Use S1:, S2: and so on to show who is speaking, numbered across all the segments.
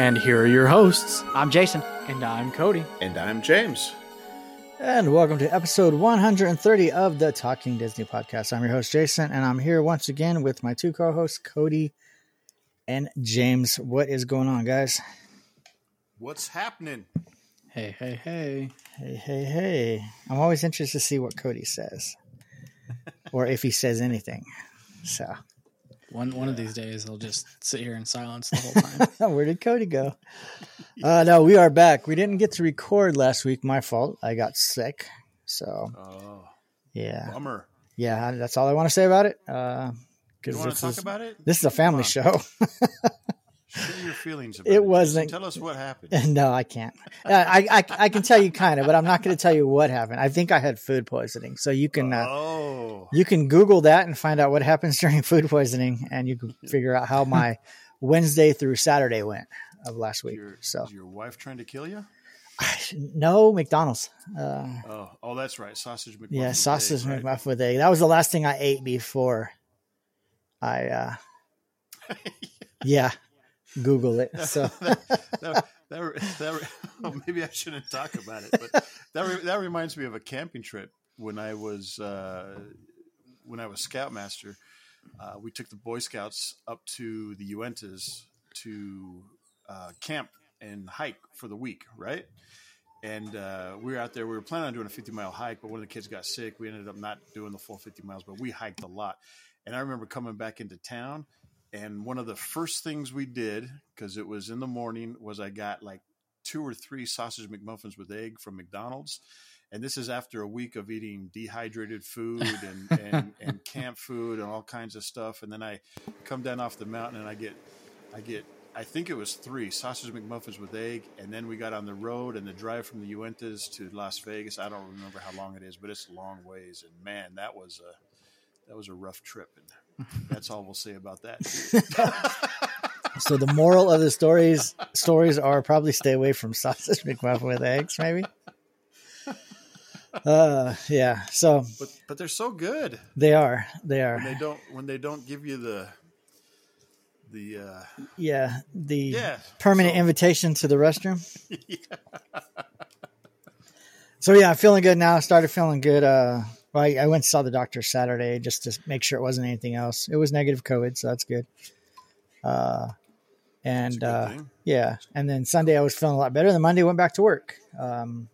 S1: And here are your hosts.
S2: I'm Jason.
S1: And I'm Cody.
S3: And I'm James.
S2: And welcome to episode 130 of the Talking Disney podcast. I'm your host, Jason, and I'm here once again with my two co hosts, Cody and James. What is going on, guys?
S3: What's happening?
S1: Hey, hey, hey.
S2: Hey, hey, hey. I'm always interested to see what Cody says or if he says anything. So,
S1: One one of these days, I'll just sit here in silence the whole time.
S2: where did Cody go? Uh, no, we are back. We didn't get to record last week. My fault. I got sick. So,
S3: Oh,
S2: yeah.
S3: bummer.
S2: Yeah, that's all I want to say about it. Uh,
S3: You
S2: because
S3: want to
S2: this,
S3: talk
S2: is-
S3: about it?
S2: this is a family show.
S3: Share your feelings about
S2: It
S3: it.
S2: wasn't-
S3: Tell us what happened.
S2: no, I can't. Uh, I, I I can tell you kind of, but I'm not going to tell you what happened. I think I had food poisoning, so you can uh,
S3: oh,
S2: you can Google that and find out what happens during food poisoning, and you can figure out how my Wednesday through Saturday went of last week.
S3: your,
S2: So
S3: is your wife trying to kill you?
S2: no McDonald's. Uh,
S3: Oh, oh, that's right. Sausage McMuffin.
S2: yeah, sausage
S3: egg, right?
S2: McMuffin with egg. That was the last thing I ate before I. uh Yeah, Google it. So
S3: that, that, that, that, oh, maybe I shouldn't talk about it, but that that reminds me of a camping trip when I was uh, when I was scoutmaster. Uh, we took the Boy Scouts up to the Uintas to uh, camp and hike for the week, right? And uh, we were out there. We were planning on doing a 50 mile hike, but one of the kids got sick. We ended up not doing the full 50 miles, but we hiked a lot. And I remember coming back into town, and one of the first things we did, because it was in the morning, was I got like two or three sausage McMuffins with egg from McDonald's. And this is after a week of eating dehydrated food and, and, and camp food and all kinds of stuff. And then I come down off the mountain and I get, I get, I think it was three sausage McMuffins with egg. And then we got on the road and the drive from the Uintas to Las Vegas. I don't remember how long it is, but it's a long ways. And man, that was a, that was a rough trip. And that's all we'll say about that.
S2: So the moral of the stories stories are probably stay away from sausage McMuffin with eggs, maybe. Uh, yeah. So
S3: but but they're so good
S2: they are, they
S3: when they
S2: are.
S3: don't when they don't give you the the uh
S2: Yeah, the
S3: yeah
S2: permanent
S3: so-
S2: invitation to the restroom. So yeah, I'm feeling good now. I Started feeling good. Uh, well, I, I went and saw the doctor Saturday just to make sure it wasn't anything else. It was negative COVID, so that's good. Uh, and uh. Yeah, and then Sunday I was feeling a lot better. Then Monday I went back to work. Um,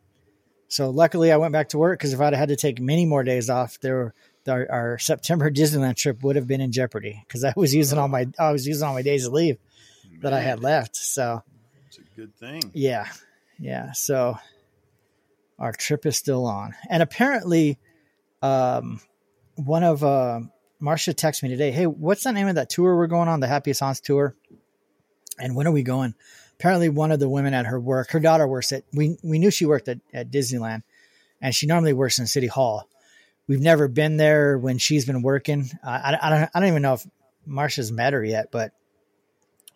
S2: so luckily I went back to work because if I'd had to take many more days off, there were, our, our September Disneyland trip would have been in jeopardy because I was using all my I was using all my days of leave that I had left. So
S3: It's a good thing.
S2: yeah, yeah. So our trip is still on, and apparently, um, one of uh, Marcia texted me today. Hey, what's the name of that tour we're going on? The Happiest Haunts tour. And when are we going? Apparently, one of the women at her work, her daughter works at. We we knew she worked at, at Disneyland, and she normally works in City Hall. We've never been there when she's been working. Uh, I, I don't I don't even know if Marcia's met her yet, but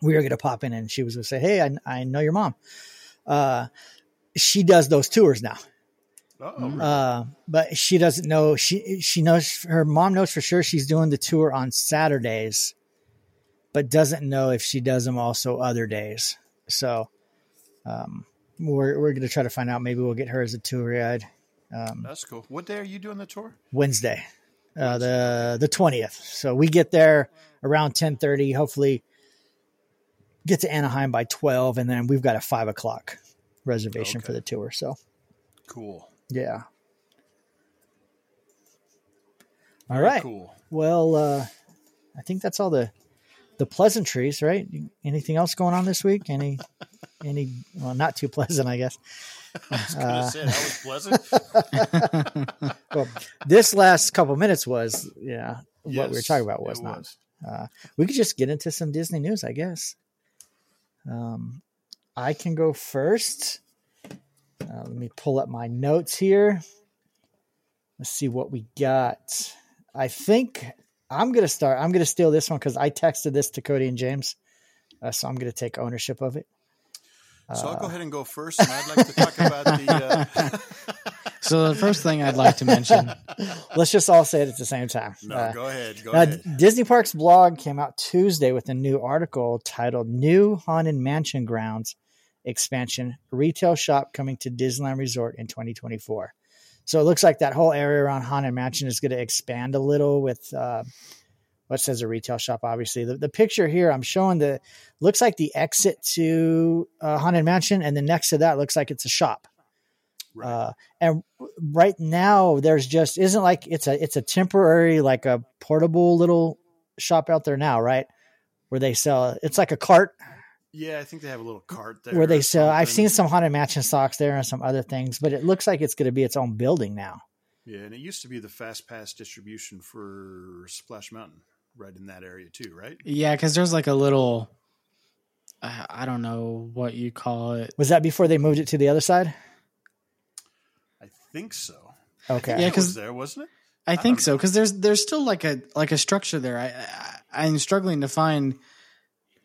S2: we were going to pop in and she was going to say, Hey, I, I know your mom. Uh, she does those tours now.
S3: Oh,
S2: Uh, but she doesn't know, she, she knows her mom knows for sure she's doing the tour on Saturdays, but doesn't know if she does them also other days. So, um, we're, we're going to try to find out. Maybe we'll get her as a tour guide. Um,
S3: that's cool. What day are you doing the tour?
S2: Wednesday, uh, the the twentieth. So we get there around ten thirty. Hopefully, get to Anaheim by twelve, and then we've got a five o'clock reservation for the tour. So
S3: Cool.
S2: Yeah. All
S3: Very
S2: right.
S3: Cool.
S2: Well, uh, I think that's all the the pleasantries, right? Anything else going on this week? Any any well, not too pleasant, I guess.
S3: I was gonna
S2: Uh,
S3: say that was pleasant.
S2: well, this last couple minutes was, yeah, what we were talking about was not.
S3: was.
S2: Uh, we could just get into some Disney news, I guess. Um, I can go first. Uh, let me pull up my notes here. Let's see what we got. I think I'm going to start. I'm going to steal this one because I texted this to Cody and James. Uh, so I'm going to take ownership of it.
S3: So I'll go
S2: Uh,
S3: ahead and go first, and I'd like to talk about the. Uh,
S1: so the first thing I'd like to mention,
S2: Let's just all say it at the same time.
S3: no,
S2: Uh,
S3: go ahead. Go
S2: Now,
S3: ahead.
S2: Disney Parks blog came out Tuesday with a new article titled New Haunted Mansion Grounds Expansion Retail Shop Coming to Disneyland Resort in 2024. So it looks like that whole area around Haunted Mansion is going to expand a little with uh, what says a retail shop, obviously. The, the picture here, I'm showing the looks like the exit to uh, Haunted Mansion, and then next to that looks like it's a shop.
S3: Right.
S2: Uh, and right now there's just isn't like it's a it's a temporary like a portable little shop out there now, right? Where they sell it's like a cart
S3: yeah, I think they have a little cart there.
S2: where they sell. I've seen some haunted mansion stocks there and some other things, but it looks like it's going to be its own building now.
S3: Yeah, and it used to be the fast pass distribution for Splash Mountain, right in that area too, right?
S1: yeah, because there's like a little, uh, I don't know what you call it.
S2: Was that before they moved it to the other side?
S3: I think so.
S2: Okay.
S1: Yeah, because
S3: was there, wasn't it?
S1: I
S3: don't
S1: think so because there's there's still like a like a structure there. I, I I'm struggling to find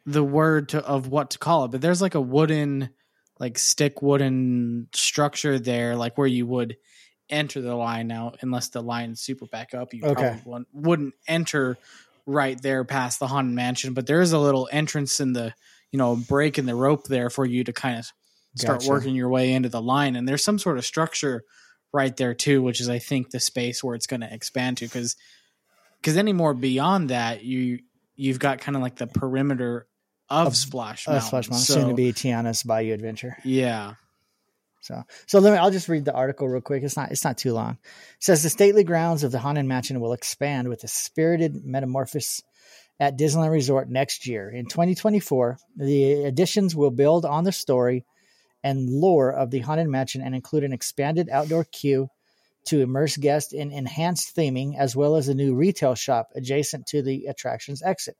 S1: the word to, of what to call it, but there's like a wooden, like stick wooden structure there, like where you would enter the line now, unless the line's super back up, you
S2: Okay.
S1: probably wouldn't, wouldn't enter right there past the haunted mansion. But there is a little entrance in the you know break in the rope there for you to kind of start
S2: Gotcha.
S1: working your way into the line, and there's some sort of structure right there too, which is I think the space where it's going to expand to because because any more beyond that you you've got kind of like the perimeter of,
S2: Of-
S1: Splash Mountain.
S2: Splash Mountain,
S1: So,
S2: soon to be Tiana's Bayou Adventure.
S1: yeah,
S2: So, so let me. I'll just read the article real quick. It's not. It's not too long. It says the stately grounds of the Haunted Mansion will expand with a spirited metamorphosis at Disneyland Resort next year. In 2024, the additions will build on the story and lore of the Haunted Mansion and include an expanded outdoor queue to immerse guests in enhanced theming, as well as a new retail shop adjacent to the attraction's exit.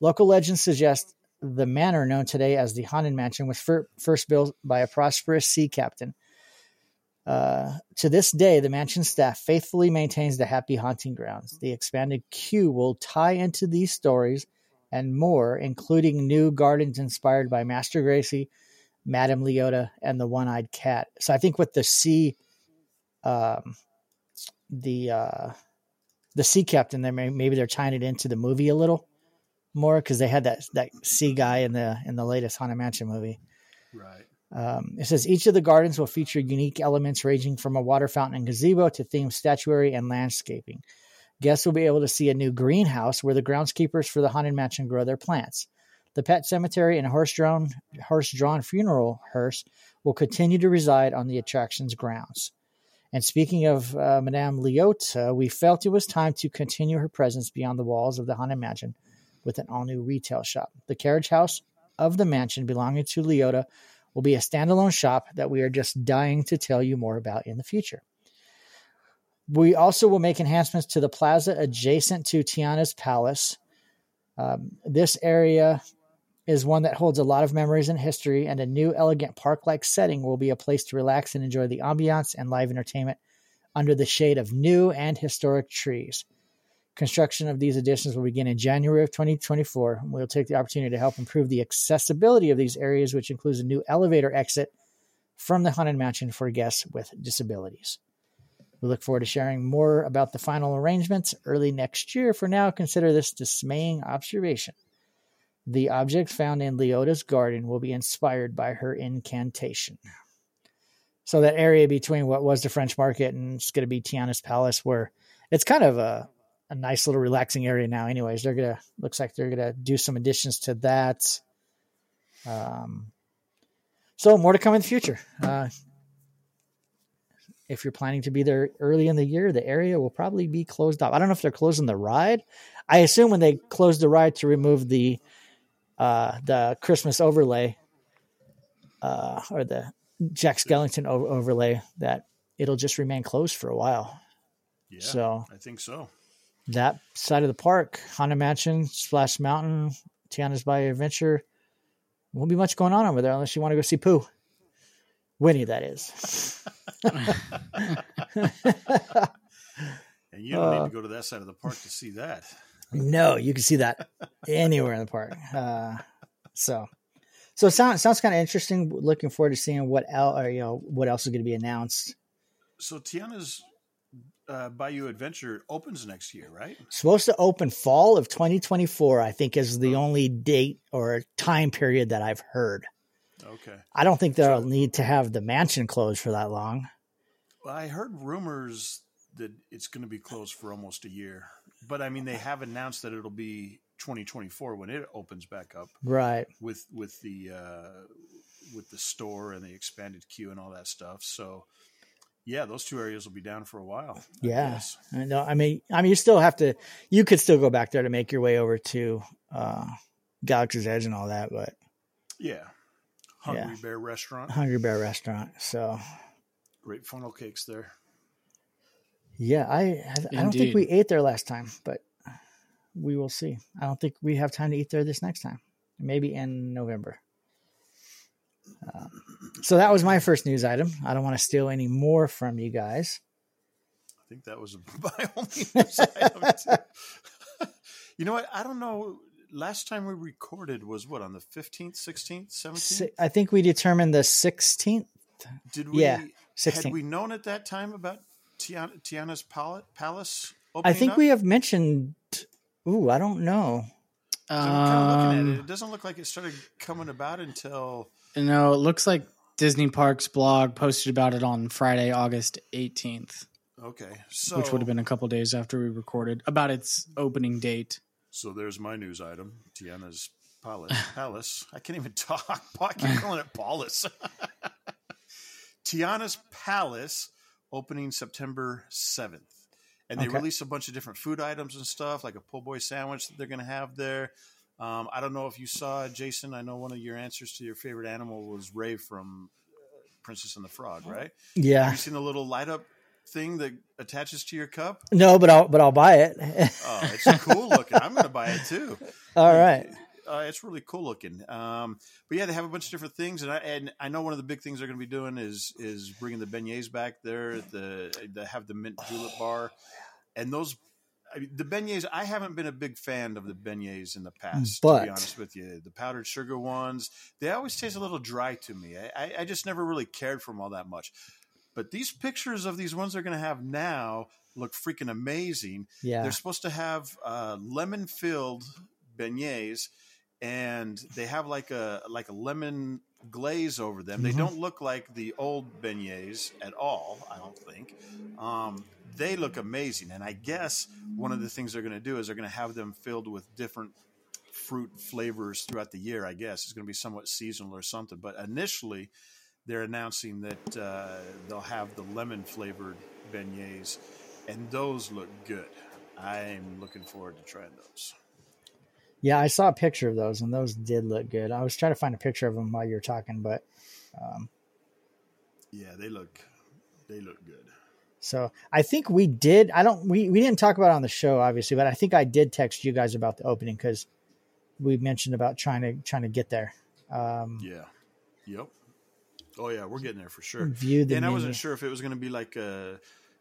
S2: Local legends suggest the manor known today as the Haunted Mansion was fir- first built by a prosperous sea captain. Uh, to this day, the mansion staff faithfully maintains the happy haunting grounds. The expanded queue will tie into these stories and more, including new gardens inspired by Master Gracey, Madame Leota, and the One-Eyed Cat. So I think with the sea, um, the uh, the sea captain, there may, maybe they're tying it into the movie a little more because they had that that sea guy in the in the latest Haunted Mansion movie.
S3: Right.
S2: Um, it says each of the gardens will feature unique elements ranging from a water fountain and gazebo to themed statuary and landscaping. Guests will be able to see a new greenhouse where the groundskeepers for the Haunted Mansion grow their plants. The pet cemetery and horse-drawn horse-drawn funeral hearse will continue to reside on the attraction's grounds. And speaking of uh, Madame Leota, we felt it was time to continue her presence beyond the walls of the Haunted Mansion with an all-new retail shop. The carriage house of the mansion belonging to Leota will be a standalone shop that we are just dying to tell you more about in the future. We also will make enhancements to the plaza adjacent to Tiana's Palace. Um, this area is one that holds a lot of memories and history, and a new, elegant park like setting will be a place to relax and enjoy the ambiance and live entertainment under the shade of new and historic trees. Construction of these additions will begin in January of 2024. We'll take the opportunity to help improve the accessibility of these areas, which includes a new elevator exit from the Haunted Mansion for guests with disabilities. We look forward to sharing more about the final arrangements early next year. For now, consider this dismaying observation. The object found in Leota's garden will be inspired by her incantation. So that area between what was the French Market and it's going to be Tiana's Palace, where it's kind of a a nice little relaxing area now. Anyways, they're gonna looks like they're gonna do some additions to that. Um, so more to come in the future. Uh, if you're planning to be there early in the year, the area will probably be closed off. I don't know if they're closing the ride. I assume when they closed the ride to remove the uh, the Christmas overlay uh, or the Jack Skellington overlay that it'll just remain closed for a while.
S3: Yeah,
S2: So
S3: I think so.
S2: That side of the park, Haunted Mansion, Splash Mountain, Tiana's Bayou Adventure, won't be much going on over there unless you want to go see Pooh. Winnie, that is.
S3: And you don't
S2: Uh,
S3: need to go to that side of the park to see that.
S2: No, you can see that anywhere in the park. Uh, so, so it sounds sounds kind of interesting. Looking forward to seeing what else, or, you know what else is going to be announced.
S3: So Tiana's uh, Bayou Adventure opens next year, right?
S2: Supposed to open fall of 2024, I think, is the only date or time period that I've heard.
S3: Okay.
S2: I don't think they'll need to have the mansion closed for that long.
S3: Well, I heard rumors that it's going to be closed for almost a year, but I mean they have announced that it'll be 2024 when it opens back up
S2: Right.
S3: with with the uh, with the store and the expanded queue and all that stuff. So yeah, those two areas will be down for a while. I
S2: Yeah.
S3: guess.
S2: I know. I mean, I mean, you still have to. You could still go back there to make your way over to uh, Galaxy's Edge and all that, but
S3: yeah. Hungry
S2: Yeah.
S3: Bear Restaurant,
S2: Hungry Bear Restaurant. So
S3: great funnel cakes there.
S2: yeah, I I, I don't think we ate there last time, but we will see. I don't think we have time to eat there this next time. Maybe in November. So that was my first news item. I don't want to steal any more from you guys.
S3: I think that was my only news item. too. you know what? I don't know. Last time we recorded was what on the fifteenth, sixteenth, seventeenth.
S2: I think we determined the 16th.
S3: Did we?
S2: yeah,
S3: Had we known at that time about Tiana, Tiana's palace?
S2: I think
S3: up?
S2: we have mentioned. Ooh, I don't know.
S3: I'm kind of looking at it.
S1: Um,
S3: It doesn't look like it started coming about until.
S1: No, it looks like Disney Parks blog posted about it on Friday, August 18th,
S3: Okay, so
S1: which would have been a couple days after we recorded about its opening date.
S3: So there's my news item: Tiana's palace. Palace. I can't even talk. I keep calling it palace. Tiana's Palace opening September seventh, and they
S2: Okay.
S3: released a bunch of different food items and stuff, like a po' boy sandwich that they're going to have there. Um, I don't know if you saw Jason. I know one of your answers to your favorite animal was Ray from uh, Princess and the Frog, right?
S2: Yeah.
S3: Have you seen the little light up thing that attaches to your cup?
S2: No, but I'll but I'll buy it.
S3: Oh, it's cool looking. I'm going to buy it too.
S2: All right.
S3: Uh, it's really cool looking. Um, but yeah, they have a bunch of different things, and I and I know one of the big things they're going to be doing is is bringing the beignets back there. The they have the mint julep bar, and those. I mean, the beignets, I haven't been a big fan of the beignets in the past,
S2: But, to
S3: be honest with you. The powdered sugar ones, they always taste a little dry to me. I, I, I just never really cared for them all that much. But these pictures of these ones they're going to have now look freaking amazing.
S2: Yeah.
S3: They're supposed to have uh, lemon filled beignets, and they have like a like a lemon glaze over them. They
S2: Mhm.
S3: don't look like the old beignets at all. I don't think. Um, they look amazing, and I guess one of the things they're going to do is they're going to have them filled with different fruit flavors throughout the year. I guess it's going to be somewhat seasonal or something. But initially, they're announcing that uh, they'll have the lemon flavored beignets, and those look good. I'm looking forward to trying those.
S2: Yeah, I saw a picture of those, and those did look good. I was trying to find a picture of them while you were talking, but um,
S3: Yeah, they look they look good.
S2: so I think we did. I don't. We we didn't talk about it on the show, obviously, but I think I did text you guys about the opening because we mentioned about trying to trying to get there. Um,
S3: Yeah. Yep. Oh yeah, we're getting there for sure.
S2: View the
S3: and I wasn't sure if it was going to be like a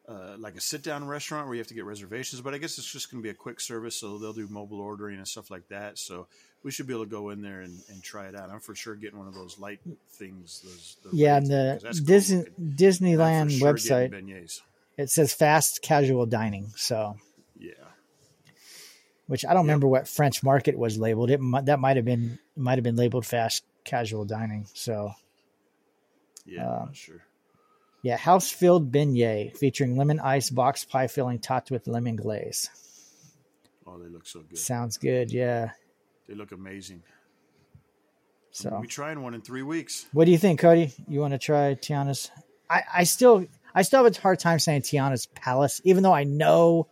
S3: uh, like a sit down restaurant where you have to get reservations, but I guess it's just going to be a quick service, so they'll do mobile ordering and stuff like that. So we should be able to go in there and, and try it out. I'm for sure getting one of those light things. Those, the
S2: Yeah, and the
S3: cool
S2: Disney.
S3: I'm
S2: Disneyland
S3: sure
S2: website
S3: beignets.
S2: it says fast casual dining. So,
S3: Yeah.
S2: which I don't remember what French Market was labeled. It that might have been might have been labeled fast casual dining. So,
S3: Yeah, I'm
S2: Um,
S3: not sure.
S2: Yeah, house filled beignet featuring lemon ice box pie filling topped with lemon glaze.
S3: Oh, they look so good.
S2: Sounds good. Yeah.
S3: They look amazing.
S2: So,
S3: We'll be trying one in three weeks.
S2: what do you think, Cody? You want to try Tiana's? I, I still I still have a hard time saying Tiana's Palace, even though I know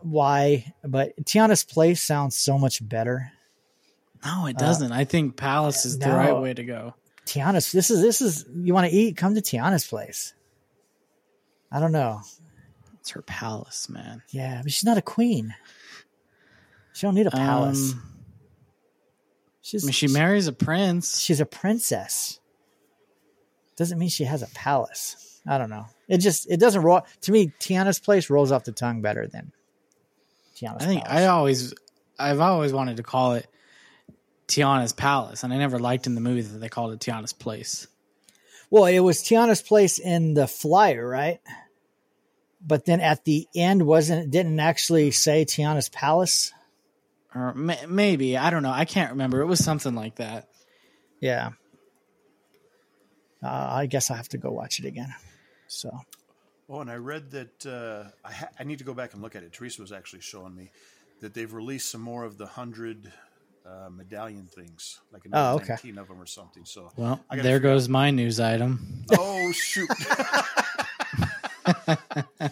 S2: why. But Tiana's Place sounds so much better.
S1: No, it doesn't. Uh, I think Palace is the right way to go.
S2: Tiana's. This is this is you want to eat? Come to Tiana's place. I don't know.
S1: It's her palace, man.
S2: Yeah, but she's not a queen. She don't need a palace.
S1: Um,
S2: she's
S1: I mean, she marries a prince.
S2: she's a princess. Doesn't mean she has a palace. I don't know. It just it doesn't roll to me. Tiana's place rolls off the tongue better than Tiana's.
S1: I think
S2: palace.
S1: I always, I've always wanted to call it Tiana's palace, and I never liked in the movie that they called it Tiana's place.
S2: Well, it was Tiana's place in the flyer, right? But then at the end, wasn't it didn't actually say Tiana's palace?
S1: Or may, maybe I don't know. I can't remember. It was something like that.
S2: Yeah. Uh, I guess I have to go watch it again. So
S3: Oh, and I read that uh, I, ha- I need to go back and look at it. Teresa was actually showing me that they've released some more of the hundred uh, medallion things, like another
S2: Oh, okay.
S3: nineteen of them or something. So,
S1: Well, there goes my news item.
S3: oh shoot!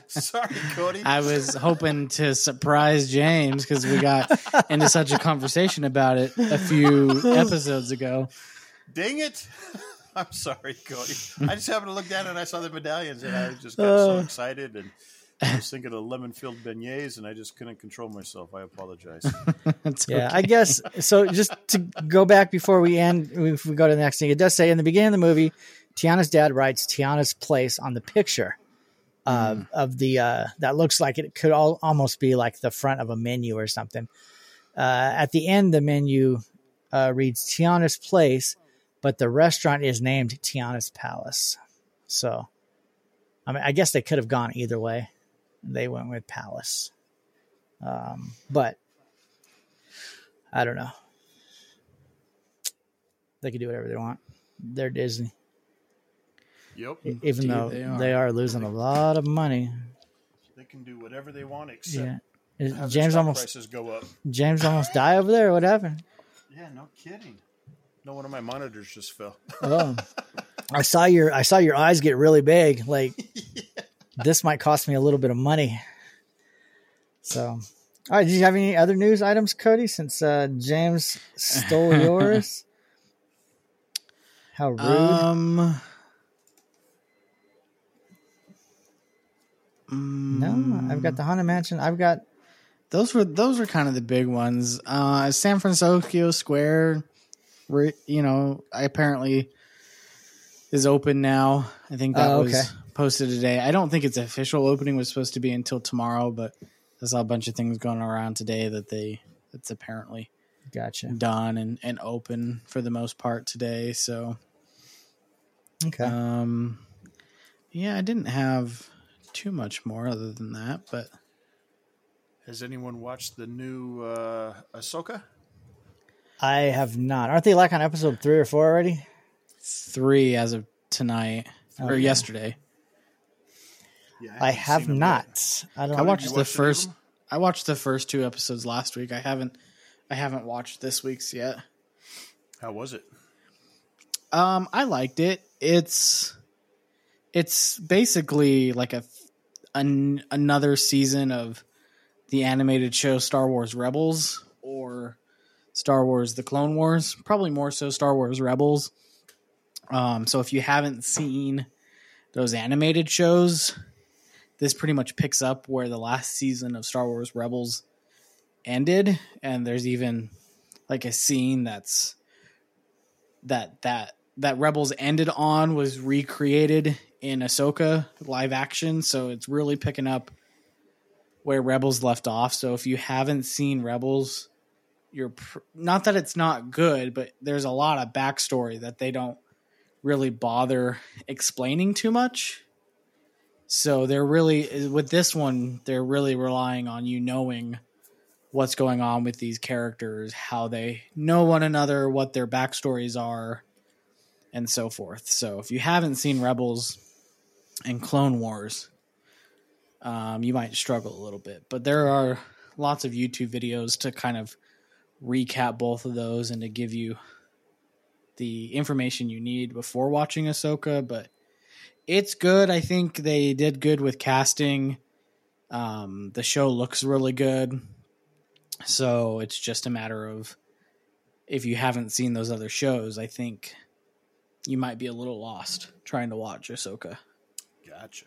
S3: Sorry, Cody.
S1: I was hoping to surprise James because we got into such a conversation about it a few episodes ago.
S3: Dang it! I'm sorry, Cody. I just happened to look down and I saw the medallions, and I just got so
S2: Uh.
S3: excited. And I was thinking of lemon filled beignets, and I just couldn't control myself. I apologize.
S2: Yeah,
S1: okay.
S2: I guess so. Just to go back before we end, if we go to the next thing, it does say in the beginning of the movie, Tiana's dad writes Tiana's place on the picture uh, of the uh, that looks like it could all, almost be like the front of a menu or something. Uh, at the end, the menu uh, reads Tiana's place, but the restaurant is named Tiana's Palace. So, I mean, I guess they could have gone either way. They went with Palace, um, but I don't know. They can do whatever they want. They're Disney,
S3: yep,
S2: even
S1: Indeed
S2: though
S1: they
S2: they
S1: are.
S2: are. losing a lot of money.
S3: they can do whatever they want except
S2: Yeah, Is-
S3: have their
S2: James
S3: stock
S2: almost
S3: prices go up.
S2: James almost die over there. What happened?
S3: Yeah, no kidding. No, one of my monitors just fell.
S2: Oh, I saw your I saw your eyes get really big. Like this might cost me a little bit of money. So, all right. Did you have any other news items, Cody? Since uh, James stole yours. How rude!
S1: Um.
S2: no, I've got the Haunted Mansion. I've got
S1: Those were those were kind of the big ones. Uh, San Francisco Square, re- you know, I apparently is open now. I think that
S2: Oh,
S1: was
S2: okay.
S1: Posted today. I don't think its official opening was supposed to be until tomorrow, but I saw a bunch of things going around today that they it's apparently
S2: gotcha.
S1: done and, and open for the most part today. So
S2: Okay.
S1: um yeah, I didn't have too much more other than that, but
S3: Has anyone watched the new uh, Ahsoka?
S2: I have not. Aren't they like on episode three or four already?
S1: three as of tonight or
S2: Okay.
S1: yesterday.
S3: Yeah,
S2: I
S3: haven't
S2: have not. I don't.
S1: I watched the first. I watched the first two episodes last week. I haven't. I haven't watched this week's yet.
S3: How was it?
S1: Um, I liked it. It's it's basically like a an, another season of the animated show Star Wars Rebels or Star Wars The Clone Wars. Probably more so Star Wars Rebels. Um, so if you haven't seen those animated shows, this pretty much picks up where the last season of Star Wars Rebels ended, and there's even like a scene that's that that that Rebels ended on was recreated in Ahsoka live action, so it's really picking up where Rebels left off. So if you haven't seen Rebels, you're pr- not that it's not good, but there's a lot of backstory that they don't really bother explaining too much. So they're really with this one, they're really relying on you knowing what's going on with these characters, how they know one another, what their backstories are, and so forth. So if you haven't seen Rebels and Clone Wars, um, you might struggle a little bit. But there are lots of YouTube videos to kind of recap both of those and to give you the information you need before watching Ahsoka. But it's good. I think they did good with casting. Um, the show looks really good. So it's just a matter of if you haven't seen those other shows, I think you might be a little lost trying to watch Ahsoka.
S3: Gotcha.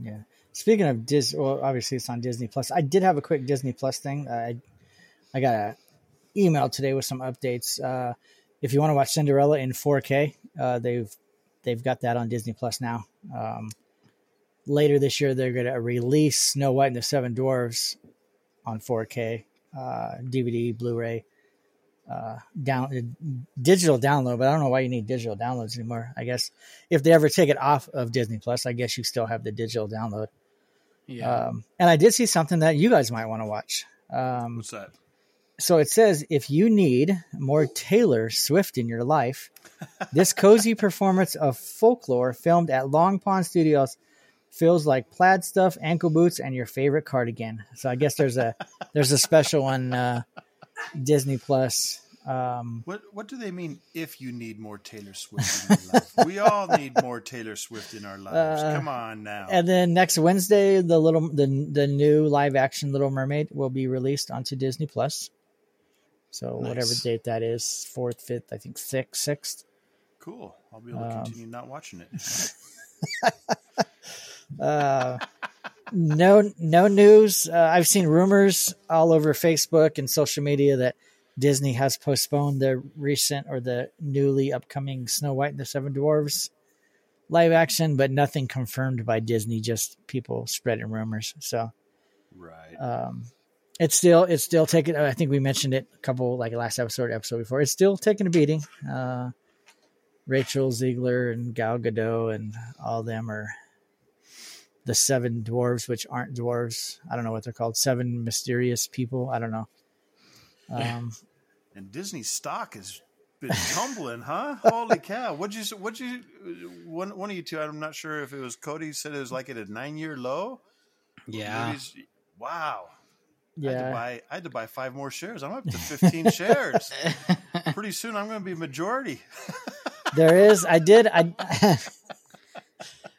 S2: Yeah. Speaking of Disney, well, obviously it's on Disney Plus. I did have a quick Disney Plus thing. Uh, I I got a email today with some updates. Uh, if you want to watch Cinderella in 4K, uh, they've they've got that on Disney Plus now. Um, later this year, they're going to release Snow White and the Seven Dwarfs on 4K uh, DVD, Blu-ray, uh, down digital download. But I don't know why you need digital downloads anymore. I guess if they ever take it off of Disney Plus, I guess you still have the digital download.
S1: Yeah.
S2: Um, and I did see something that you guys might want to watch. Um,
S3: What's that?
S2: So it says if you need more Taylor Swift in your life, this cozy performance of folklore filmed at Long Pond Studios feels like plaid stuff, ankle boots, and your favorite cardigan. So I guess there's a there's a special on uh, Disney Plus. Um,
S3: What What do they mean? If you need more Taylor Swift in your life, we all need more Taylor Swift in our lives.
S2: Uh,
S3: Come on now.
S2: and then next Wednesday, the little the the new live action Little Mermaid will be released onto Disney Plus. So whatever date that is, fourth, fifth, I think sixth, sixth.
S3: cool. I'll be able to
S2: Um,
S3: continue not watching it.
S2: Uh, no, no news. Uh, I've seen rumors all over Facebook and social media that Disney has postponed the recent or the newly upcoming Snow White and the Seven Dwarfs live action, but nothing confirmed by Disney. Just people spreading rumors. So
S3: Right.
S2: um, it's still it's still taking. I think we mentioned it a couple like last episode, episode before. It's still taking a beating. Uh, Rachel Zegler and Gal Gadot and all them are the seven dwarves, which aren't dwarves. I don't know what they're called. Seven mysterious people. I don't know. Um,
S3: and Disney stock has been tumbling, huh? Holy cow! What'd you? What'd you? One one of you two. I'm not sure if it was Cody said it was like at a nine year low.
S1: yeah.
S3: Maybe Wow. I had, to
S2: yeah,
S3: buy, I had to buy five more shares. I'm up to 15 shares. Pretty soon, I'm going to be majority.
S2: there is. I did. I.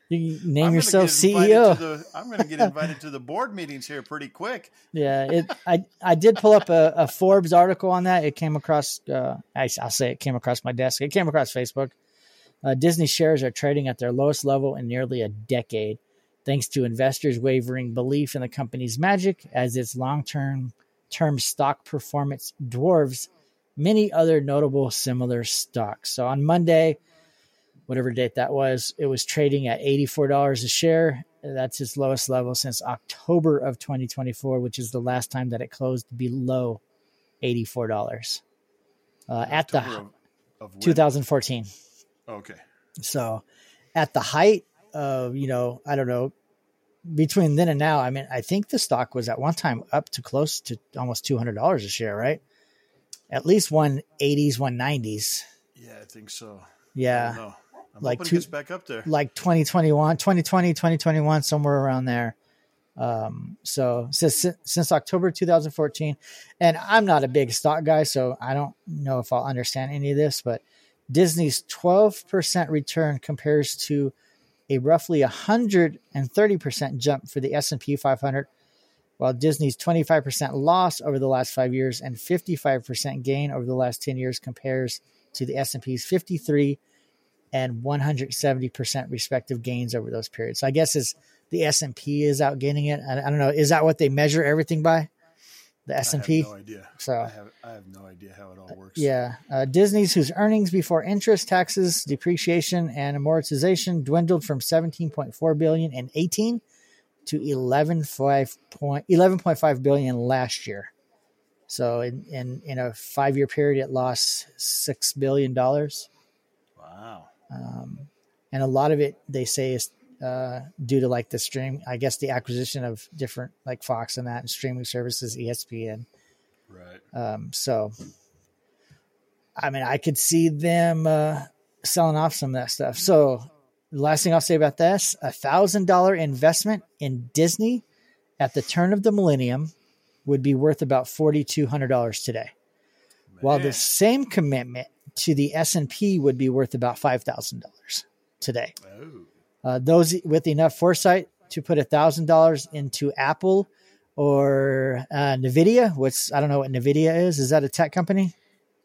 S2: you name yourself CEO.
S3: the- I'm going to get invited to the board meetings here pretty quick.
S2: Yeah, it. I I did pull up a, a Forbes article on that. It came across. Uh, I, will say it came across my desk. It came across Facebook. Uh, Disney shares are trading at their lowest level in nearly a decade, thanks to investors' wavering belief in the company's magic as its long-term term stock performance dwarfs many other notable similar stocks. So on Monday, whatever date that was, it was trading at $84 a share. That's its lowest level since October of 2024, which is the last time that it closed below $84 uh, at the
S3: of, of
S2: 2014.
S3: Okay.
S2: So at the height of, you know, I don't know, between then and now, I mean, I think the stock was at one time up to close to almost $200 a share, right? At least 180s, 190s.
S3: Yeah, I think so.
S2: Yeah. Like two-
S3: back up there.
S2: like 2021 2020 2021 somewhere around there um so since since october 2014 and i'm not a big stock guy so i don't know if i'll understand any of this but disney's 12% return compares to a roughly 130% jump for the s&p 500 while disney's 25% loss over the last five years and 55% gain over the last 10 years compares to the s&p's 53 and 170% respective gains over those periods. So I guess is the S&P is outgaining it. I don't know. Is that what they measure everything by? The S&P?
S3: no idea.
S2: So-
S3: I have, I have no idea how it all works.
S2: Yeah. Uh, Disney's whose earnings before interest, taxes, depreciation and amortization dwindled from 17.4 billion in 18 to 11.5 point, 11.5 billion last year. So in, in, in a five year period, it lost $6 billion.
S3: Wow.
S2: um, and a lot of it they say is uh, due to like the stream i guess the acquisition of different like fox and that and streaming services espn
S3: Right.
S2: um, so i mean i could see them uh, selling off some of that stuff so the last thing i'll say about this a thousand dollar investment in disney at the turn of the millennium would be worth about $4200 today while the same commitment to the S&P would be worth about $5,000 today.
S3: Oh.
S2: Uh, those with enough foresight to put $1,000 into Apple or uh, NVIDIA, which I don't know what NVIDIA is. Is that a tech company?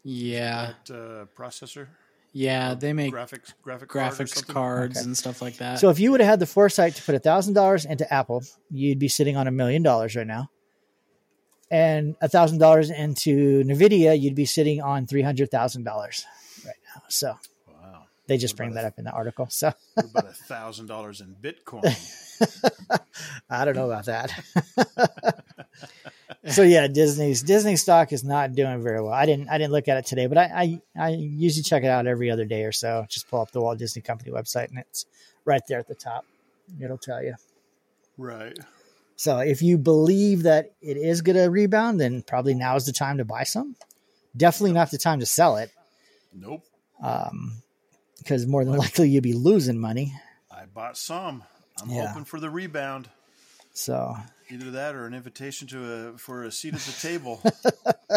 S1: Yeah.
S3: That uh, processor?
S1: Yeah, they make
S3: graphics graphic
S1: graphics
S3: something?
S1: cards
S2: Okay.
S1: and stuff like that.
S2: So if you would have had the foresight to put a thousand dollars into Apple, you'd be sitting on a million dollars right now. And a thousand dollars into Nvidia, you'd be sitting on three hundred thousand dollars right now. So
S3: Wow.
S2: They just bring that up in the article. So
S3: about a thousand dollars in Bitcoin?
S2: I don't know about that. so yeah, Disney's Disney stock is not doing very well. I didn't I didn't look at it today, but I, I I usually check it out every other day or so. Just pull up the Walt Disney Company website and it's right there at the top. It'll tell you.
S3: right.
S2: So if you believe that it is going to rebound, then probably now is the time to buy some. Definitely not the time to sell it,
S3: Nope.
S2: um, because more than likely you'd be losing money.
S3: I bought some. I'm
S2: Yeah.
S3: hoping for the rebound.
S2: So
S3: Either that or an invitation to a for a seat at the table.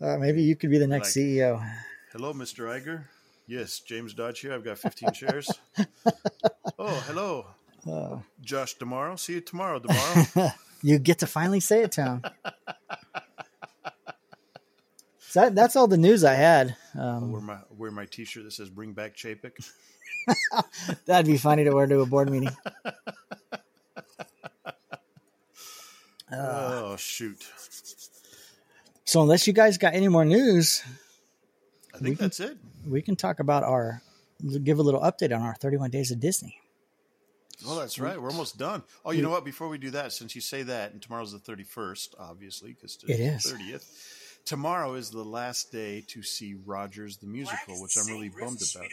S2: uh, maybe you could be the next
S3: Like-
S2: CEO.
S3: hello, Mr. Iger. Yes, James Dodge here. I've got 15 shares. Oh, hello.
S2: Uh,
S3: Josh D'Amaro. See you tomorrow, tomorrow.
S2: you get to finally say it to him. So that, that's all the news I had. Um,
S3: wear my wear my T-shirt that says "Bring back Chapek."
S2: that'd be funny to wear to a board meeting. Uh,
S3: oh shoot!
S2: so unless you guys got any more news,
S3: I think
S2: can-
S3: that's it.
S2: we can talk about our give a little update on our 31 days of Disney.
S3: Well, that's right. We're almost done. Oh, you know what? Before we do that, since you say that, and tomorrow's the thirty-first, obviously, because
S2: It is.
S3: the thirtieth. Tomorrow is the last day to see Rogers the musical, which I'm really bummed about.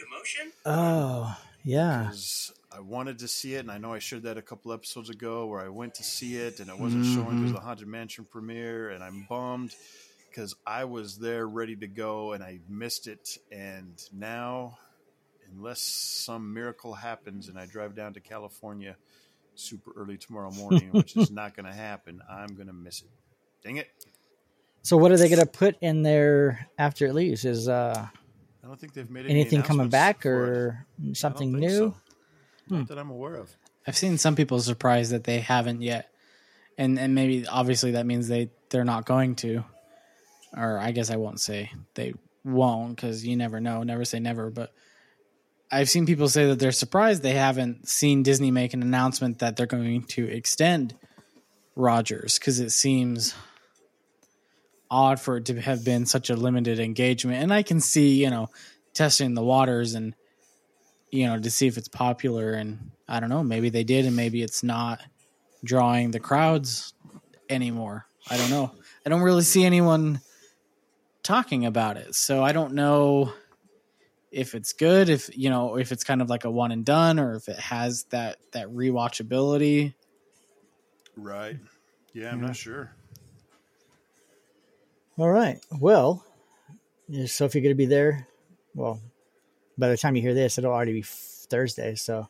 S2: Oh, yeah.
S3: because I wanted to see it, and I know I shared that a couple episodes ago where I went to see it and it wasn't mm-hmm. showing because the Haunted Mansion premiere, and I'm bummed because I was there ready to go and I missed it, and now, unless some miracle happens and I drive down to California super early tomorrow morning, which is not going to happen, I'm going to miss it. Dang it!
S2: So what are they going to put in there after it leaves? Is uh,
S3: I don't think they've made any
S2: anything coming back or something new?
S3: so. Not that I'm aware of.
S1: I've seen some people surprised that they haven't yet, and and maybe obviously that means they they're not going to, or I guess I won't say they won't because you never know. Never say never, but I've seen people say that they're surprised they haven't seen Disney make an announcement that they're going to extend Rogers because it seems odd for it to have been such a limited engagement. And I can see you know testing the waters and you know, to see if it's popular. And I don't know, maybe they did, and maybe it's not drawing the crowds anymore. I don't know. I don't really see anyone talking about it, so I don't know if it's good, if you know, if it's kind of like a one and done, or if it has that that rewatchability.
S3: Right. Yeah, I'm not sure.
S2: All right. Well, is Sophie going to be there? Well, by the time you hear this, it'll already be Thursday, so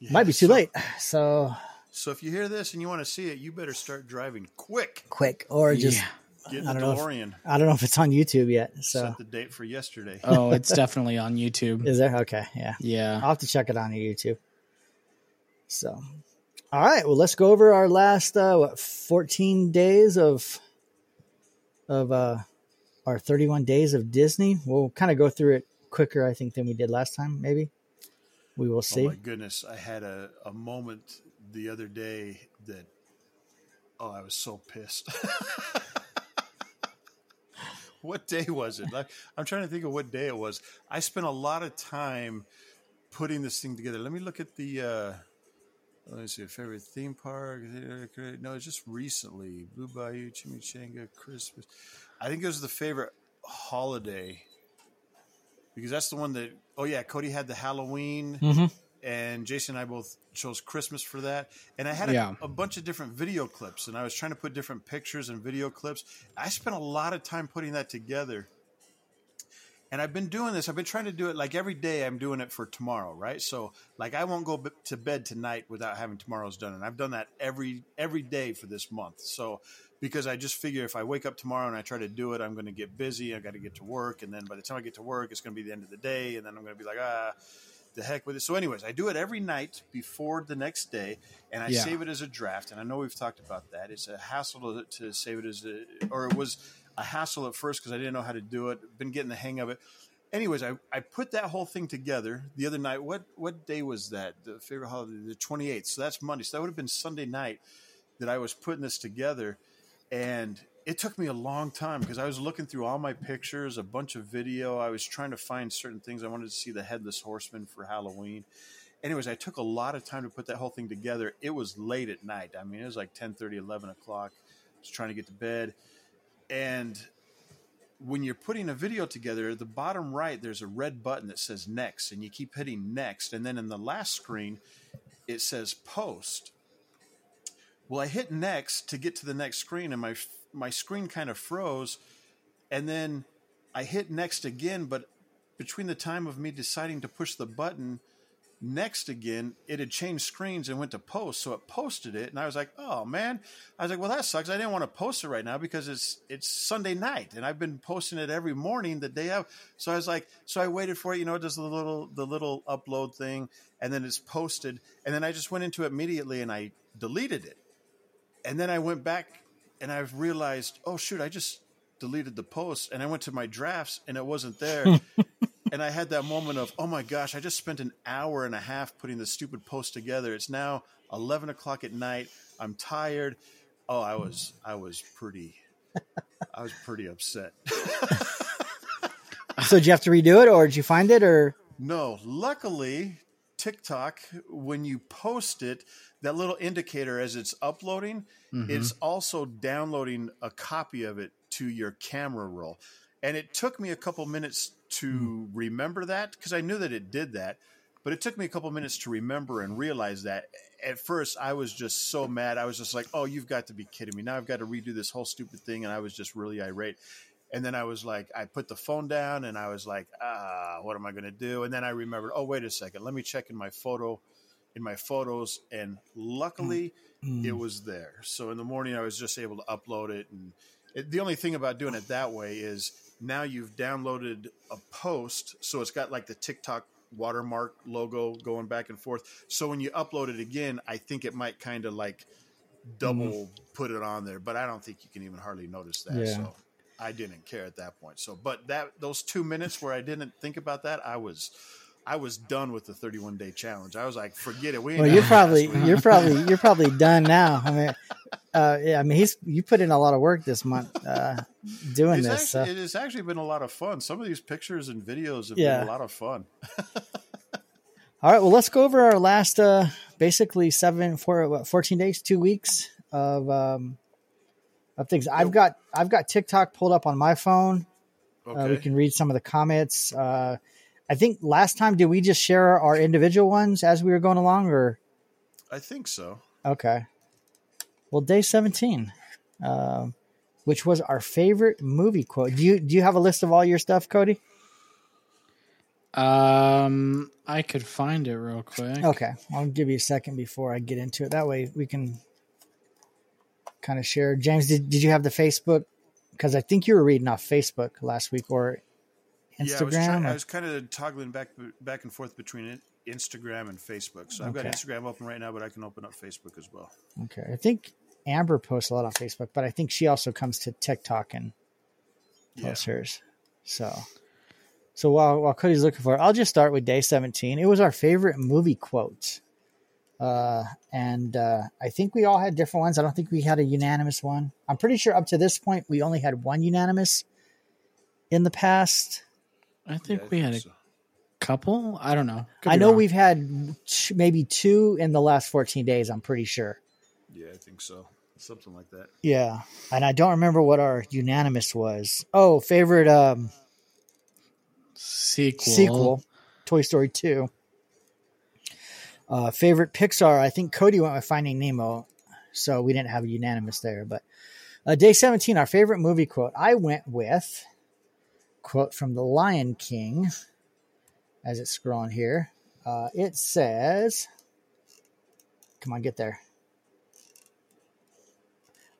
S2: it might be too
S3: so-
S2: late. So
S3: So if you hear this and you want to see it, you better start driving quick.
S2: quick, or just
S1: Yeah.
S3: Get in
S2: I
S3: the
S2: don't know if- I don't know if it's on YouTube yet. So
S3: Set the date for yesterday.
S1: Oh, it's definitely on YouTube.
S2: is there? Okay, yeah.
S1: Yeah.
S2: I'll have to check it on YouTube. So, all right. Well, let's go over our last uh, what fourteen days of of uh, our thirty-one days of Disney. We'll kind of go through it quicker, I think, than we did last time. Maybe we will
S3: Oh
S2: see.
S3: my goodness. I had a, a moment the other day that, oh, I was so pissed. what day was it? Like, I'm trying to think of what day it was. I spent a lot of time putting this thing together. Let me look at the, uh, let me see, favorite theme park. No, just recently. Blue Bayou, Chimichanga, Christmas. I think it was the favorite holiday because that's the one that, oh yeah, Cody had the Halloween
S2: Mhm.
S3: and Jason and I both chose Christmas for that. And I had a,
S1: Yeah.
S3: a bunch of different video clips, and I was trying to put different pictures and video clips. I spent a lot of time putting that together. And I've been doing this. I've been trying to do it like every day. I'm doing it for tomorrow, right? So, like, I won't go b- to bed tonight without having tomorrow's done, and I've done that every every day for this month. So, because I just figure if I wake up tomorrow and I try to do it, I'm going to get busy. I got to get to work, and then by the time I get to work, it's going to be the end of the day, and then I'm going to be like, ah, the heck with it. So, anyways, I do it every night before the next day, and I
S1: Yeah.
S3: save it as a draft. And I know we've talked about that. It's a hassle to, to save it as a, or it was a hassle at first because I didn't know how to do it. Been getting the hang of it. anyways, I, I put that whole thing together the other night. What what day was that? The favorite holiday, the 28th. So that's Monday. So that would have been Sunday night that I was putting this together. And it took me a long time because I was looking through all my pictures, a bunch of video. I was trying to find certain things. I wanted to see the headless horseman for Halloween. Anyways, I took a lot of time to put that whole thing together. It was late at night. I mean, it was like 10 30, 11 o'clock. I was trying to get to bed. And when you're putting a video together, the bottom right, there's a red button that says next, and you keep hitting next. And then in the last screen, it says post. Well, I hit next to get to the next screen, and my my screen kind of froze. And then I hit next again, but between the time of me deciding to push the button next again, it had changed screens and went to post. So it posted it, and I was like, "Oh man!" I was like, "Well, that sucks. I didn't want to post it right now because it's it's Sunday night, and I've been posting it every morning the day of." So I was like, so I waited for it. You know, it does the little the little upload thing, and then it's posted, and then I just went into it immediately and I deleted it, and then I went back and I realized, oh shoot, I just deleted the post, and I went to my drafts and it wasn't there. and I had that moment of, oh my gosh, I just spent an hour and a half putting this stupid post together. It's now eleven o'clock at night. I'm tired. Oh, I was, I was pretty, I was pretty upset.
S2: So did you have to redo it, or did you find it, or
S3: no, luckily, TikTok, when you post it, that little indicator as it's uploading, it's mm-hmm. also downloading a copy of it to your camera roll. And it took me a couple minutes to hmm. remember that because I knew that it did that, but it took me a couple minutes to remember and realize that. At first, I was just so mad. I was just like, "Oh, you've got to be kidding me! Now I've got to redo this whole stupid thing," and I was just really irate. And then I was like, I put the phone down, and I was like, "Ah, what am I going to do?" And then I remembered, "Oh, wait a second. Let me check in my photo, in my photos." And luckily, hmm. it hmm. was there. So in the morning, I was just able to upload it. And it, the only thing about doing it that way is now you've downloaded a post, so it's got like the TikTok watermark logo going back and forth. So when you upload it again, I think it might kind of like double mm-hmm. put it on there, but I don't think you can even hardly notice that.
S2: Yeah.
S3: So I didn't care at that point. So, but that those two minutes where I didn't think about that, I was. I was done with the 31 day challenge. I was like, forget it. We ain't
S2: well, you're probably you're probably you're probably done now. I mean, uh, yeah, I mean he's you put in a lot of work this month uh, doing
S3: It's
S2: this.
S3: actually,
S2: so.
S3: it has actually been a lot of fun. Some of these pictures and videos have
S2: Yeah.
S3: been a lot of fun.
S2: All right, well, let's go over our last uh, basically seven, four, what, 14 days, two weeks of um, of things. I've got I've got TikTok pulled up on my phone.
S3: Okay.
S2: Uh, we can read some of the comments. Uh, I think last time did we just share our individual ones as we were going along, or
S3: I think so.
S2: okay? Well, day 17, um, which was our favorite movie quote. Do you do you have a list of all your stuff, Cody?
S1: Um, I could find it real quick.
S2: Okay, I'll give you a second before I get into it. That way we can kind of share. James, did, did you have the Facebook? Because I think you were reading off Facebook last week or
S3: Yeah, I was,
S2: Instagram.
S3: trying, I was kind of toggling back back and forth between Instagram and Facebook. So I've got Instagram open right now, but I can open up Facebook as well.
S2: okay, I think Amber posts a lot on Facebook, but I think she also comes to TikTok and
S3: Yeah.
S2: posts hers. So, so while while Cody's looking for it, I'll just start with day seventeen. It was our favorite movie quote, uh, and uh, I think we all had different ones. I don't think we had a unanimous one. I'm pretty sure up to this point we only had one unanimous. In the past,
S1: I think
S3: Yeah, I
S1: we had a
S3: so.
S1: couple. I don't know. Could
S2: I know
S1: wrong.
S2: we've had t- maybe two in the last 14 days. I'm pretty sure.
S3: Yeah, I think so. Something like that.
S2: Yeah, and I don't remember what our unanimous was. Oh, favorite um,
S1: sequel.
S2: sequel, Toy Story 2. Uh, favorite Pixar, I think Cody went with Finding Nemo, so we didn't have a unanimous there. But uh, day 17, our favorite movie quote, I went with quote from The Lion King, as it's scrolling here. Uh, it says, come on, get there.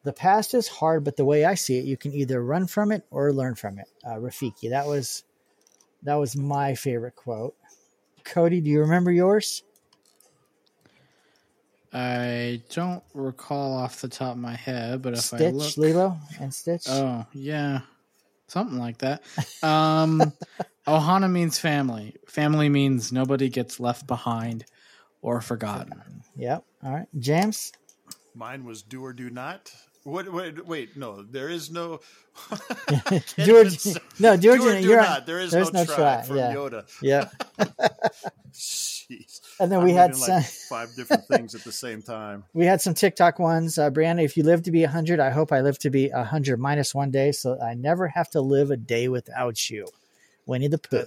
S2: The past is hard, but the way I see it, you can either run from it or learn from it. Uh, Rafiki, that was that was my favorite quote. Cody, do you remember yours?
S1: I don't recall off the top of my head, but if I look,
S2: Lilo, and Stitch.
S1: oh yeah, something like that. Um, Ohana means family. Family means nobody gets left behind or forgotten.
S2: Yep. All right. James.
S3: Mine was do or do not. What? Wait, wait no, there is no.
S2: Do or, no, do or,
S3: do or
S2: do,
S3: do
S2: you're
S3: not. There is
S2: there's
S3: no,
S2: no
S3: try,
S2: try,
S3: from
S2: yeah.
S3: Yoda.
S2: Yep.
S3: Jeez.
S2: And then
S3: I'm
S2: we had
S3: reading, like five different things at the same time.
S2: We had some TikTok ones. Uh, Brianna, if you live to be 100, I hope I live to be 100 minus one day so I never have to live a day without you. Winnie the Pooh.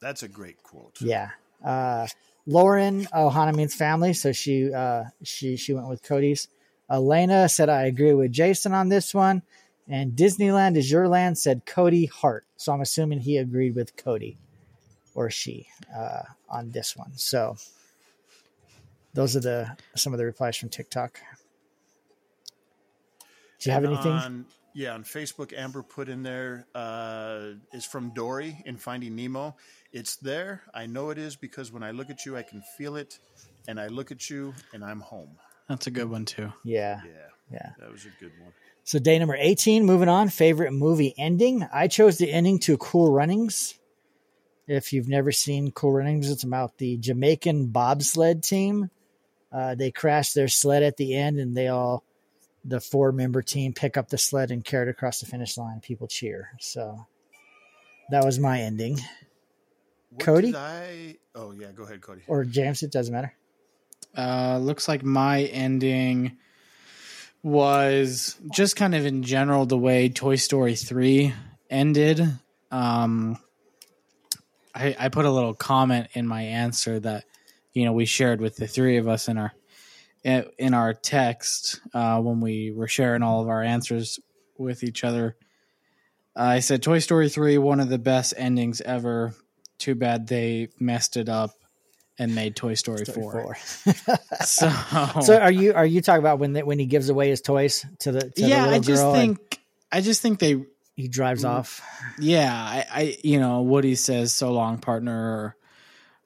S3: That's a great quote.
S2: Yeah. Uh, Lauren Ohana means family, so she uh, she she went with Cody's. Elena said I agree with Jason on this one, and Disneyland is your land said Cody Hart. So I'm assuming he agreed with Cody or she uh, on this one. So those are the some of the replies from TikTok. Do you have anything?
S3: On, yeah, on Facebook, Amber put in there uh, is from Dory in Finding Nemo. It's there. I know it is because when I look at you, I can feel it, and I look at you, and I'm home.
S1: That's a good one too.
S2: yeah,
S3: Yeah,
S2: yeah.
S3: that was a good one.
S2: So day number 18, moving on, favorite movie ending. I chose the ending to Cool Runnings. If you've never seen Cool Runnings, it's about the Jamaican bobsled team. Uh, they crash their sled at the end and they all, the four member team, pick up the sled and carry it across the finish line. People cheer. So that was my ending.
S3: What
S2: Cody?
S3: I? Oh yeah, go ahead, Cody.
S2: Or James, it doesn't matter.
S1: Uh, looks like my ending was just kind of in general the way Toy Story 3 ended. Um, I, I put a little comment in my answer that, you know, we shared with the three of us in our in our text uh, when we were sharing all of our answers with each other. I said Toy Story 3, one of the best endings ever. Too bad they messed it up and made Toy Story, 4. So,
S2: So are you are you talking about when they, when he gives away his toys to the to
S1: yeah,
S2: the little
S1: I just
S2: girl and
S1: think I just think they
S2: he drives off?
S1: yeah, I, I you know, Woody says so long partner or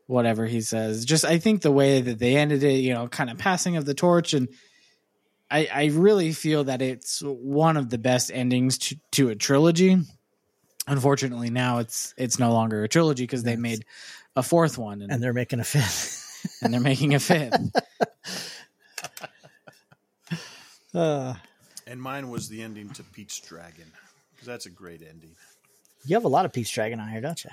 S1: whatever he says. Just I think the way that they ended it, you know, kind of passing of the torch and I I really feel that it's one of the best endings to, to a trilogy. Unfortunately, now it's it's no longer a trilogy because they made a fourth one and,
S2: And they're making a fifth.
S1: and they're making a fifth.
S2: Uh,
S3: And mine was the ending to Pete's Dragon because that's a great ending.
S2: you have a lot of Pete's Dragon on here, don't you?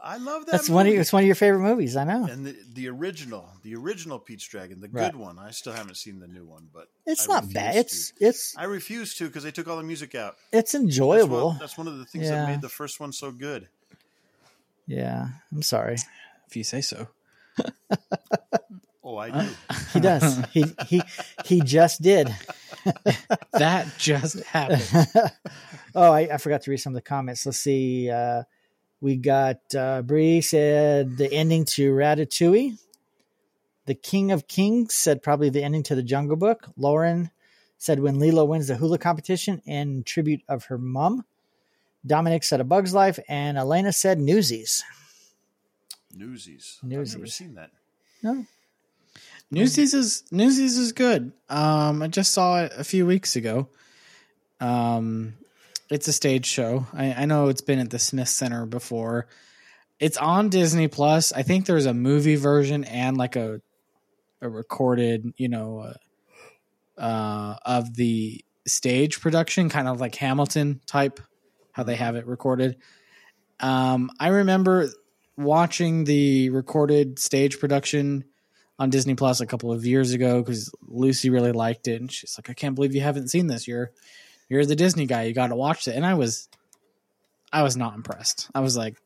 S3: I love that.
S2: That's one of
S3: movie.
S2: your, it's one of your favorite movies. I know.
S3: And the, the original, the original Pete's Dragon, the
S2: Right.
S3: good one. I still haven't seen the new one, but
S2: It's
S3: I
S2: not bad.
S3: to.
S2: It's it's
S3: I refuse to because they took all the music out.
S2: it's
S3: That's
S2: enjoyable.
S3: one, that's one of the things
S2: Yeah.
S3: that made the first one so good.
S2: Yeah, I'm sorry.
S1: if you say so.
S3: Oh, I do.
S2: He does. he he he just did.
S1: That just happened.
S2: oh, I, I forgot to read some of the comments. Let's see. Uh, we got uh, Bree said the ending to Ratatouille. The King of Kings said probably the ending to the Jungle Book. Lauren said when Lilo wins the hula competition in tribute of her mum. Dominic said A Bug's Life, and Elena said Newsies.
S3: Newsies. I've never seen that.
S2: No,
S1: Newsies is Newsies is good. Um, I just saw it a few weeks ago. Um, it's a stage show. I, I know it's been at the Smith Center before. It's on Disney Plus. I think there's a movie version and like a a recorded, you know, uh, uh, of the stage production, kind of like Hamilton type, how they have it recorded. Um, I remember watching the recorded stage production on Disney Plus a couple of years ago because Lucy really liked it, and she's like, "I can't believe you haven't seen this. You're you're the Disney guy. You got to watch it." And I was, I was not impressed. I was like,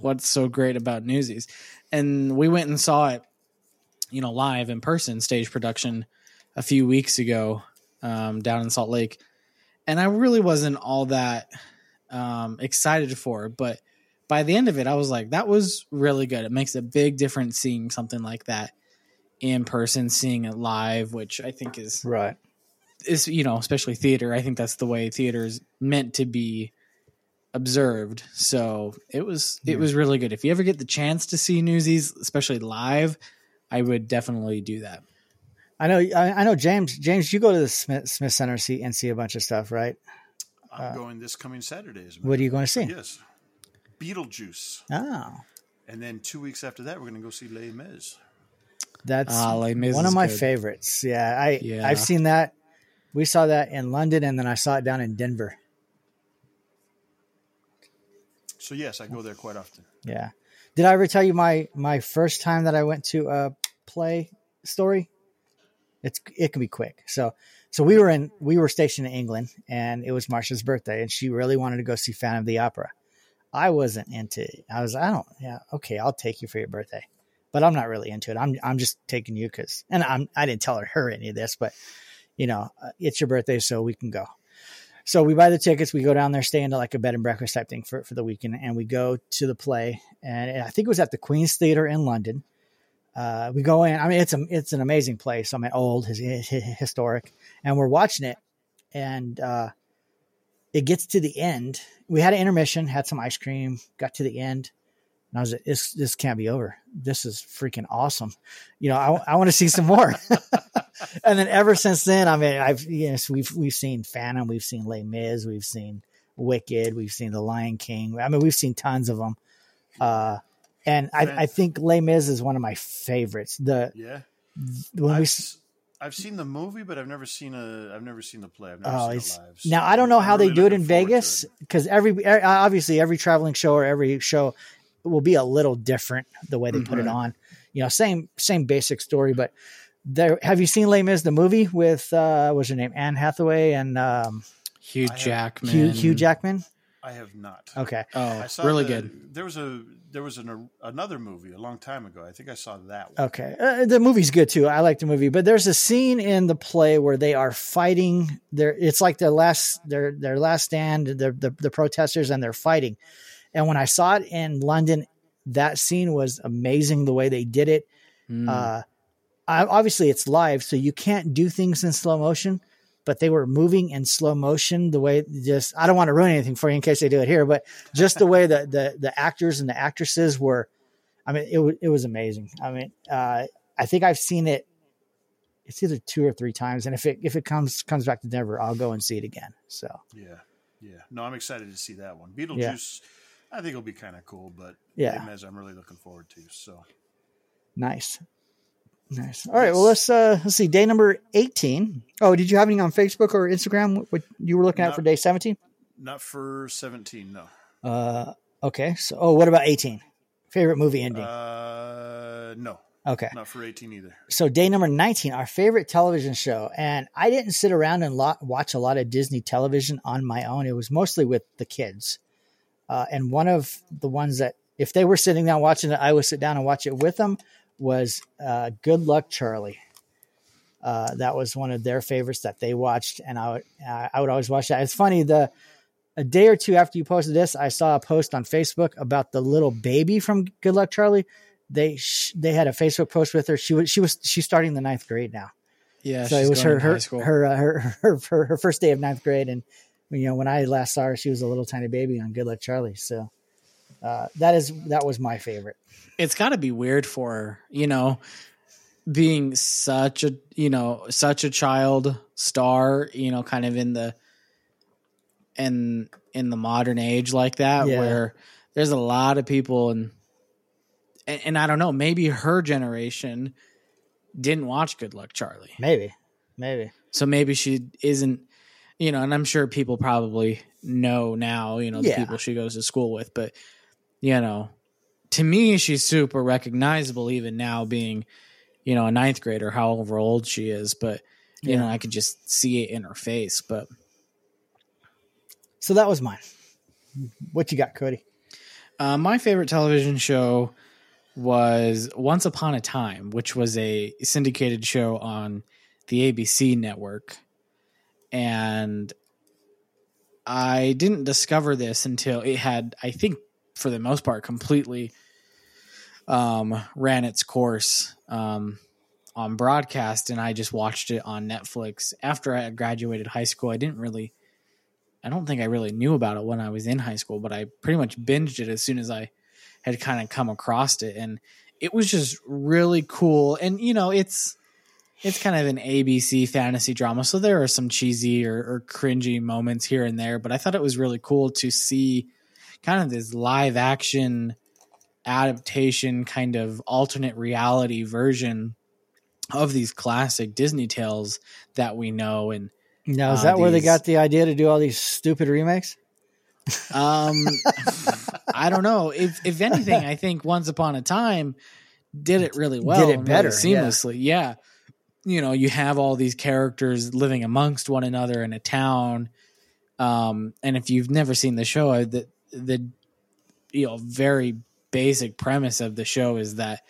S1: "What's so great about Newsies?" And we went and saw it, you know, live in person, stage production, a few weeks ago um, down in Salt Lake, and I really wasn't all that um, excited for but by the end of it, I was like, that was really good. It makes a big difference seeing something like that in person, seeing it live, which I think is
S2: right.
S1: is you know, especially theater. I think that's the way theater is meant to be observed. So it was it was really good. If you ever get the chance to see Newsies, especially live, I would definitely do that.
S2: I know. I, I know. James. James, you go to the Smith, Smith Center see and see a bunch of stuff, right?
S3: I'm going this coming Saturday. As
S2: Uh, What are you going to see?
S3: Yes, Beetlejuice,
S2: Oh,
S3: and then two weeks after that, we're going to go see Les Mis.
S2: That's
S1: Ah, Les Mis
S2: one of my
S1: good.
S2: favorites. Yeah, I
S1: Yeah.
S2: I've seen that. We saw that in London, and then I saw it down in Denver.
S3: So yes, I go there quite often.
S2: Yeah. Did I ever tell you my my first time that I went to a play story? It's it can be quick. So so we were in we were stationed in England and it was Marsha's birthday and she really wanted to go see Phantom of the Opera. I wasn't into it. I was I don't yeah, okay, I'll take you for your birthday. But I'm not really into it. I'm I'm just taking you cuz and I'm I didn't tell her, her any of this, but you know, uh, it's your birthday so we can go. So we buy the tickets, we go down there, stay into like a bed and breakfast type thing for, for the weekend, and we go to the play. And I think it was at the Queen's Theater in London. Uh, we go in. I mean, it's a it's an amazing place. I mean, old, his, his, historic, and we're watching it, and uh, it gets to the end. We had an intermission, had some ice cream, got to the end, and I was like, "This this can't be over. This is freaking awesome." You know, I, I want to see some more. and then ever since then, I mean, I've yes, we've we've seen Phantom, we've seen Les Mis, we've seen Wicked, we've seen The Lion King. I mean, we've seen tons of them. Uh, and I, I think Les Mis is one of my favorites. The
S3: Yeah,
S2: when
S3: I've,
S2: we
S3: I've seen the movie, but I've never seen a I've never seen the play. I've never
S2: Oh,
S3: seen live.
S2: now I don't know how they do it in
S3: looking forward to
S2: Vegas because every obviously every traveling show or every show will be a little different the way they put it on. You know, same same basic story, but there. Have you seen Les Mis the movie with uh, what's her name Anne Hathaway and um,
S1: Hugh
S3: I have-
S1: Jackman.
S2: Hugh, Hugh Jackman?
S3: I have not.
S2: Okay,
S1: Oh,
S3: I saw
S1: really
S3: the-
S1: good.
S3: There was a there was an, another movie a long time ago. I think I saw that one.
S2: Okay, uh, the movie's good too. I like the movie, but there's a scene in the play where they are fighting. Their it's like their last their their last stand. The the, the protesters and they're fighting. And when I saw it in London, that scene was amazing. The way they did it.
S1: Mm.
S2: Uh, I, obviously, it's live, so you can't do things in slow motion. But they were moving in slow motion. The way just I don't want to ruin anything for you in case they do it here, but just the way that the the actors and the actresses were. I mean, it was it was amazing. I mean, uh, I think I've seen it. It's either two or three times, and if it if it comes comes back to Denver, I'll go and see it again. So
S3: Yeah, yeah. No, I'm excited to see that one. Beetlejuice, I think it'll be kind of cool, but
S2: Yeah.
S3: Mis I'm really looking forward to. So
S2: nice, nice. All right, well let's uh let's see day number eighteen. Oh, did you have anything on Facebook or Instagram? What- you were looking at for day seventeen?
S3: not for 17, no.
S2: Uh, okay. So, oh, what about eighteen? Favorite movie ending?
S3: Uh, no,
S2: okay.
S3: not for 18 either.
S2: so day number 19 our favorite television show and i didn't sit around and lot, watch a lot of disney television on my own it was mostly with the kids uh, and one of the ones that if they were sitting down watching it i would sit down and watch it with them was uh, good luck charlie uh, that was one of their favorites that they watched and i would, I would always watch that it's funny the a day or two after you posted this i saw a post on facebook about the little baby from good luck charlie they sh- they had a Facebook post with her. She was she was she's starting the ninth grade now.
S1: yeah,
S2: so it was her her her, uh, her her her her first day of ninth grade, and you know when I last saw her, she was a little tiny baby on Good Luck Charlie. So uh, that is that was my favorite.
S1: it's got to be weird for her, you know, being such a you know such a child star, you know, kind of in the in in the modern age like that,
S2: Yeah.
S1: where there's a lot of people and, and and I don't know, maybe her generation didn't watch Good Luck Charlie,
S2: Maybe, maybe.
S1: so maybe she isn't, you know, and I'm sure people probably know now, you know, the
S2: Yeah.
S1: people she goes to school with, but you know, to me, she's super recognizable even now being, you know, a ninth grader, however old she is, but you know, I could just see it in her face. But
S2: So that was mine. What you got, Cody?
S1: uh, my favorite television show was Once Upon a Time, which was a syndicated show on the ABC network. And I didn't discover this until it had, I think, for the most part, completely um, ran its course um, on broadcast. And I just watched it on Netflix after I graduated high school. I didn't really, I don't think I really knew about it when I was in high school, but I pretty much binged it as soon as I had kind of come across it. And it was just really cool. And, you know, it's, it's kind of an ABC fantasy drama, so there are some cheesy or, or cringy moments here and there. But I thought it was really cool to see kind of this live action adaptation, kind of alternate reality version of these classic Disney tales that we know. And
S2: Now, is
S1: Uh,
S2: that where they got the idea to do all these stupid remakes?
S1: um, I don't know. If if anything, I think Once Upon a Time did it really well,
S2: Did it better,
S1: really seamlessly. Yeah. You know, you have all these characters living amongst one another in a town. Um, and if you've never seen the show, the the you know very basic premise of the show is that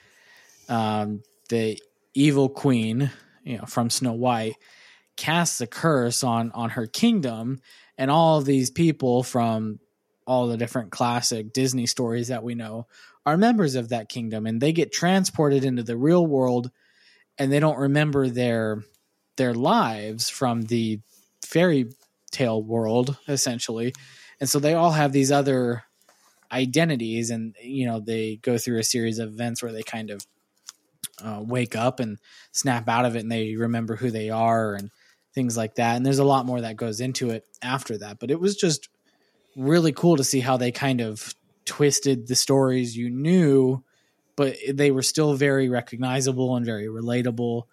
S1: um, the evil queen, you know, from Snow White, casts a curse on on her kingdom, and all of these people from all the different classic Disney stories that we know are members of that kingdom, and they get transported into the real world, and they don't remember their their lives from the fairy tale world, essentially, and so they all have these other identities, and you know they go through a series of events where they kind of uh, wake up and snap out of it, and they remember who they are and things like that. And there's a lot more that goes into it after that, but it was just really cool to see how they kind of twisted the stories you knew, but they were still very recognizable and very relatable.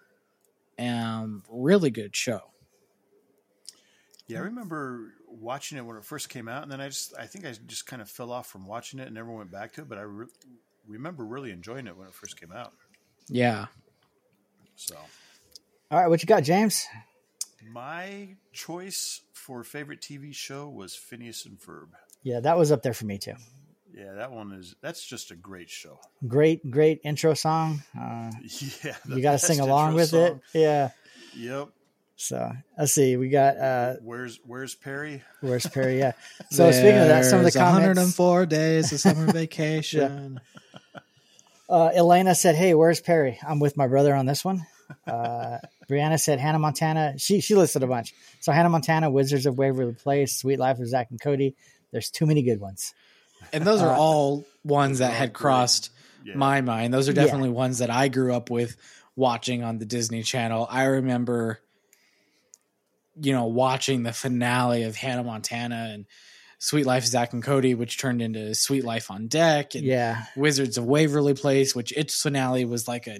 S1: Um, really good show.
S3: Yeah, I remember watching it when it first came out, and then I just I think I just kind of fell off from watching it and never went back to it. But I re- remember really enjoying it when it first came out.
S1: Yeah.
S3: So
S2: All right, what you got, James?
S3: my choice for favorite TV show was Phineas and Ferb.
S2: Yeah, that was up there for me too.
S3: Yeah, that one is that's just a great show.
S2: Great, great intro song. Uh,
S3: Yeah,
S2: you got to sing along
S3: intro
S2: with it. Yeah.
S3: Yep.
S2: So let's see. We got uh,
S3: Where's Where's Perry?
S2: where's Perry? Yeah. So speaking of that, some of the comments.
S1: 104 days of summer vacation.
S2: Uh, Elena said, "Hey, where's Perry? I'm with my brother on this one." Uh, Brianna said, "Hannah Montana." She she listed a bunch. So Hannah Montana, Wizards of Waverly Place, Suite Life of Zack and Cody. There's too many good ones.
S1: And those are
S2: Uh,
S1: all ones that had crossed
S3: Yeah.
S1: my mind. Those are
S2: Yeah.
S1: definitely ones that I grew up with watching on the Disney Channel. I remember, you know, watching the finale of Hannah Montana and Suite Life Zack and Cody, which turned into Suite Life on Deck, and
S2: Yeah,
S1: Wizards of Waverly Place, which its finale was like a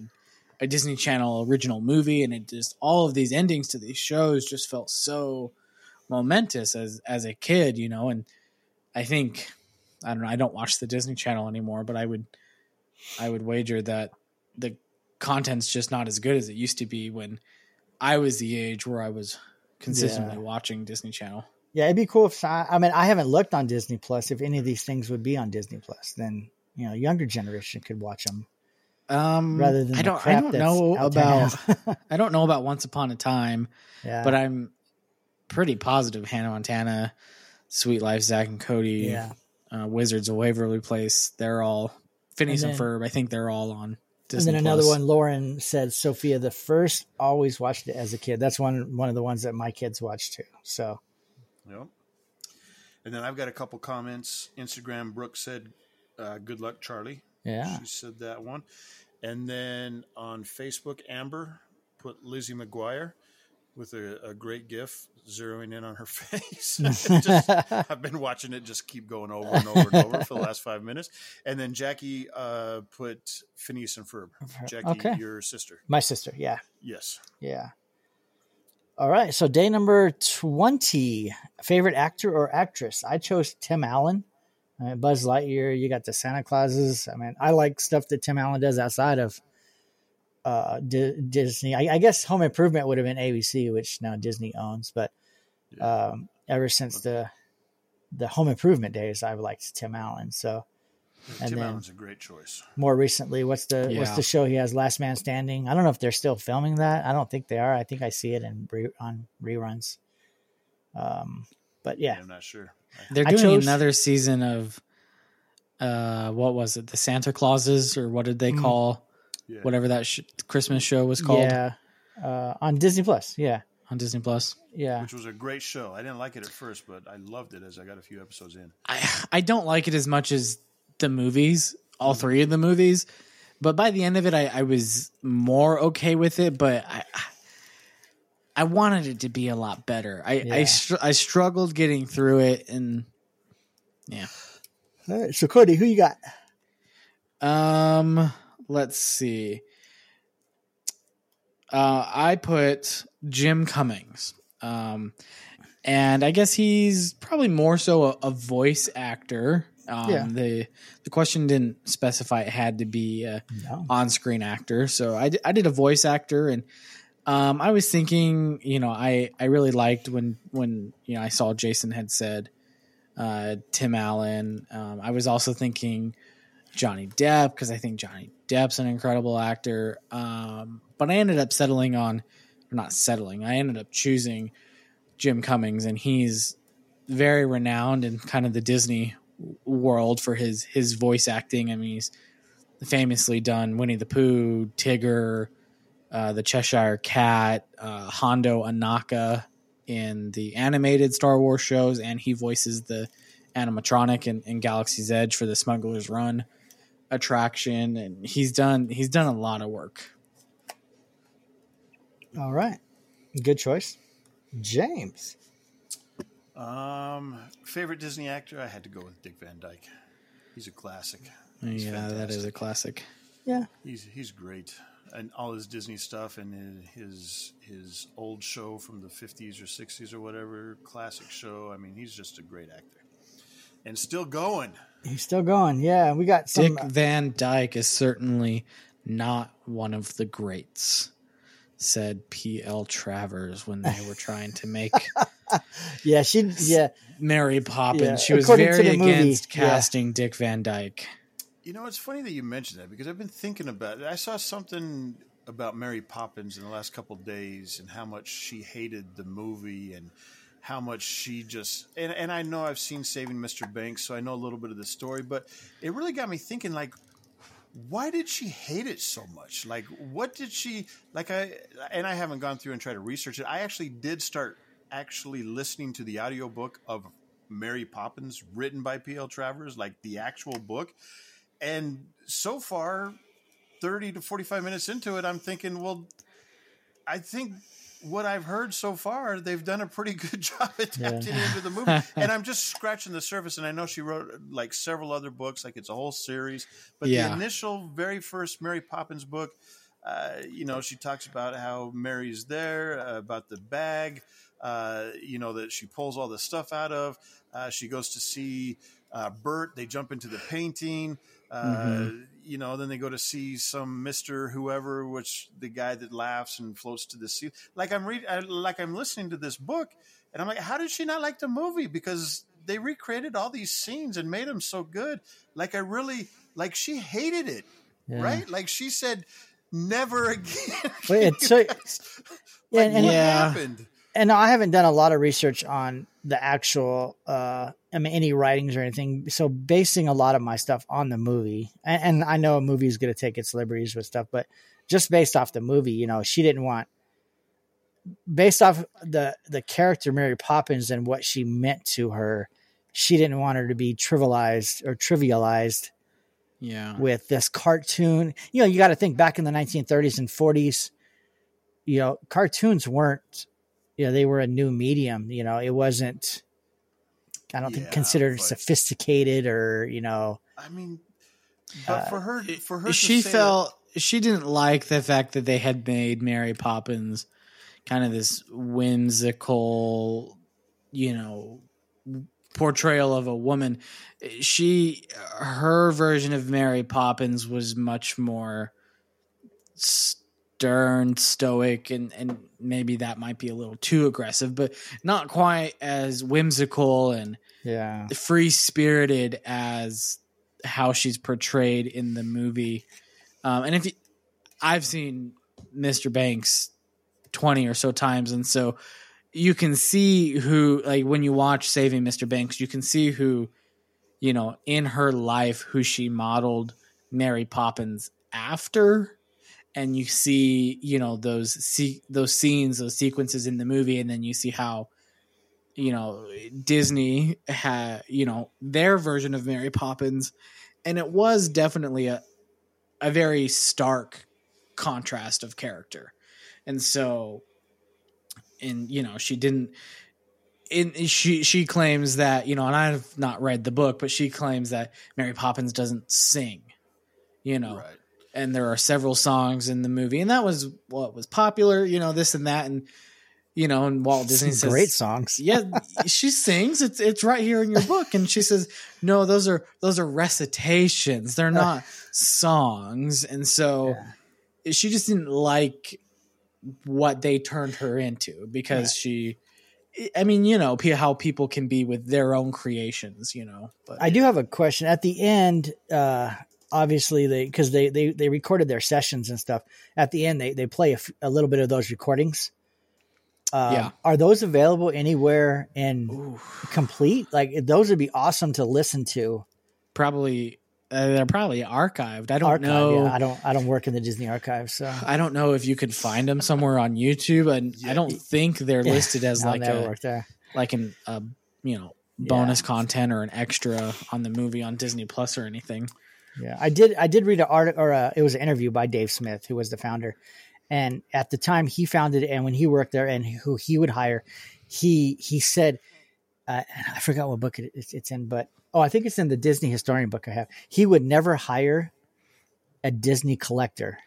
S1: a Disney Channel original movie, and it just all of these endings to these shows just felt so momentous as as a kid, you know. And I think I don't know, I don't watch the Disney Channel anymore, but I would I would wager that the content's just not as good as it used to be when I was the age where I was consistently
S2: Yeah.
S1: watching Disney Channel.
S2: yeah. It'd be cool if I, I mean I haven't looked on Disney Plus. If any of these things would be on Disney Plus, then you know younger generation could watch them
S1: Um,
S2: rather than
S1: I don't I
S2: crap
S1: don't know about. I don't know about Once Upon a Time.
S2: yeah,
S1: but I'm pretty positive Hannah Montana, Suite Life, Zack and Cody,
S2: yeah.
S1: Uh, Wizards of Waverly Place. They're all Phineas and,
S2: And
S1: Ferb. I think they're all on
S2: And
S1: Disney.
S2: then another
S1: Plus.
S2: one, Lauren said Sofia the First. Always watched it as a kid. That's one one of the ones that my kids watch too. So
S3: Yep. And then I've got a couple comments. Instagram Brooke said, uh, "Good luck, Charlie."
S2: yeah,
S3: She said that one. And then on Facebook, Amber put Lizzie McGuire with a, a great gif zeroing in on her face. Just- I've been watching it just keep going over and over and over for the last five minutes. And then Jackie uh, put Phineas and Ferb. Jackie,
S2: Okay.
S3: your sister.
S2: my sister. Yeah,
S3: Yes.
S2: yeah. All right. So day number twenty. Favorite actor or actress? I chose Tim Allen. Uh, Buzz Lightyear. You got the Santa Clauses. I mean, I like stuff that Tim Allen does outside of uh, Di- Disney. I, I guess Home Improvement would have been ABC, which now Disney owns. But um, ever since the the Home Improvement days, I've liked Tim Allen. So and
S3: Tim
S2: then-
S3: Allen's a great choice.
S2: more recently, what's the what's the show he has? Last Man Standing. I don't know if they're still filming that. I don't think they are. I think I see it in re, on reruns. Um, but yeah,
S3: I'm not sure.
S1: They're
S2: I
S1: doing
S2: chose-
S1: another season of uh, what was it? The Santa Clauses, or what did they
S2: Mm.
S1: call
S3: Yeah.
S1: whatever that sh- Christmas show was called
S2: yeah, uh, on Disney Plus. Yeah,
S1: on Disney Plus?
S2: yeah,
S3: Which was a great show. I didn't like it at first, but I loved it as I got a few episodes in.
S1: I I don't like it as much as the movies, all three of the movies, but by the end of it, I, I was more okay with it. But I, I wanted it to be a lot better. I I, str- I struggled getting through it, and yeah.
S2: All right, so Cody, who you got?
S1: um, let's see. Uh, I put Jim Cummings. Um, and I guess he's probably more so a, a voice actor. Um,
S2: Yeah.
S1: the the question didn't specify it had to be a
S2: No.
S1: on-screen actor. So I, I did a voice actor and um, I was thinking, you know, I, I really liked when, when, you know, I saw Jason had said uh, Tim Allen. Um, I was also thinking Johnny Depp because I think Johnny Depp's an incredible actor. Um, but I ended up settling on, not settling, I ended up choosing Jim Cummings and he's very renowned in kind of the Disney world for his his voice acting. I mean, he's famously done Winnie the Pooh, Tigger, uh, the Cheshire Cat, uh, Hondo Ohnaka in the animated Star Wars shows, and he voices the animatronic in, in Galaxy's Edge for the Smuggler's Run attraction. And he's done he's done a lot of work.
S2: All right, good choice, James.
S3: Um, favorite Disney actor? I had to go with Dick Van Dyke. He's a classic. He's
S1: yeah, that is a classic.
S2: Yeah,
S3: He's he's great, and all his Disney stuff and his his old show from the fifties or sixties or whatever classic show. I mean, he's just a great actor, and still going.
S2: he's still going. Yeah, we got some.
S1: Dick Van Dyke is certainly not one of the greats, said P.L. Travers when they were trying to make
S2: yeah, she. Yeah,
S1: Mary Poppins.
S2: Yeah,
S1: she was
S2: according to
S1: very
S2: the movie,
S1: against
S2: yeah.
S1: casting Dick Van Dyke.
S3: You know, it's funny that you mentioned that because I've been thinking about it. I saw something about Mary Poppins in the last couple of days and how much she hated the movie and how much she just and, and I know I've seen Saving Mr. Banks, so I know a little bit of the story, but it really got me thinking like why did she hate it so much? Like what did she like I and I haven't gone through and tried to research it. I actually did start actually listening to the audiobook of Mary Poppins written by P.L. Travers, like the actual book. And so far, 30 to 45 minutes into it, I'm thinking, well, I think what I've heard so far, they've done a pretty good job adapting it into the movie. and I'm just scratching the surface. And I know she wrote like several other books, like it's a whole series. But
S1: Yeah.
S3: the initial, very first Mary Poppins book, uh, you know, she talks about how Mary's there, uh, about the bag, uh, you know, that she pulls all the stuff out of. Uh, she goes to see uh, Bert. They jump into the painting. Uh, You know, then they go to see some Mister Whoever, which the guy that laughs and floats to the sea. Like I'm read, I, like I'm listening to this book, and I'm like, how did she not like the movie? Because they recreated all these scenes and made them so good. Like I really, like she hated it,
S2: Yeah.
S3: right? Like she said, never again.
S2: Wait, so- yeah,
S3: Like,
S2: and,
S3: what
S1: Yeah.
S3: happened?
S2: and I haven't done a lot of research on the actual, uh, I mean, any writings or anything. So basing a lot of my stuff on the movie, and, and I know a movie is going to take its liberties with stuff, but just based off the movie, you know, she didn't want, based off the the character Mary Poppins and what she meant to her, she didn't want her to be trivialized or trivialized
S1: Yeah.
S2: with this cartoon. You know, you got to think back in the 1930s and 40s, you know, cartoons weren't, you know, they were a new medium. You know, it wasn't, I don't think considered
S3: but-
S2: sophisticated or, you know,
S3: I mean, but uh, for her, for her, to
S1: she
S3: say
S1: felt she didn't like the fact that they had made Mary Poppins kind of this whimsical, you know, portrayal of a woman. She her version of Mary Poppins was much more stern, stoic, and and maybe that might be a little too aggressive, but not quite as whimsical and
S2: yeah.
S1: free spirited as how she's portrayed in the movie. Um, and if you, I've seen Mr. Banks 20 or so times, and so you can see who, like, when you watch Saving Mr. Banks, you can see who, you know, in her life, who she modeled Mary Poppins after. And you see, you know, those see those scenes, those sequences in the movie, and then you see how you know Disney had you know their version of Mary Poppins, and it was definitely a a very stark contrast of character. And so and you know, she didn't in she she claims that, you know, and I've not read the book, but she claims that Mary Poppins doesn't sing. You know.
S3: Right.
S1: And there are several songs in the movie, and that was what was popular, you know, this and that, and you know, and Walt Disney says
S2: great songs.
S1: yeah, she sings. It's it's right here in your book, and she says, "No, those are those are recitations. They're not songs." And so she just didn't like what they turned her into because
S2: Right.
S1: she. I mean, you know how people can be with their own creations, you know. But
S2: I do have a question at the end. Uh, obviously, they because they, they they recorded their sessions and stuff. At the end, they they play a, f- a little bit of those recordings. Um,
S1: Yeah.
S2: are those available anywhere and
S1: Ooh,
S2: complete? Like those would be awesome to listen to.
S1: probably uh, they're probably archived. I don't
S2: Archive,
S1: know.
S2: yeah, I don't I don't work in the Disney archive, so
S1: I don't know if you could find them somewhere on YouTube, and I don't think they're
S2: Yeah.
S1: listed as
S2: I'll
S1: like
S2: never
S1: a
S2: work there.
S1: like an uh, you know
S2: Yeah.
S1: bonus content or an extra on the movie on Disney Plus or anything.
S2: Yeah, I did. I did read an article, or uh it was an interview by Dave Smith, who was the founder. And at the time, he founded it, and when he worked there, and who he would hire, he he said, uh, I forgot what book it, it's, it's in, but oh, I think it's in the Disney historian book I have. He would never hire a Disney collector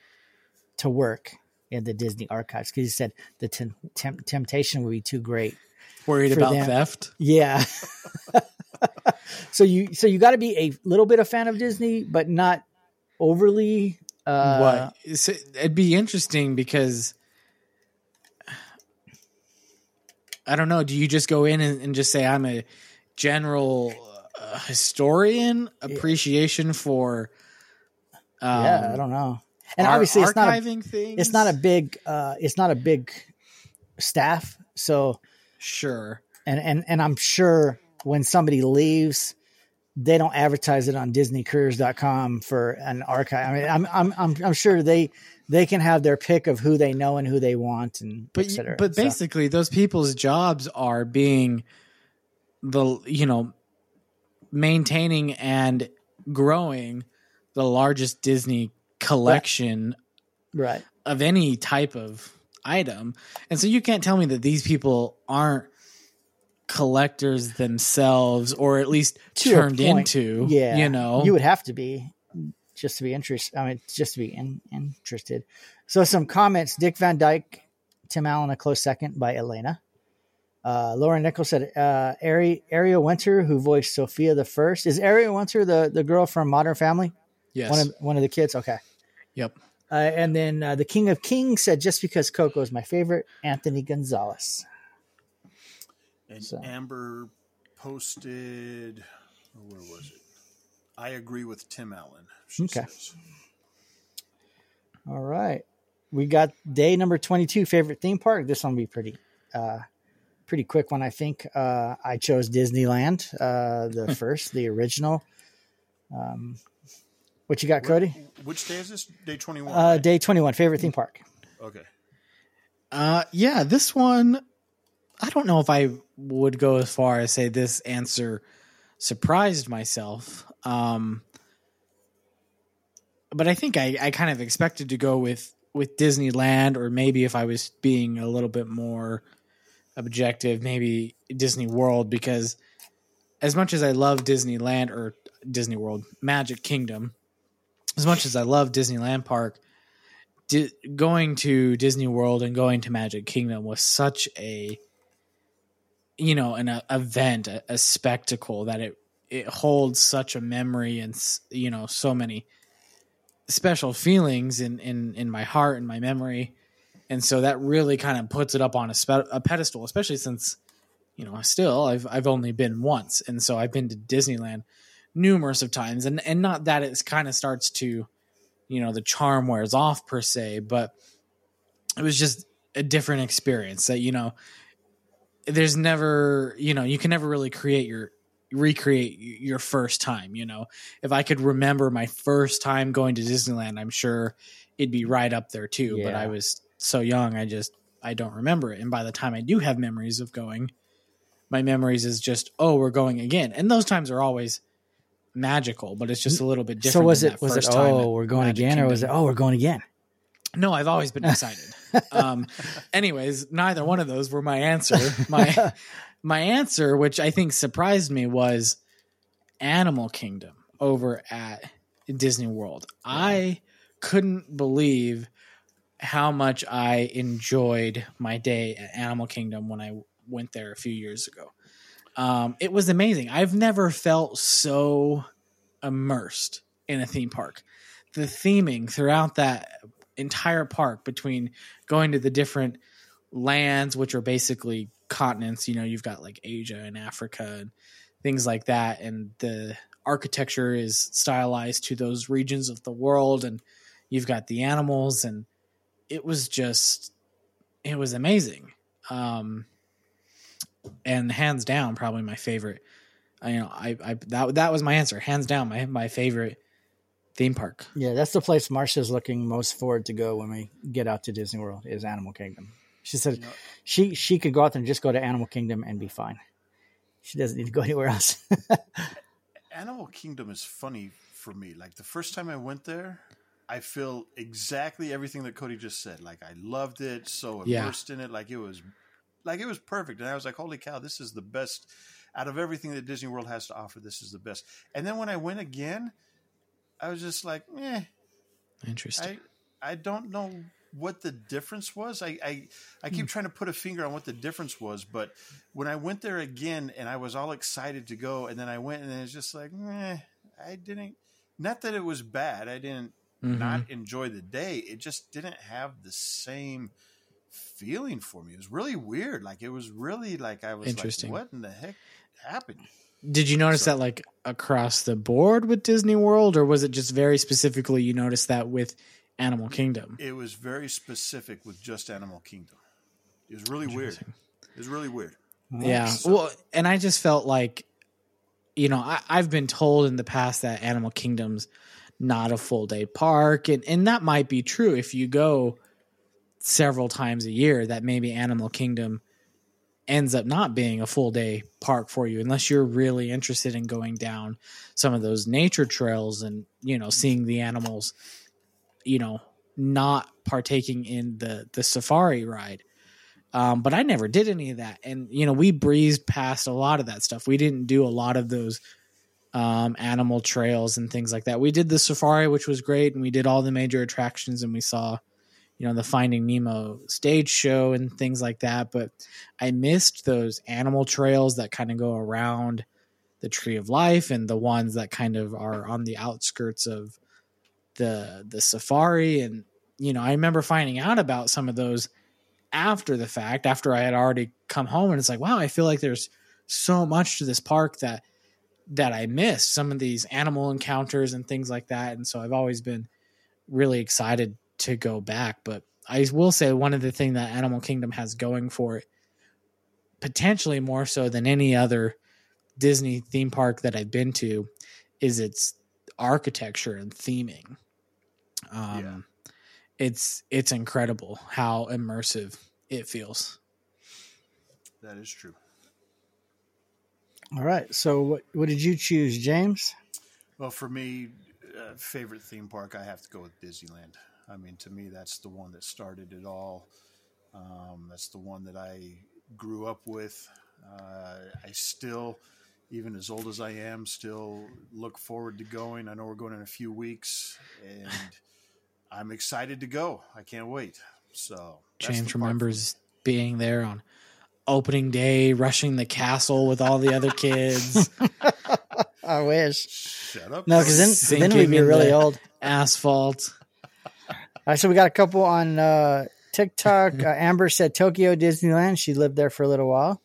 S2: to work in the Disney archives because he said the tem- temp- temptation would be too great.
S1: Worried about
S2: them.
S1: theft?
S2: Yeah. so you so you got to be a little bit a fan of Disney, but not overly. Uh,
S1: what? It's- It'd be interesting because I don't know. Do you just go in and, and just say I'm a general uh, historian appreciation for? Um,
S2: yeah, I don't know. And
S1: ar-
S2: obviously, it's not a,
S1: things.
S2: it's not a big uh, it's not a big staff. So
S1: sure.
S2: and and and I'm sure when somebody leaves, they don't advertise it on DisneyCareers.com for an archive. I mean, I'm I'm I'm, I'm sure they they can have their pick of who they know and who they want and
S1: but
S2: et cetera.
S1: but
S2: So-
S1: basically those people's jobs are being the you know maintaining and growing the largest disney collection
S2: right.
S1: of any type of item and so you can't tell me that these people aren't collectors themselves or at least
S2: To
S1: turned into
S2: Yeah,
S1: you know
S2: you would have to be just to be interested. I mean, just to be in, interested. So, some comments: Dick Van Dyke, Tim Allen, a close second by Elena. Uh, Lauren Nichols said, uh, Ari, Ariel Winter, who voiced Sofia the First, is Ariel Winter the, the girl from Modern Family?
S1: yes
S2: One of one of the kids. Okay.
S1: yep
S2: Uh, and then uh, the King of Kings said, just because Coco is my favorite, Anthony Gonzalez.
S3: And
S2: So-
S3: Amber posted, oh, where was it? I agree with Tim Allen. she
S2: Okay.
S3: says.
S2: All right. We got day number 22, favorite theme park. This one will be pretty uh pretty quick one, I think. Uh I chose Disneyland, uh the first, the original. Um what you got, Cody?
S3: Which day is this? Day 21.
S2: Uh
S3: right?
S2: day 21, favorite theme park.
S3: Okay.
S1: Uh, yeah, this one, I don't know if I would go as far as say this answer surprised myself. Um, but I think I, I kind of expected to go with with Disneyland, or maybe if I was being a little bit more objective, maybe Disney World, because as much as I love Disneyland or Disney World, Magic Kingdom, as much as I love Disneyland Park, di- going to Disney World and going to Magic Kingdom was such a you know an a, event, a, a spectacle that it it holds such a memory and you know so many special feelings in in in my heart and my memory, and so that really kind of puts it up on a, spe- a pedestal, especially since you know still I've I've only been once, and so I've been to Disneyland numerous of times, and and not that it's kind of starts to you know the charm wears off per se but it was just a different experience that you know there's never you know you can never really create your recreate your first time you know if i could remember my first time going to disneyland i'm sure it'd be right up there too but i was so young i just i don't remember it and by the time i do have memories of going my memories is just oh we're going again and those times are always magical, but it's just a little bit different.
S2: So was it was it oh we're going again or was it oh we're going again?
S1: No, I've always been excited. Um, anyways, neither one of those were my answer. My my answer, which I think surprised me, was Animal Kingdom over at Disney World. I couldn't believe how much I enjoyed my day at Animal Kingdom when I went there a few years ago. Um, it was amazing. I've never felt so immersed in a theme park. The theming throughout that entire park between going to the different lands, which are basically continents, you know, you've got like Asia and Africa and things like that. And the architecture is stylized to those regions of the world. And you've got the animals. And it was just, it was amazing. Um, and hands down, probably my favorite. I, you know, I, I that that was my answer. Hands down, my my favorite theme park.
S2: Yeah, that's the place Marcia's looking most forward to go when we get out to Disney World is Animal Kingdom. She said
S3: You know,
S2: she she could go out there and just go to Animal Kingdom and be fine. She doesn't need to go anywhere else.
S3: Animal Kingdom is funny for me. Like the first time I went there, I feel exactly everything that Cody just said. Like I loved it, so
S1: Yeah.
S3: immersed in it. Like it was, like it was perfect. And I was like, "Holy cow, this is the best out of everything that Disney World has to offer. This is the best." And then when I went again, I was just like, "Eh,
S1: Interesting.
S3: I I don't know what the difference was. I I, I keep trying to put a finger on what the difference was, but when I went there again and I was all excited to go, and then I went and it was just like, meh, I didn't. Not that it was bad. I didn't
S1: Mhm.
S3: not enjoy the day. It just didn't have the same feeling for me. It was really weird. Like it was really like I was
S1: Interesting.
S3: like, what in the heck happened?
S1: Did you notice
S3: So-
S1: that like across the board with Disney World, or was it just very specifically you noticed that with Animal Kingdom?
S3: It was very specific with just Animal Kingdom. It was really weird. It was really weird.
S1: Yeah.
S3: So-
S1: Well, and I just felt like, you know, I, I've been told in the past that Animal Kingdom's not a full day park, and and that might be true if you go several times a year. That maybe Animal Kingdom ends up not being a full day park for you unless you're really interested in going down some of those nature trails and you know seeing the animals you know not partaking in the the safari ride um, but I never did any of that. And you know, we breezed past a lot of that stuff. We didn't do a lot of those um, animal trails and things like that. We did the safari, which was great, and we did all the major attractions, and we saw, you know, the Finding Nemo stage show and things like that. But I missed those animal trails that kind of go around the Tree of Life and the ones that kind of are on the outskirts of the the safari. And you know, I remember finding out about some of those after the fact, after I had already come home, and it's like, wow, I feel like there's so much to this park that that I missed. Some of these animal encounters and things like that, and so I've always been really excited to go back. But I will say one of the things that Animal Kingdom has going for it, potentially more so than any other Disney theme park that I've been to, is its architecture and theming. Um,
S3: Yeah.
S1: It's it's incredible how immersive it feels.
S3: That is true.
S2: All right. So what what did you choose, James?
S3: Well, for me, uh, favorite theme park, I have to go with Disneyland. I mean, to me, that's the one that started it all. Um, that's the one that I grew up with. Uh, I still, even as old as I am, still look forward to going. I know we're going in a few weeks, and I'm excited to go. I can't wait. So,
S1: James
S3: park for me.
S1: remembers being there on opening day, rushing the castle with all the other kids,
S2: I wish.
S3: Shut up.
S2: No, because then then we'd be really old.
S1: asphalt.
S2: Right, so we got a couple on uh, TikTok. Uh, Amber said Tokyo Disneyland. She lived there for a little while.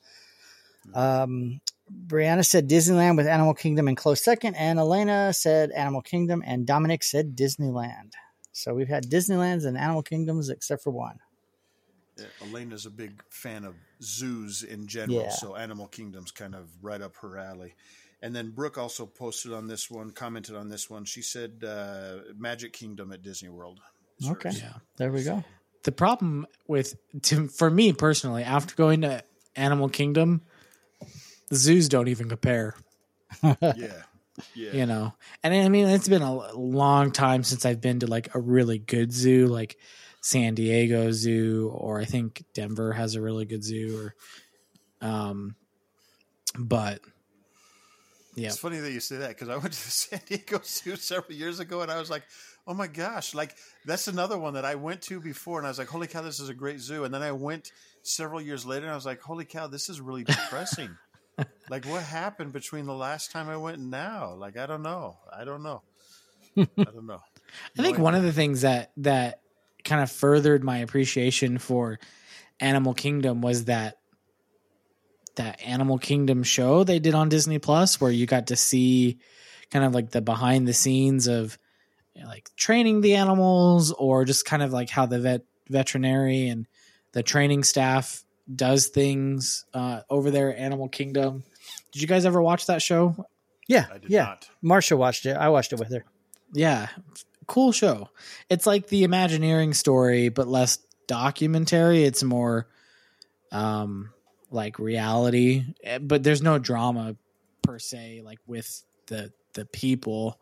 S2: Um, Brianna said Disneyland with Animal Kingdom in close second, and Elena said Animal Kingdom, and Dominic said Disneyland. So we've had Disneylands and Animal Kingdoms except for one.
S3: Yeah, Elena's a big fan of zoos in general,
S2: Yeah.
S3: so Animal Kingdom's kind of right up her alley. And then Brooke also posted on this one, commented on this one. She said uh, Magic Kingdom at Disney World. Is
S2: Okay.
S1: Yeah.
S2: There we go.
S1: The problem with to, for me personally, after going to Animal Kingdom, the zoos don't even compare.
S3: Yeah. Yeah.
S1: you know and i mean it's been a long time since i've been to like a really good zoo like san diego zoo or i think denver has a really good zoo or um but yeah
S3: It's funny that you say that because I went to the San Diego Zoo several years ago and I was like, oh my gosh, like that's another one that I went to before and I was like, holy cow, this is a great zoo. And then I went several years later and I was like, holy cow, this is really depressing. like what happened between the last time I went and now? Like, I don't know. I don't know. I don't know.
S1: I think one of the things that that kind of furthered my appreciation for Animal Kingdom was that that Animal Kingdom show they did on Disney Plus where you got to see kind of like the behind the scenes of like training the animals or just kind of like how the vet veterinary and the training staff does things uh, over there Animal Kingdom. Did you guys ever watch that show?
S2: Yeah,
S3: I did
S2: yeah.
S3: not.
S2: Marsha watched it. I watched it with her.
S1: Yeah, cool show. It's like the Imagineering story, but less documentary. It's more um like reality, Eh, but there's no drama per se, like with the the people.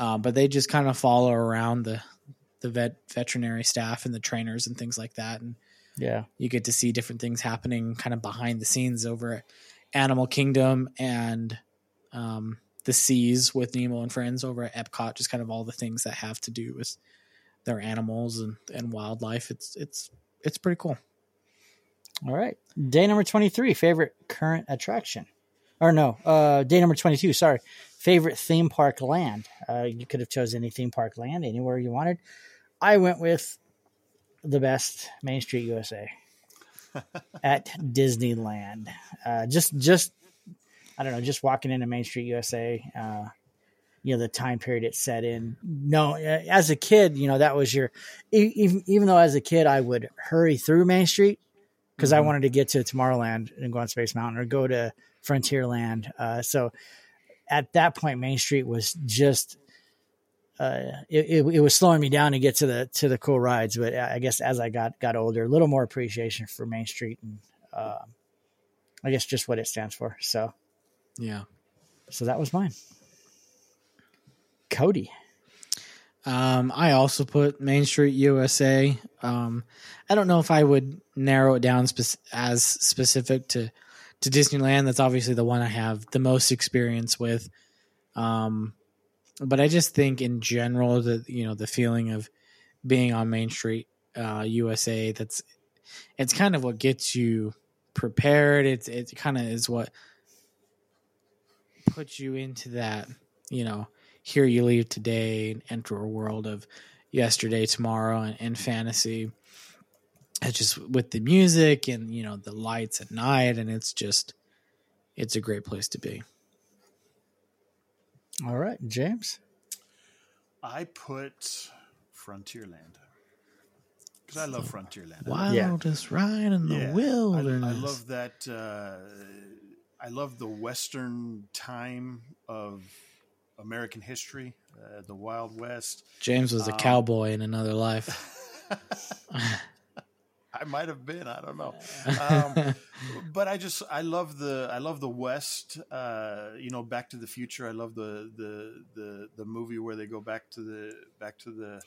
S1: Um, but they just kind of follow around the the vet veterinary staff and the trainers and things like that, and
S2: Yeah,
S1: you get to see different things happening kind of behind the scenes over at Animal Kingdom and um, the seas with Nemo and friends over at Epcot. Just kind of all the things that have to do with their animals and, and wildlife. It's it's it's pretty cool.
S2: All right. Day number 23, favorite current attraction. Or no, uh, day number 22, sorry. Favorite theme park land. Uh, you could have chosen any theme park land anywhere you wanted. I went with the best, Main Street USA at Disneyland. Uh, just, just, I don't know, just walking into Main Street USA, uh, you know, the time period it set in. No, uh, as a kid, you know, that was your, even, even though as a kid I would hurry through Main Street, because I
S1: Mhm.
S2: wanted to get to Tomorrowland and go on Space Mountain or go to Frontierland. Uh, so at that point, Main Street was just uh, it, it, it was slowing me down to get to the to the cool rides. But I guess as I got got older, a little more appreciation for Main Street and uh, I guess just what it stands for. So
S1: Yeah.
S2: so that was mine. Cody.
S1: Um, I also put Main Street USA. Um, I don't know if I would narrow it down spec- as specific to to Disneyland. That's obviously the one I have the most experience with. Um, but I just think in general that you know the feeling of being on Main Street uh, USA. That's it's kind of what gets you prepared. It's it kind of is what puts you into that you know here you leave today and enter a world of yesterday, tomorrow, and, and fantasy. It's just with the music and you know the lights at night, and it's just it's a great place to be.
S2: All right, James.
S3: I put Frontierland because I love Frontierland. I love-
S2: Yeah.
S1: Wildest ride in the
S3: Yeah, I-
S1: wilderness.
S3: I, love that. Uh, I love the Western time of American history, uh, the Wild West.
S1: James was a
S3: um,
S1: cowboy in another life.
S3: I might have been. I don't know. Um, but I just I love the I love the West. Uh, you know, Back to the Future. I love the the the the movie where they go back to the back to the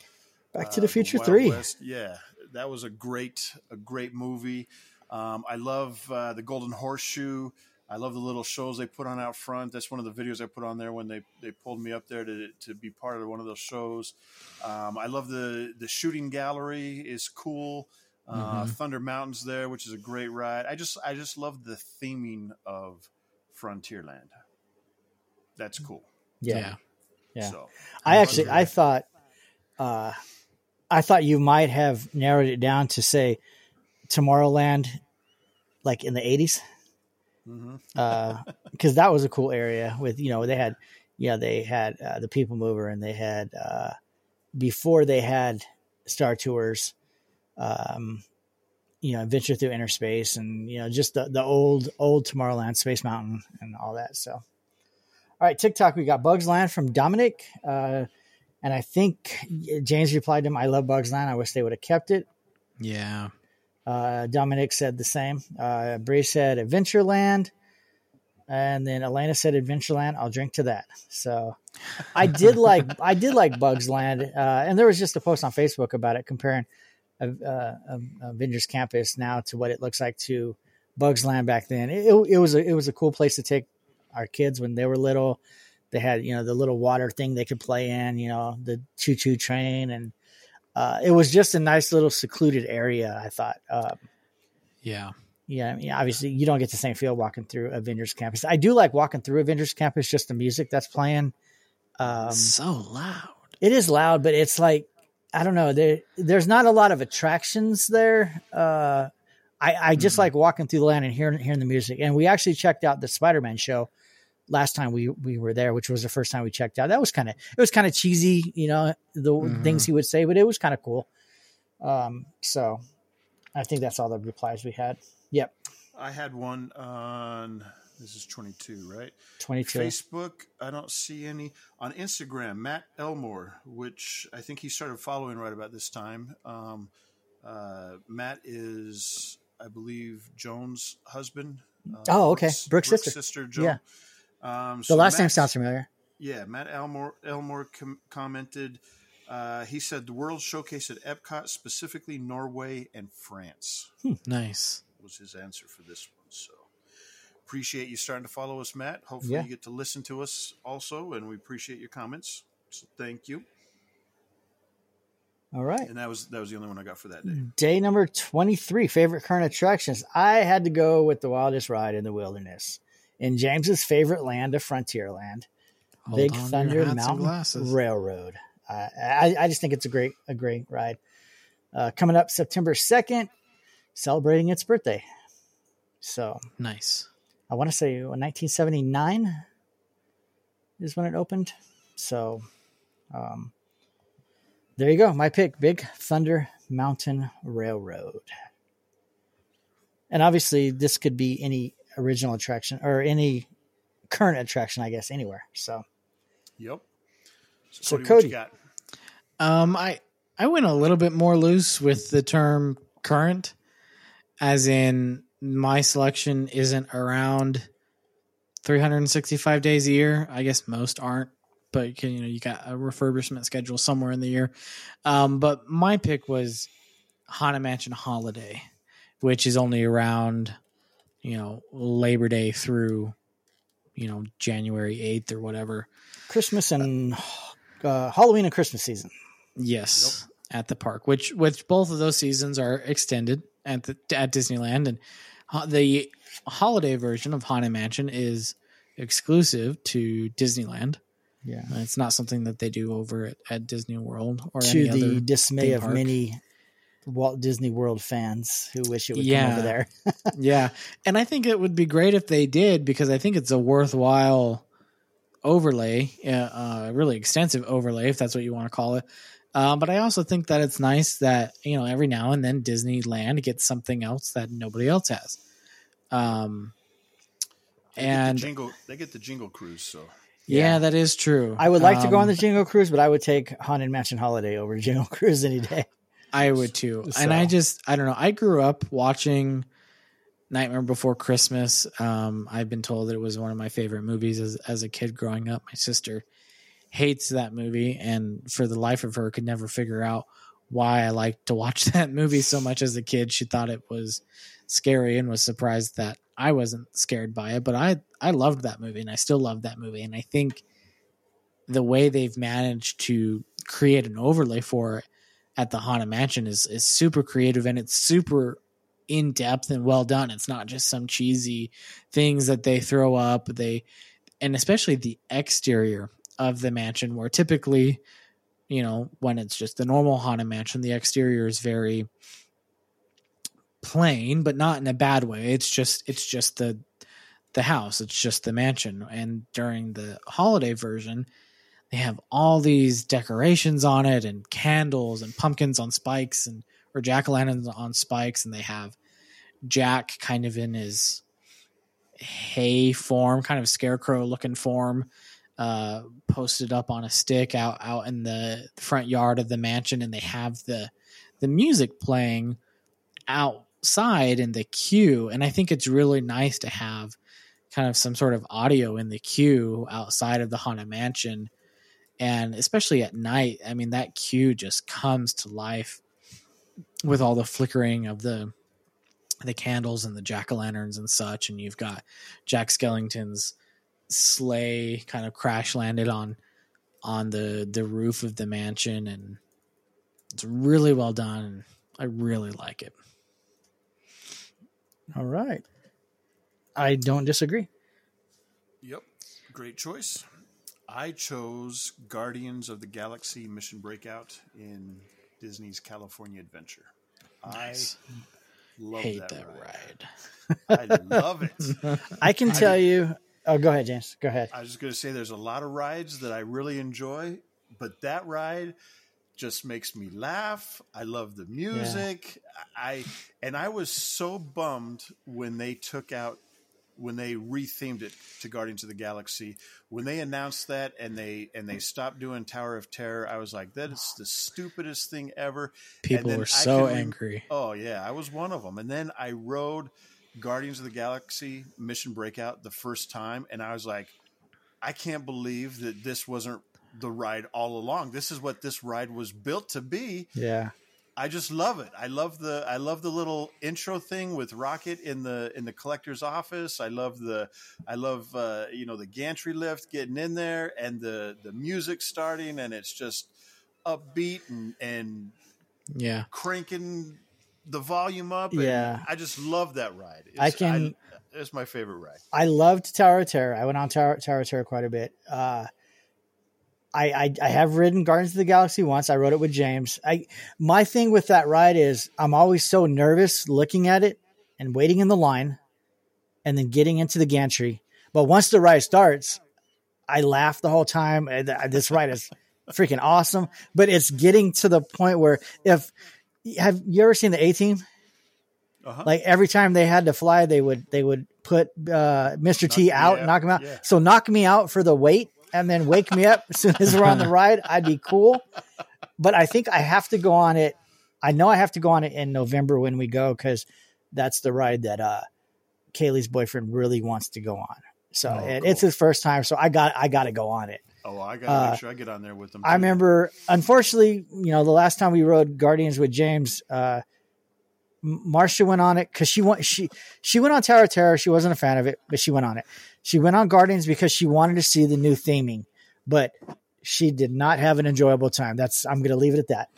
S2: Back
S3: uh,
S2: to the Future
S3: Wild
S2: Three.
S3: West. Yeah, that was a great a great movie. Um, I love uh, the Golden Horseshoe. I love the little shows they put on out front. That's one of the videos I put on there when they, they pulled me up there to, to be part of one of those shows. Um, I love the the shooting gallery is cool. Uh,
S1: Mhm.
S3: Thunder Mountains there, which is a great ride. I just I just love the theming of Frontierland. That's cool.
S2: Yeah.
S1: yeah.
S2: Yeah.
S3: So
S2: I actually I thought uh I thought you might have narrowed it down to say Tomorrowland like in the 80s
S3: mm-hmm.
S2: because that was a cool area with you know they had yeah they had uh, the people mover and they had uh before they had star tours um you know adventure through inner space and you know just the, the old old tomorrowland space mountain and all that so all right tiktok we got bugs land from dominic uh and i think james replied to him i love bugs land i wish they would have kept it
S1: Yeah.
S2: uh, Dominic said the same. Uh, Bree said Adventureland. And then Elena said Adventureland. I'll drink to that. So I did like I did like Bugs Land, uh, and there was just a post on Facebook about it comparing uh, uh, Avengers Campus now to what it looks like to Bugs Land back then. It, it, it was a it was a cool place to take our kids when they were little. They had you know the little water thing they could play in, you know the choo choo train, and uh, it was just a nice little secluded area. I thought. Um,
S1: Yeah.
S2: yeah, I mean, obviously you don't get the same feel walking through Avengers Campus. I do like walking through Avengers Campus, just the music that's playing. Um,
S1: so loud.
S2: it is loud, but it's like I don't know. There, there's not a lot of attractions there. Uh, I, I just
S1: Mhm.
S2: like walking through the land and hearing hearing the music. And we actually checked out the Spider Man show last time we we were there, which was the first time we checked out. That was kind of it was kind of cheesy, you know, the
S1: Mhm.
S2: things he would say, but it was kind of cool. Um, so I think that's all the replies we had. Yep,
S3: I had one on. This is 22, right?
S2: twenty two.
S3: Facebook, I don't see any. On Instagram, Matt Elmore, which I think he started following right about this time. Um, uh, Matt is, I believe, Joan's husband. Uh,
S2: Oh, okay. Brooke's sister.
S3: sister, Joan.
S2: Yeah.
S3: Um,
S2: The
S3: so
S2: last name sounds familiar.
S3: Yeah, Matt Elmore, Elmore com- commented. Uh, he said the World Showcase at Epcot, specifically Norway and France,
S1: Nice.
S3: was his answer for this one. So appreciate you starting to follow us, Matt. Hopefully
S2: Yeah.
S3: you get to listen to us also, and we appreciate your comments. So thank you.
S2: All right.
S3: And that was that was the only one I got for that day.
S2: Day number 23, favorite current attractions. I had to go with the wildest ride in the wilderness. In James's favorite land of Frontierland,
S1: Hold
S2: Big
S1: on to your
S2: Thunder Mountain. Railroad. Uh, I, I just think it's a great, a great ride. Uh, coming up September 2nd, celebrating its birthday. So
S1: Nice.
S2: I want to say 1979 is when it opened. So um, there you go. My pick, Big Thunder Mountain Railroad. And obviously, this could be any original attraction or any current attraction, I guess, anywhere. So
S3: Yep.
S2: So,
S3: what
S2: Cody.
S3: you got?
S1: Um, I I went a little bit more loose with the term current, as in my selection isn't around 365 days a year. I guess most aren't, but you, can, you know you got a refurbishment schedule somewhere in the year. Um, but my pick was Haunted Mansion Holiday, which is only around you know Labor Day through you know January 8th or whatever.
S2: Christmas and uh, Halloween and Christmas season.
S1: Yes, at the park, which which both of those seasons are extended at the at Disneyland, and ho- the holiday version of Haunted Mansion is exclusive to Disneyland.
S2: Yeah.
S1: It's not something that they do over at, at Disney World or
S2: To
S1: any
S2: the dismay of
S1: park.
S2: many Walt Disney World fans who wish it would come over there.
S1: yeah, and I think it would be great if they did because I think it's a worthwhile overlay, uh, uh, really extensive overlay, if that's what you want to call it. Um, but I also think that it's nice that you know every now and then Disneyland gets something else that nobody else has. Um,
S3: They get the
S1: and
S3: jingle, they get the jingle cruise. So
S1: yeah, that is true.
S2: I would like to go on
S1: Um,
S2: the Jingle Cruise, but I would take Haunted Mansion Holiday over Jingle Cruise any day.
S1: I would too.
S2: So-
S1: And I just I don't know. I grew up watching Nightmare Before Christmas. Um, I've been told that it was one of my favorite movies as as a kid growing up. My sister hates that movie and for the life of her could never figure out why I liked to watch that movie so much as a kid. She thought it was scary and was surprised that I wasn't scared by it. But I I loved that movie and I still love that movie. And I think the way they've managed to create an overlay for it at the Haunted Mansion is is super creative and it's super in depth and well done. It's not just some cheesy things that they throw up. They and especially the exterior of the mansion, where typically, you know, when it's just the normal Haunted Mansion, the exterior is very plain, but not in a bad way. It's just it's just the the house. It's just the mansion. And during the holiday version, they have all these decorations on it and candles and pumpkins on spikes and or jack o' lanterns on spikes, and they have Jack kind of in his hay form, kind of scarecrow looking form, uh, posted up on a stick out out in the front yard of the mansion, and they have the the music playing outside in the queue, and I think it's really nice to have kind of some sort of audio in the queue outside of the haunted mansion. And especially at night i mean that queue just comes to life with all the flickering of the the candles and the jack-o'-lanterns and such. And you've got jack skellington's sleigh kind of crash landed on on the the roof of the mansion and it's really well done and i really like it
S2: All right. I don't disagree.
S3: Yep, great choice. I chose Guardians of the Galaxy Mission Breakout in Disney's California Adventure.
S1: Nice.
S3: I love
S1: hate
S3: that,
S1: that
S3: ride.
S1: ride,
S3: I love it.
S2: I can tell you. Oh, go ahead, James. Go ahead.
S3: I was just going to say there's a lot of rides that I really enjoy, but that ride just makes me laugh. I love the music. I and I was so bummed when they took out when they rethemed it to Guardians of the Galaxy. When they announced that and they and they stopped doing Tower of Terror, I was like, that is the stupidest thing ever.
S1: people
S3: then
S1: were so
S3: can
S1: angry
S3: Oh yeah, I was one of them. And then I rode Guardians of the Galaxy Mission Breakout the first time, and I was like, I can't believe that this wasn't the ride all along. This is what this ride was built to be.
S2: Yeah.
S3: I just love it. I love the I love the little intro thing with Rocket in the in the collector's office. I love the I love uh, you know the gantry lift getting in there and the the music starting and it's just upbeat and and
S1: yeah
S3: cranking the volume up. and
S2: Yeah.
S3: I just love that ride. It's,
S2: I can-
S3: it's my favorite ride.
S2: I loved Tower of Terror. I went on Tower, Tower of Terror quite a bit. Uh, I, I I have ridden Guardians of the Galaxy once. I rode it with James. I my thing with that ride is I'm always so nervous looking at it and waiting in the line, and then getting into the gantry. But once the ride starts, I laugh the whole time. This ride is freaking awesome. But it's getting to the point where if have you ever seen the A Team?
S3: Uh-huh.
S2: Like every time they had to fly, they would they would put uh, Mr. T
S3: Knock me
S2: out,
S3: out.
S2: knock him out.
S3: Yeah.
S2: So knock me out for the wait, and then wake me up as soon as we're on the ride. I'd be cool. But I think I have to go on it. I know I have to go on it in November when we go because that's the ride that uh, Kaylee's boyfriend really wants to go on. So
S3: Oh,
S2: and
S3: cool.
S2: it's his first time, so I got I got to go on it.
S3: Oh, I got to
S2: uh,
S3: make sure I get on there with them.
S2: I remember, unfortunately, you know, the last time we rode Guardians with James, uh, Marcia went on it because she went she she went on Tower of Terror. She wasn't a fan of it, but she went on it. She went on Guardians because she wanted to see the new theming, but she did not have an enjoyable time. That's I'm going to leave it at that.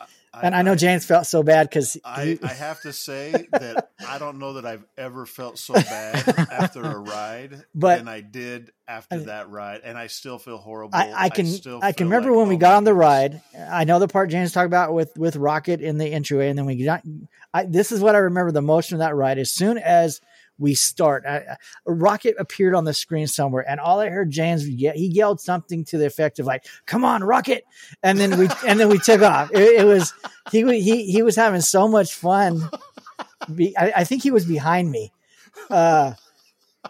S2: And I know James felt so bad because
S3: I, I have to say that I don't know that I've ever felt so bad after a ride
S2: But-
S3: than I did after that ride, and I still feel horrible.
S2: I, I can
S3: still
S2: I, can remember
S3: like,
S2: when we
S3: oh
S2: got
S3: my
S2: on the
S3: goodness.
S2: ride. I know the part James talked about with with Rocket in the entryway, and then we got. I, this is what I remember the most from that ride. As soon as we start, I, I- Rocket appeared on the screen somewhere, and all I heard James ye- he yelled something to the effect of like, "Come on, Rocket!" And then we and then we took off. It, it was he he he was having so much fun. Be, I, I think he was behind me, uh,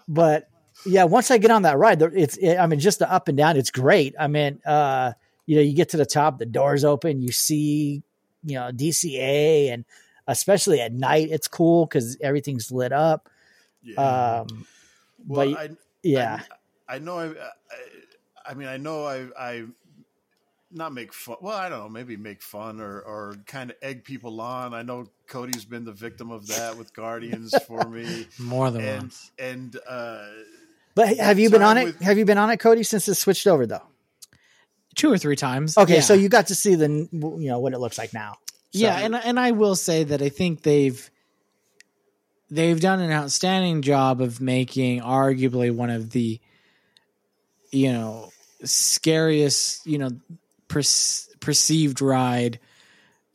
S2: but yeah, once I get on that ride, it's it, I mean just the up and down, it's great. I mean, uh, you know, you get to the top, the doors open, you see, you know, DCA, and especially at night, it's cool because everything's lit up.
S3: Yeah.
S2: Um,
S3: well,
S2: but
S3: I,
S2: yeah,
S3: I, I know. I, I, I mean, I know. I, I not make fun. Well, I don't know. Maybe make fun or or kind of egg people on. I know Cody's been the victim of that with Guardians for me,
S1: more than
S3: and
S1: once
S3: and uh,
S2: but have you been on
S3: time
S2: it?
S3: with-
S2: Have you been on it, Cody, since it switched over though?
S1: two or three times
S2: Okay,
S1: Yeah.
S2: so you got to see the you know what it looks like now. So-
S1: yeah and and i will say that i think they've they've done an outstanding job of making arguably one of the you know scariest you know per- perceived ride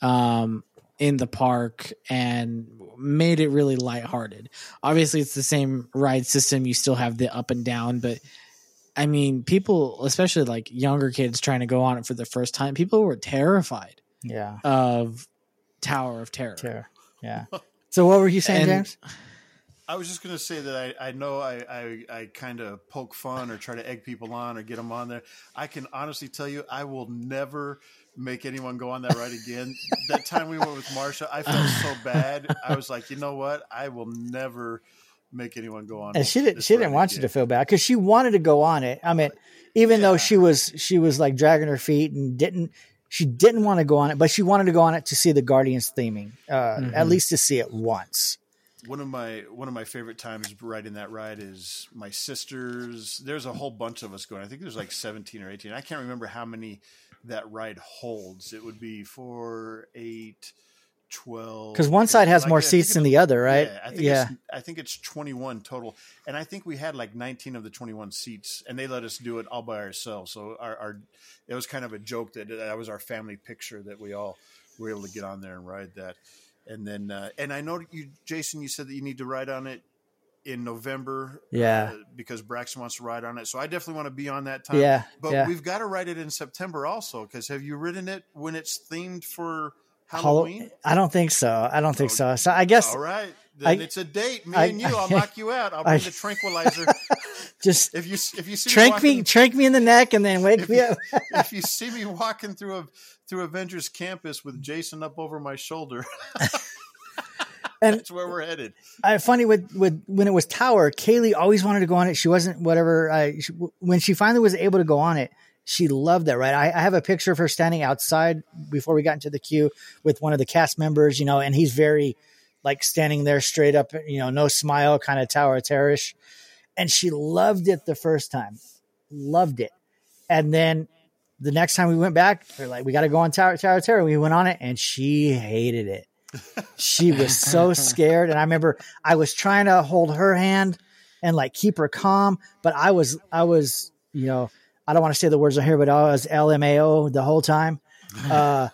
S1: um in the park and made it really lighthearted obviously it's the same ride system you still have the up and down but i mean people especially like younger kids trying to go on it for the first time people were terrified
S2: yeah,
S1: of Tower of Terror.
S2: Terror. yeah. So what were you saying,
S1: And-
S2: James?
S3: I was just going to say that I, I know I, I, I kind of poke fun or try to egg people on or get them on there. I can honestly tell you, I will never make anyone go on that ride again. that time we went with Marsha, I felt so bad. I was like, you know what? I will never make anyone go on.
S2: and she didn't she didn't
S3: ride
S2: want you to feel bad because she wanted to go on it i mean even though she was she was like dragging her feet and didn't she didn't want to go on it but she wanted to go on it to see the guardians theming uh at
S1: Mhm.
S2: least to see it once
S3: One of my one of my favorite times riding that ride is my sisters. There's a whole bunch of us going. I think there's like 17 or 18. I can't remember how many that ride holds. It would be four, eight, 12.
S2: because one side has
S3: Like,
S2: more seats than the other right
S3: Yeah, I think
S2: yeah
S3: It's, I think it's 21 total, and I think we had like 19 of the 21 seats, and they let us do it all by ourselves. So our, our it was kind of a joke that that was our family picture that we all were able to get on there and ride that. And then, uh, and I know you, Jason, you said that you need to ride on it in November,
S2: Yeah.
S3: uh, because Braxton wants to ride on it. So I definitely want to be on that time.
S2: yeah
S3: but
S2: yeah
S3: we've got to ride it in September also. Because have you ridden it when it's themed for Halloween?
S2: i don't think so i don't think so so i guess
S3: All right, then
S2: I-
S3: it's a date. Me
S2: I-
S3: and you. I'll
S2: I-
S3: knock you out. I'll bring the tranquilizer.
S2: just
S3: if you if you see
S2: trank
S3: walking,
S2: me trank me in the neck and then wake
S3: If
S2: me
S3: you-
S2: up
S3: if you see me walking through a through Avengers Campus with Jason up over my shoulder,
S2: And-
S3: that's where we're headed.
S2: I funny with with when it was Tower, Kaylee always wanted to go on it. She wasn't whatever. I she, when she finally was able to go on it, she loved it. Right, I, I have a picture of her standing outside before we got into the queue with one of the cast members. You know, and he's very like standing there straight up. You know, no smile, kind of Tower of Terrorish. And she loved it the first time, loved it, and then the next time we went back, they're like, "We got to go on Tower Tower of Terror." We went on it, and she hated it. She was so scared, and I remember I was trying to hold her hand and like keep her calm, but I was I was you know I don't want to say the words on here, but I was LMAO the whole time. Uh,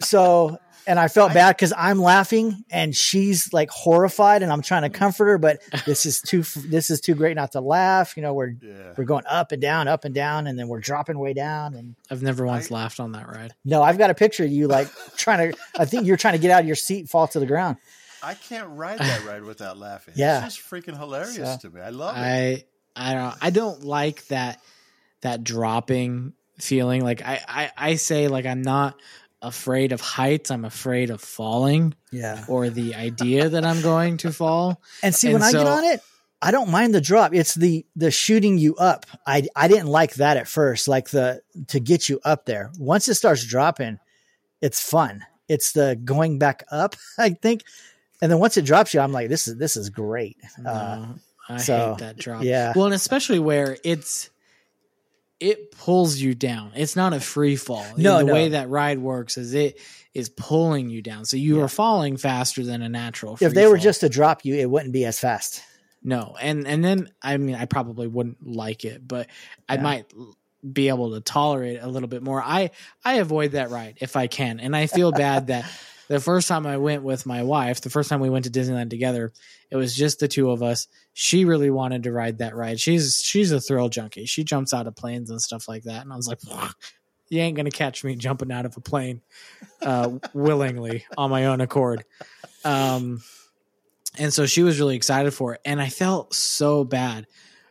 S2: so and I felt bad because I'm laughing and she's like horrified, and I'm trying to comfort her, but this is too this is too great not to laugh. You know, we're
S3: Yeah.
S2: we're going up and down, up and down, and then we're dropping way down. And
S1: I've never once
S3: I-
S1: laughed on that ride.
S2: no, I've got a picture of you like trying to. I think you're trying to get out of your seat, fall to the ground.
S3: I can't ride that ride without laughing.
S2: Yeah.
S3: it's just freaking hilarious
S2: So-
S3: to me. I love it.
S1: I I don't I don't like that that dropping feeling. Like I, I I say like I'm not afraid of heights. I'm afraid of falling
S2: Yeah.
S1: or the idea that I'm going to fall.
S2: And see,
S1: And
S2: when I get on it, I don't mind the drop. It's the the shooting you up. I I didn't like that at first, like the to get you up there. Once it starts dropping, it's fun. It's the going back up, I think. And then once it drops you, I'm like, this is this is great. Uh,
S1: I
S2: so,
S1: hate that drop.
S2: yeah.
S1: Well, and especially where it's it pulls you down. It's not a free fall.
S2: No,
S1: the
S2: no.
S1: way that ride works is it is pulling you down. So you
S2: Yeah.
S1: are falling faster than a natural.
S2: if they were
S1: fall.
S2: just to drop you, it wouldn't be as fast.
S1: No, and and then I mean I probably wouldn't like it, but I might be able to tolerate it a little bit more. I I avoid that ride if I can, and I feel bad that the first time I went with my wife, the first time we went to Disneyland together, it was just the two of us. She really wanted to ride that ride. She's she's a thrill junkie. She jumps out of planes and stuff like that, and I was like. You ain't gonna catch me jumping out of a plane, uh, willingly on my own accord. Um, and so she was really excited for it and i felt so bad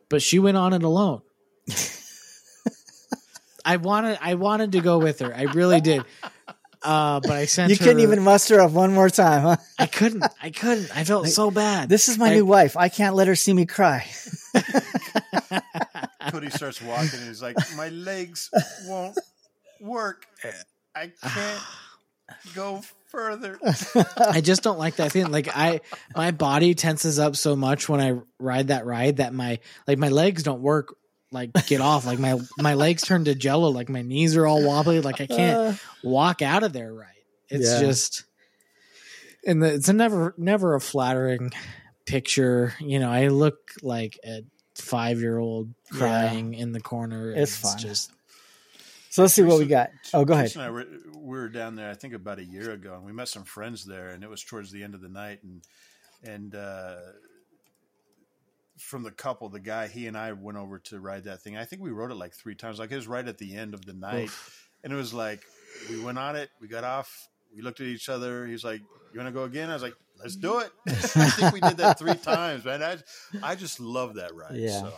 S1: but she went on it alone i wanted i wanted to go with her i really did uh but i sent
S2: You
S1: her,
S2: couldn't even muster up one more time, huh?
S1: i couldn't i couldn't i felt so bad
S2: This is my
S1: I-
S2: new wife. I can't let her see me cry.
S3: Cody starts walking and he's like, "My legs won't work. I can't go further."
S1: I just don't like that feeling. Like I, my body tenses up so much when I ride that ride that my like my legs don't work. Like get off. Like my my legs turn to jello. Like my knees are all wobbly. Like I can't
S2: Uh,
S1: walk out of there right. It's
S2: Yeah.
S1: just, and the, it's a never never a flattering picture. You know, I look like a five year old
S2: Yeah.
S1: crying in the corner.
S2: It's
S1: and
S2: fun.
S1: just
S2: so let's see what we got. Oh, go ahead.
S3: And I were, we were down there, I think, about a year ago, and we met some friends there, and it was towards the end of the night, and and uh, from the couple, the guy, he and I went over to ride that thing. I think we rode it like three times. Like it was right at the end of the night, and it was like we went on it, we got off, we looked at each other. He's like, "You want to go again?" I was like, "Let's do it." I think we did that three times, man. I I just love that ride.
S2: Yeah.
S3: So,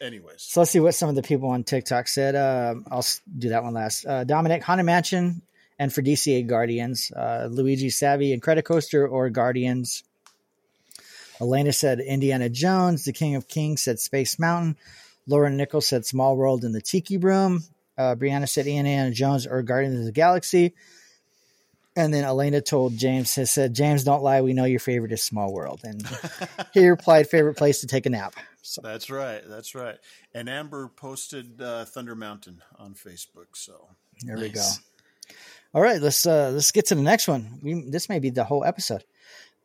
S3: anyways,
S2: So let's see what some of the people on TikTok said. Uh, I'll do that one last. Uh, Dominic, Haunted Mansion, and for DCA Guardians, uh, Luigi Savvy and Credit Coaster or Guardians. Elena said Indiana Jones. The King of Kings said Space Mountain. Lauren Nichols said Small World in the Tiki Room. Uh, Brianna said Indiana Jones or Guardians of the Galaxy. And then Elena told James, has said, James, don't lie. We know your favorite is Small World. And he replied, favorite place to take a nap. So
S3: That's right. That's right. And Amber posted uh, Thunder Mountain on Facebook. So
S2: there we go. All right, let's uh let's get to the next one. We, this may be the whole episode.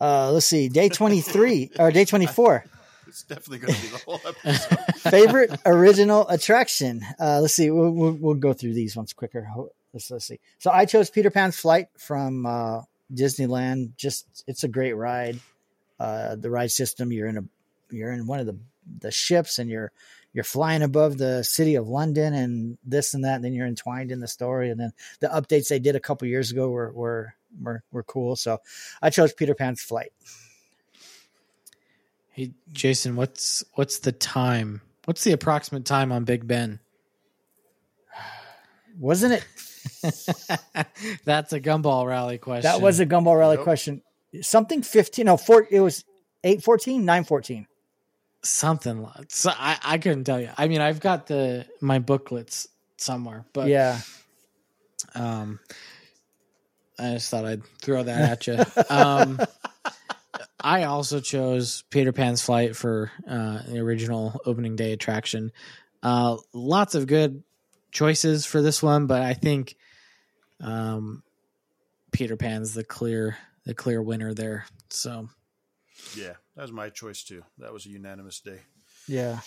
S2: Uh, let's see, day twenty three or day twenty four.
S3: it's definitely going to be the whole episode.
S2: favorite original attraction. Uh, let's see. We'll, we'll, we'll go through these ones quicker. Let's let's see. So I chose Peter Pan's Flight from uh, Disneyland. Just it's a great ride. Uh, the ride system. You're in a you're in one of the the ships and you're you're flying above the city of London and this and that. And then you're entwined in the story. And then the updates they did a couple years ago were were were, were cool. So I chose Peter Pan's Flight.
S1: Hey, Jason, what's what's the time? What's the approximate time on Big Ben?
S2: Wasn't it?
S1: That's a gumball rally question.
S2: That was a Gumball Rally
S3: Nope.
S2: question. Something 15. No, four, it was 814, 914.
S1: something. So I I couldn't tell you. I mean, I've got the my booklets somewhere, but
S2: yeah.
S1: Um, I just thought I'd throw that at you. Um, I also chose Peter Pan's Flight for uh, the original opening day attraction. Uh, lots of good choices for this one, but I think um, Peter Pan's the clear the clear winner there. So
S3: yeah, that was my choice too. That was a unanimous day.
S2: Yeah.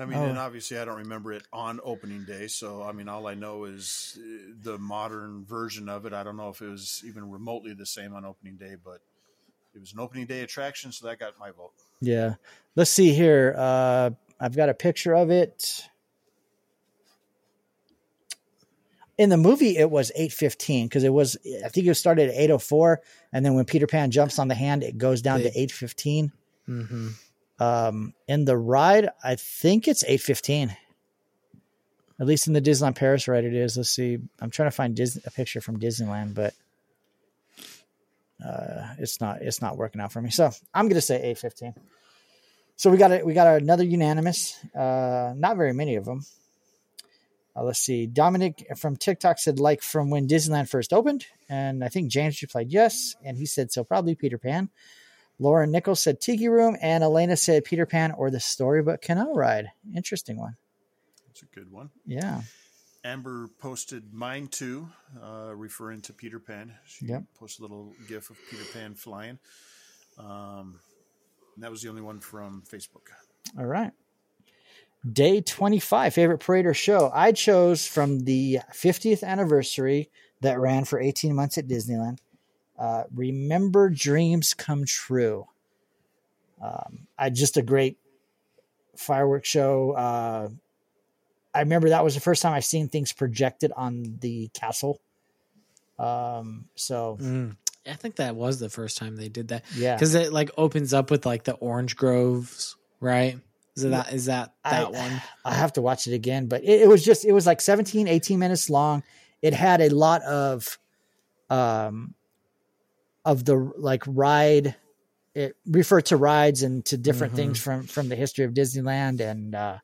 S3: I mean,
S2: Oh.
S3: and obviously I don't remember it on opening day, so I mean, all I know is uh, the modern version of it. I don't know if it was even remotely the same on opening day, but it was an opening day attraction, so that got my vote.
S2: Yeah. Let's see here. Uh, I've got a picture of it. In the movie, it was 815 because it was, I think it started at 804. And then when Peter Pan jumps on the hand, it goes down
S1: They-
S2: to 815.
S1: mhm.
S2: Um, in the ride, I think it's 815. At least in the Disneyland Paris ride, it is. Let's see. I'm trying to find Disney, a picture from Disneyland, but uh, it's not it's not working out for me. So I'm gonna say 815. So we got it. We got another unanimous. Uh, not very many of them. Uh, let's see. Dominic from TikTok said like from when Disneyland first opened, and I think James replied yes, and he said so probably Peter Pan. Lauren Nichols said Tiki Room, and Elena said Peter Pan or the Storybook Canal Ride. Interesting one.
S3: That's a good one.
S2: Yeah.
S3: Amber posted mine too, uh, referring to Peter Pan. She
S2: Yep.
S3: posted a little gif of Peter Pan flying. Um, that was the only one from Facebook.
S2: All right. Day 25, favorite parade or show. I chose from the 50th anniversary that ran for 18 months at Disneyland. Uh, Remember Dreams Come True. Um, I just a great fireworks show. Uh, I remember that was the first time I've seen things projected on the castle. Um, so
S1: Mm. I think that was the first time they did that
S2: yeah,
S1: because it like opens up with like the orange groves, right? Is that is that that
S2: I-
S1: one?
S2: I have to watch it again, but it, it was just it was like 17, 18 minutes long. It had a lot of um of the like ride it referred to rides and to different
S1: Mhm.
S2: things from from the history of Disneyland and uh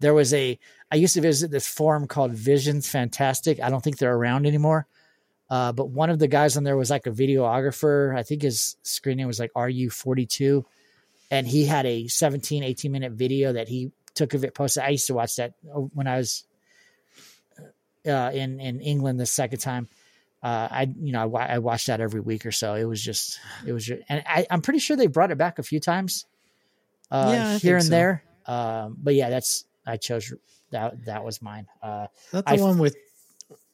S2: there was a I used to visit this forum called Visions Fantastic. I don't think they're around anymore. Uh, but one of the guys on there was like a videographer. I think his screen name was like RU42 and he had a 17 18 minute video that he took of it posted i used to watch that when i was uh, in in england the second time uh, I you know I, I watched that every week or so. It was just it was ju- and I, I'm pretty sure they brought it back a few times uh,
S1: Yeah,
S2: here and
S1: so.
S2: there. Um, but yeah, that's I chose that that was mine. Uh,
S1: Is that the
S2: I-
S1: one with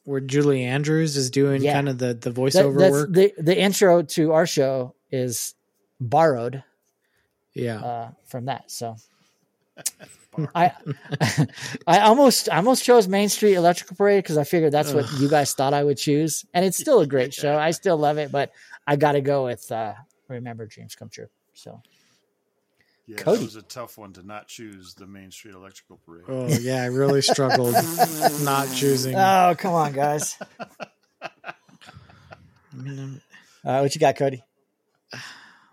S1: where Julie Andrews is doing
S2: Yeah.
S1: kind of the the voiceover
S2: that's
S1: work?
S2: the the intro to our show is borrowed
S1: yeah.
S2: uh, from that. So I I almost I almost chose Main Street Electrical Parade because I figured that's what you guys thought I would choose, and it's still a great show. I still love it, but I got to go with uh, Remember Dreams Come True. So
S3: Yeah,
S2: Cody.
S3: that was a tough one to not choose the Main Street Electrical Parade.
S1: Oh yeah, I really struggled not choosing.
S2: oh come on, guys,
S1: I
S2: uh, what you got, Cody?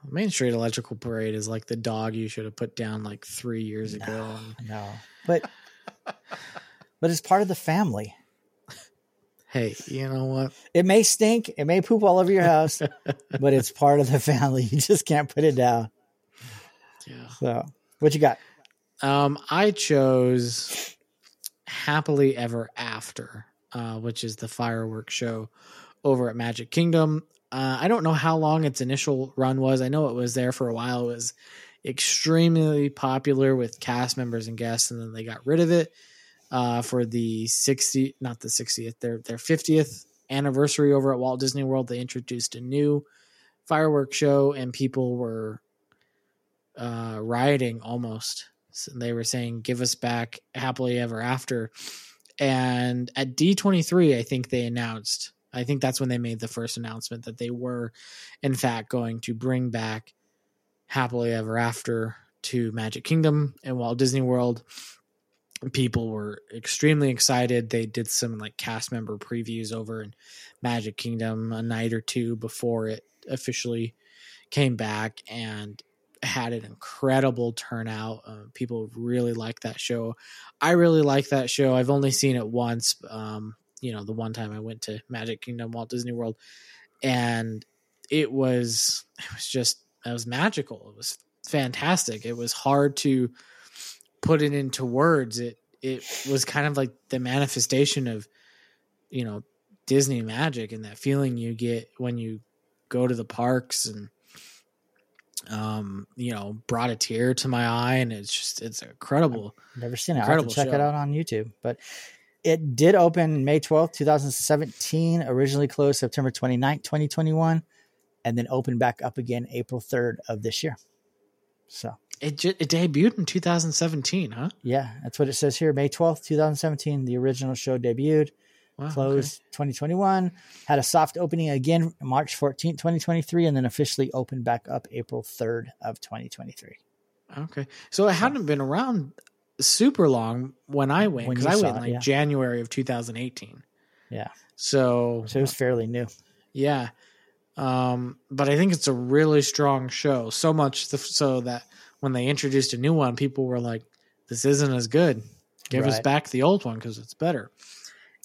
S1: Main Street Electrical Parade is like the dog you should have put down like three years ago. And,
S2: No, but but it's part of the family.
S1: hey, you know what?
S2: It may stink, it may poop all over your house, but it's part of the family. You just can't put it down.
S1: Yeah.
S2: So, what you got?
S1: Um, I chose Happily Ever After, uh, which is the fireworks show over at Magic Kingdom. Uh, I don't know how long its initial run was. I know it was there for a while. It was extremely popular with cast members and guests, and then they got rid of it uh, for the 60, not the 60th, their their 50th anniversary over at Walt Disney World. They introduced a new fireworks show, and people were uh, rioting almost. So they were saying, "Give us back happily ever after." And at D23, I think they announced. I think that's when they made the first announcement that they were, in fact, going to bring back happily ever after to Magic Kingdom and Walt Disney World. People were extremely excited. They did some like cast member previews over in Magic Kingdom a night or two before it officially came back and had an incredible turnout. Uh, people really liked that show. I really like that show. I've only seen it once. Um, you know, the one time I went to Magic Kingdom, Walt Disney World, and it was it was just it was magical. It was fantastic. It was hard to put it into words. It it was kind of like the manifestation of you know Disney magic and that feeling you get when you go to the parks and um you know brought a tear to my eye and it's just it's incredible
S2: Never seen it. I'll have to
S1: Incredible
S2: check
S1: show.
S2: it out on YouTube. But it did open May 12th, 2017, originally closed September 29th, 2021, and then opened back up again April 3rd of this year. So,
S1: it it debuted in 2017 huh
S2: yeah, that's what it says here. May 12th, 2017, the original show debuted,
S1: wow, okay.
S2: closed 2021, had a soft opening again March 14th, 2023, and then officially opened back up April 3rd of 2023.
S1: Okay. So it hadn't been around super long when I went because I went
S2: it,
S1: like
S2: yeah.
S1: January of 2018.
S2: Yeah.
S1: So,
S2: So it was fairly new.
S1: yeah. Um, but I think it's a really strong show. So much th- so that when they introduced a new one, people were like, "This isn't as good. Give us back the old one because it's better."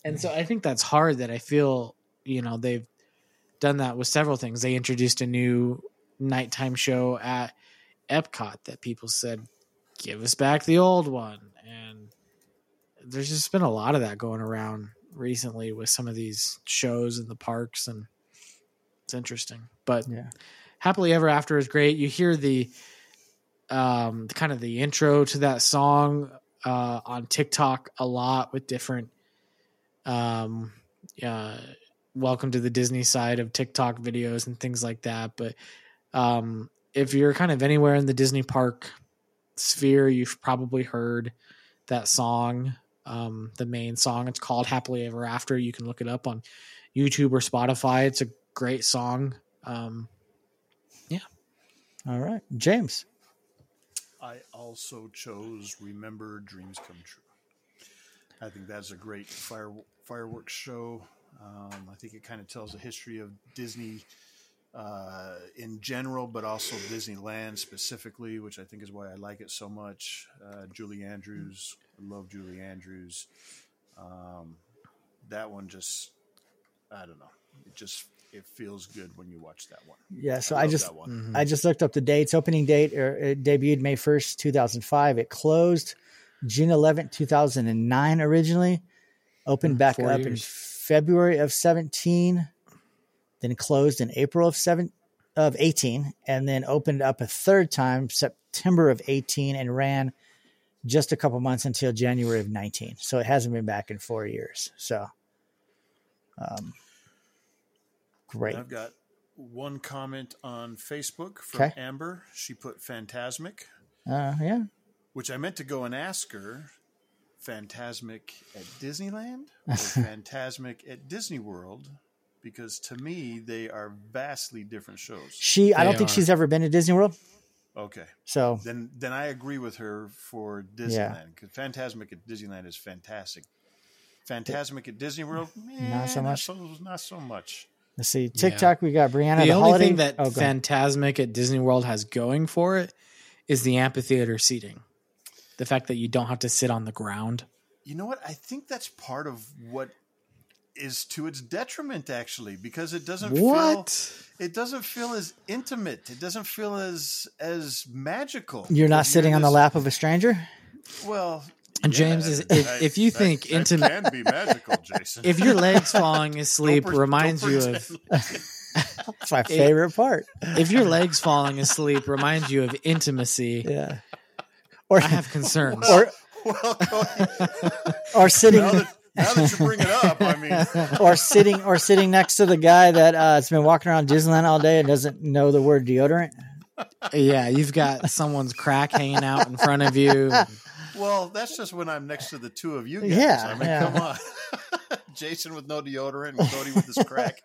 S1: And so I think that's hard. That I feel you know they've done that with several things. They introduced a new nighttime show at Epcot that people said, "Give us back the old one," and there's just been a lot of that going around recently with some of these shows in the parks and it's interesting. But
S2: Yeah.
S1: happily ever after is great. You hear the um kind of the intro to that song uh on tiktok a lot with different um uh welcome to the disney side of tiktok videos and things like that. But um if you're kind of anywhere in the disney park sphere you've probably heard that song um the main song it's called happily ever after you can look it up on youtube or spotify it's a great song um yeah.
S2: All right. James.
S3: I also chose Remember Dreams Come True. I think that's a great fire, fireworks show. Um, I think it kind of tells the history of Disney uh, in general, but also Disneyland specifically, which I think is why I like it so much. Uh, Julie Andrews, I love Julie Andrews. Um, that one just, I don't know, it just it feels good when you watch that one.
S2: Yeah. So I,
S3: love
S2: just
S3: that one.
S1: mhm.
S2: I just looked up the dates. Opening date or it debuted May 1st, 2005. It closed June 11th, 2009 originally. Opened
S1: Mm,
S2: back
S1: four
S2: up in. February of 17, then closed in April of 7 of 18 and then opened up a third time September of 18 and ran just a couple months until January of 19. So it hasn't been back in 4 years. So um great.
S3: I've got one comment on Facebook from
S2: Okay.
S3: Amber. She put Fantasmic,
S2: Uh yeah.
S3: which I meant to go and ask her Fantasmic at Disneyland or Fantasmic at Disney World because to me they are vastly different shows.
S2: She I
S1: They
S2: don't think
S1: are.
S2: she's ever been to Disney World.
S3: Okay.
S2: So
S3: Then then I agree with her for Disneyland because Fantasmic at Disneyland is fantastic. Fantasmic at Disney World, eh,
S2: Not so much.
S3: Not so, not so much.
S2: Let's see. TikTok, we got Brianna.
S1: the,
S2: The,
S1: only
S2: holiday.
S1: thing that
S2: oh.
S1: Fantasmic at Disney World has going for it is the amphitheater seating. The fact that you don't have to sit on the ground.
S3: You know what? I think that's part of what is to its detriment, actually, because it doesn't feel it doesn't feel as intimate. It doesn't feel as as magical.
S2: You're not sitting
S3: in
S2: on the lap of a stranger.
S3: Well,
S1: And James, is- if-
S3: I-
S1: if you
S3: that-
S1: think
S3: that
S1: intimate-
S3: can be magical, Jason.
S1: If your legs falling asleep
S3: Don't
S1: reminds
S3: don't
S1: you of.
S2: That's my favorite part.
S1: if your legs falling asleep reminds you of intimacy,
S2: Yeah. Or
S1: I have concerns.
S2: or
S3: well,
S2: or sitting
S3: now that, now that you bring it up, I mean,
S2: or sitting or sitting next to the guy that uh, has been walking around Disneyland all day and doesn't know the word deodorant.
S1: yeah, you've got someone's crack hanging out in front of you.
S3: well, that's just when I'm next to the two of you guys.
S2: Yeah,
S3: I mean,
S2: yeah.
S3: come on. Jason with no deodorant and Cody with his crack.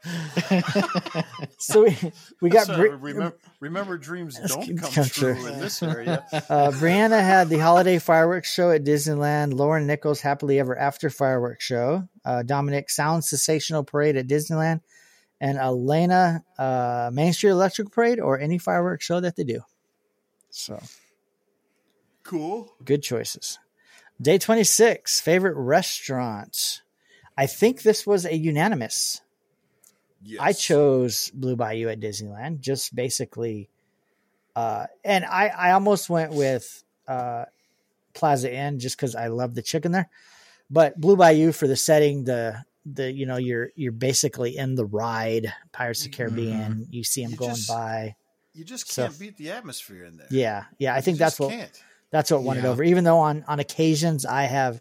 S2: So we, we got
S3: So,
S2: Bri-
S3: remember, remember, dreams don't come,
S2: come
S3: true,
S2: true.
S3: in this area.
S2: uh, Brianna had the holiday fireworks show at Disneyland. Lauren Nichols happily ever after fireworks show. Uh, Dominic sound sensational parade at Disneyland, and Elena uh, Main Street Electric Parade or any fireworks show that they do. So
S3: Cool.
S2: good choices. Day twenty six favorite restaurants. I think this was a unanimous.
S3: Yes.
S2: I chose Blue Bayou at Disneyland, just basically, uh, and I I almost went with uh, Plaza Inn just because I love the chicken there, but Blue Bayou for the setting, the the you know you're you're basically in the ride Pirates of the Caribbean. You see them
S3: You
S2: going
S3: just-
S2: by.
S3: You just can't beat the atmosphere in there.
S2: Yeah, yeah. I think that's what
S3: can't.
S2: That's what won it
S1: Yeah.
S2: over. Even though on on occasions I have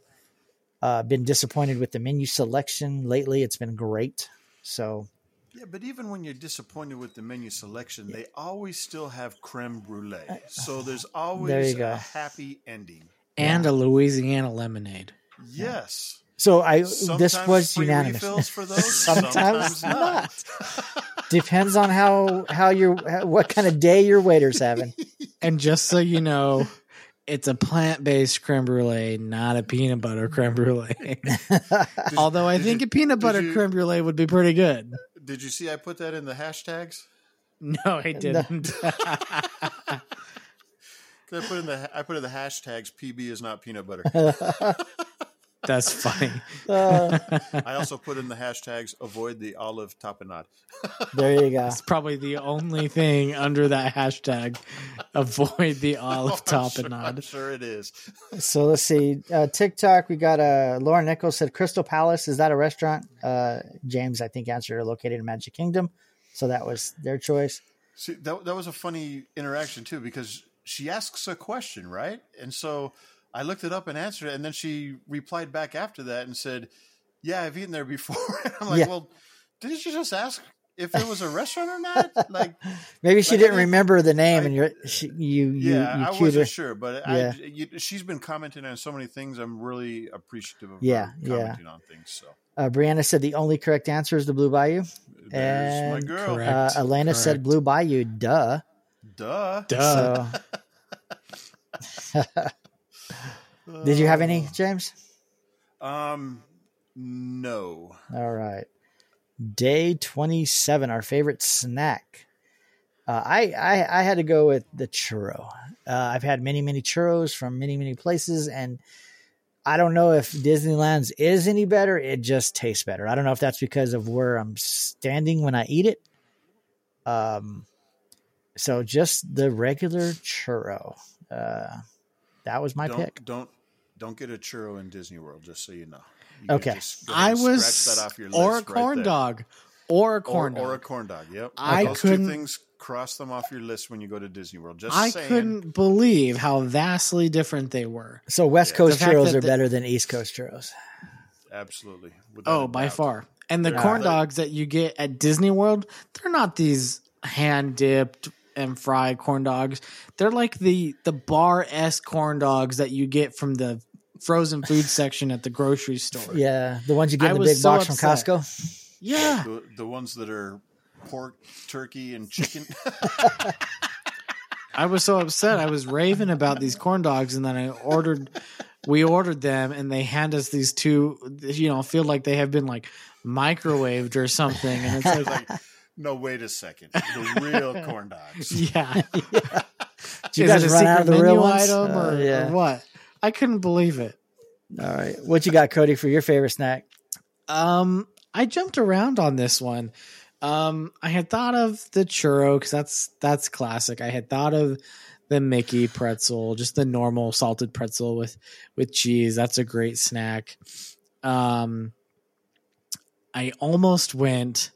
S2: uh, been disappointed with the menu selection lately, it's been great. So
S3: Yeah, but even when you're disappointed with the menu selection, they always still have creme brulee. So there's always
S2: go.
S3: a happy ending.
S1: And a Louisiana lemonade.
S3: Yes.
S2: so I
S3: Sometimes
S2: this was unanimous.
S3: for those.
S2: Sometimes
S3: sometimes, not.
S2: not. Depends on how how your what kind of day your waiter's having.
S1: And just so you know, it's a plant based creme brulee, not a peanut butter creme brulee. Although I think
S3: you-
S1: a peanut butter
S3: you-
S1: creme brulee would be pretty good.
S3: Did you see I put that in the hashtags?
S1: No, I didn't.
S3: I put in the I put in the hashtags PB is not peanut butter.
S1: That's funny.
S2: Uh,
S3: I also put in the hashtags avoid the olive tapenade.
S2: there you go.
S1: It's probably the only thing under that hashtag. Avoid the olive
S3: Oh, I'm sure-
S1: tapenade.
S3: I'm sure it is.
S2: So let's see. Uh, TikTok, we got uh, Lauren Nichols said Crystal Palace. Is that a restaurant? Uh, James, I think, answered located in Magic Kingdom. So that was their choice.
S3: See, that, that was a funny interaction too because she asks a question, right? And so I looked it up and answered it, and then she replied back after that and said, "Yeah, I've eaten there before." I'm like,
S2: Yeah.
S3: "Well, didn't you just ask if it was a restaurant or not?" Like,
S2: Maybe she
S3: Like,
S2: didn't
S3: didn't-
S2: remember the name,
S3: I-
S2: and you're she, you you
S3: yeah,
S2: you
S3: I wasn't
S2: her.
S3: sure, but
S2: Yeah.
S3: I, you, she's been commenting on so many things. I'm really appreciative of
S2: Yeah,
S3: her
S2: yeah.
S3: commenting on things. So
S2: Uh, Brianna said the only correct answer is the Blue Bayou.
S3: there's my
S2: And
S3: girl.
S1: correct.
S2: Uh, Elena said. Blue Bayou. Duh.
S3: Duh.
S1: Duh.
S2: So, did you have any, James?
S3: Um, no.
S2: All right. Day 27, our favorite snack. Uh, I, I I had to go with the churro. Uh, I've had many, many churros from many, many places, and I don't know if Disneyland's is any better. It just tastes better. I don't know if that's because of where I'm standing when I eat it. Um, so just the regular churro. Uh, that was my
S3: don't,
S2: pick.
S3: Don't don't get a churro in Disney World, just so you know. You
S2: Okay.
S3: just
S1: I was
S3: scratch that off your
S1: or a
S3: list right
S1: corn
S3: there.
S1: dog. Or a
S3: Or,
S1: corn
S3: or a corn dog. Yep.
S1: I
S3: Those
S1: couldn't-
S3: two things cross them off your list when you go to Disney World. Just
S1: I
S3: saying.
S1: couldn't believe how vastly different they were.
S2: So West
S3: Yeah.
S2: Coast
S1: The
S2: churros are
S1: the-
S2: better than East Coast churros.
S3: Absolutely.
S1: Oh, by
S3: doubt.
S1: far. And the
S3: They're-
S1: corn
S3: they're-
S1: dogs that you get at Disney World, they're not these hand dipped and fried corn dogs. They're like the the Bar-S corn dogs that you get from the frozen food section at the grocery store.
S2: Yeah, the ones you get in the big
S1: so
S2: box from
S1: upset.
S2: Costco.
S1: Yeah.
S3: The, the ones that are pork, turkey, and chicken.
S1: I was so upset. I was raving about these corn dogs, and then I ordered. We ordered them, and they hand us these two. You know, feel like they have been like microwaved or something, and it's like,
S3: like, no, wait a second. The real corn dogs.
S1: yeah.
S2: Did you
S1: Is
S2: guys
S1: a
S2: run out of the
S1: secret
S2: real
S1: menu
S2: ones?
S1: item
S2: Uh,
S1: or, or what? I couldn't believe it.
S2: All right. What you got, Cody, for your favorite snack?
S1: Um, I jumped around on this one. Um, I had thought of the churro because that's that's classic. I had thought of the Mickey pretzel, just the normal salted pretzel with with cheese. That's a great snack. Um, I almost went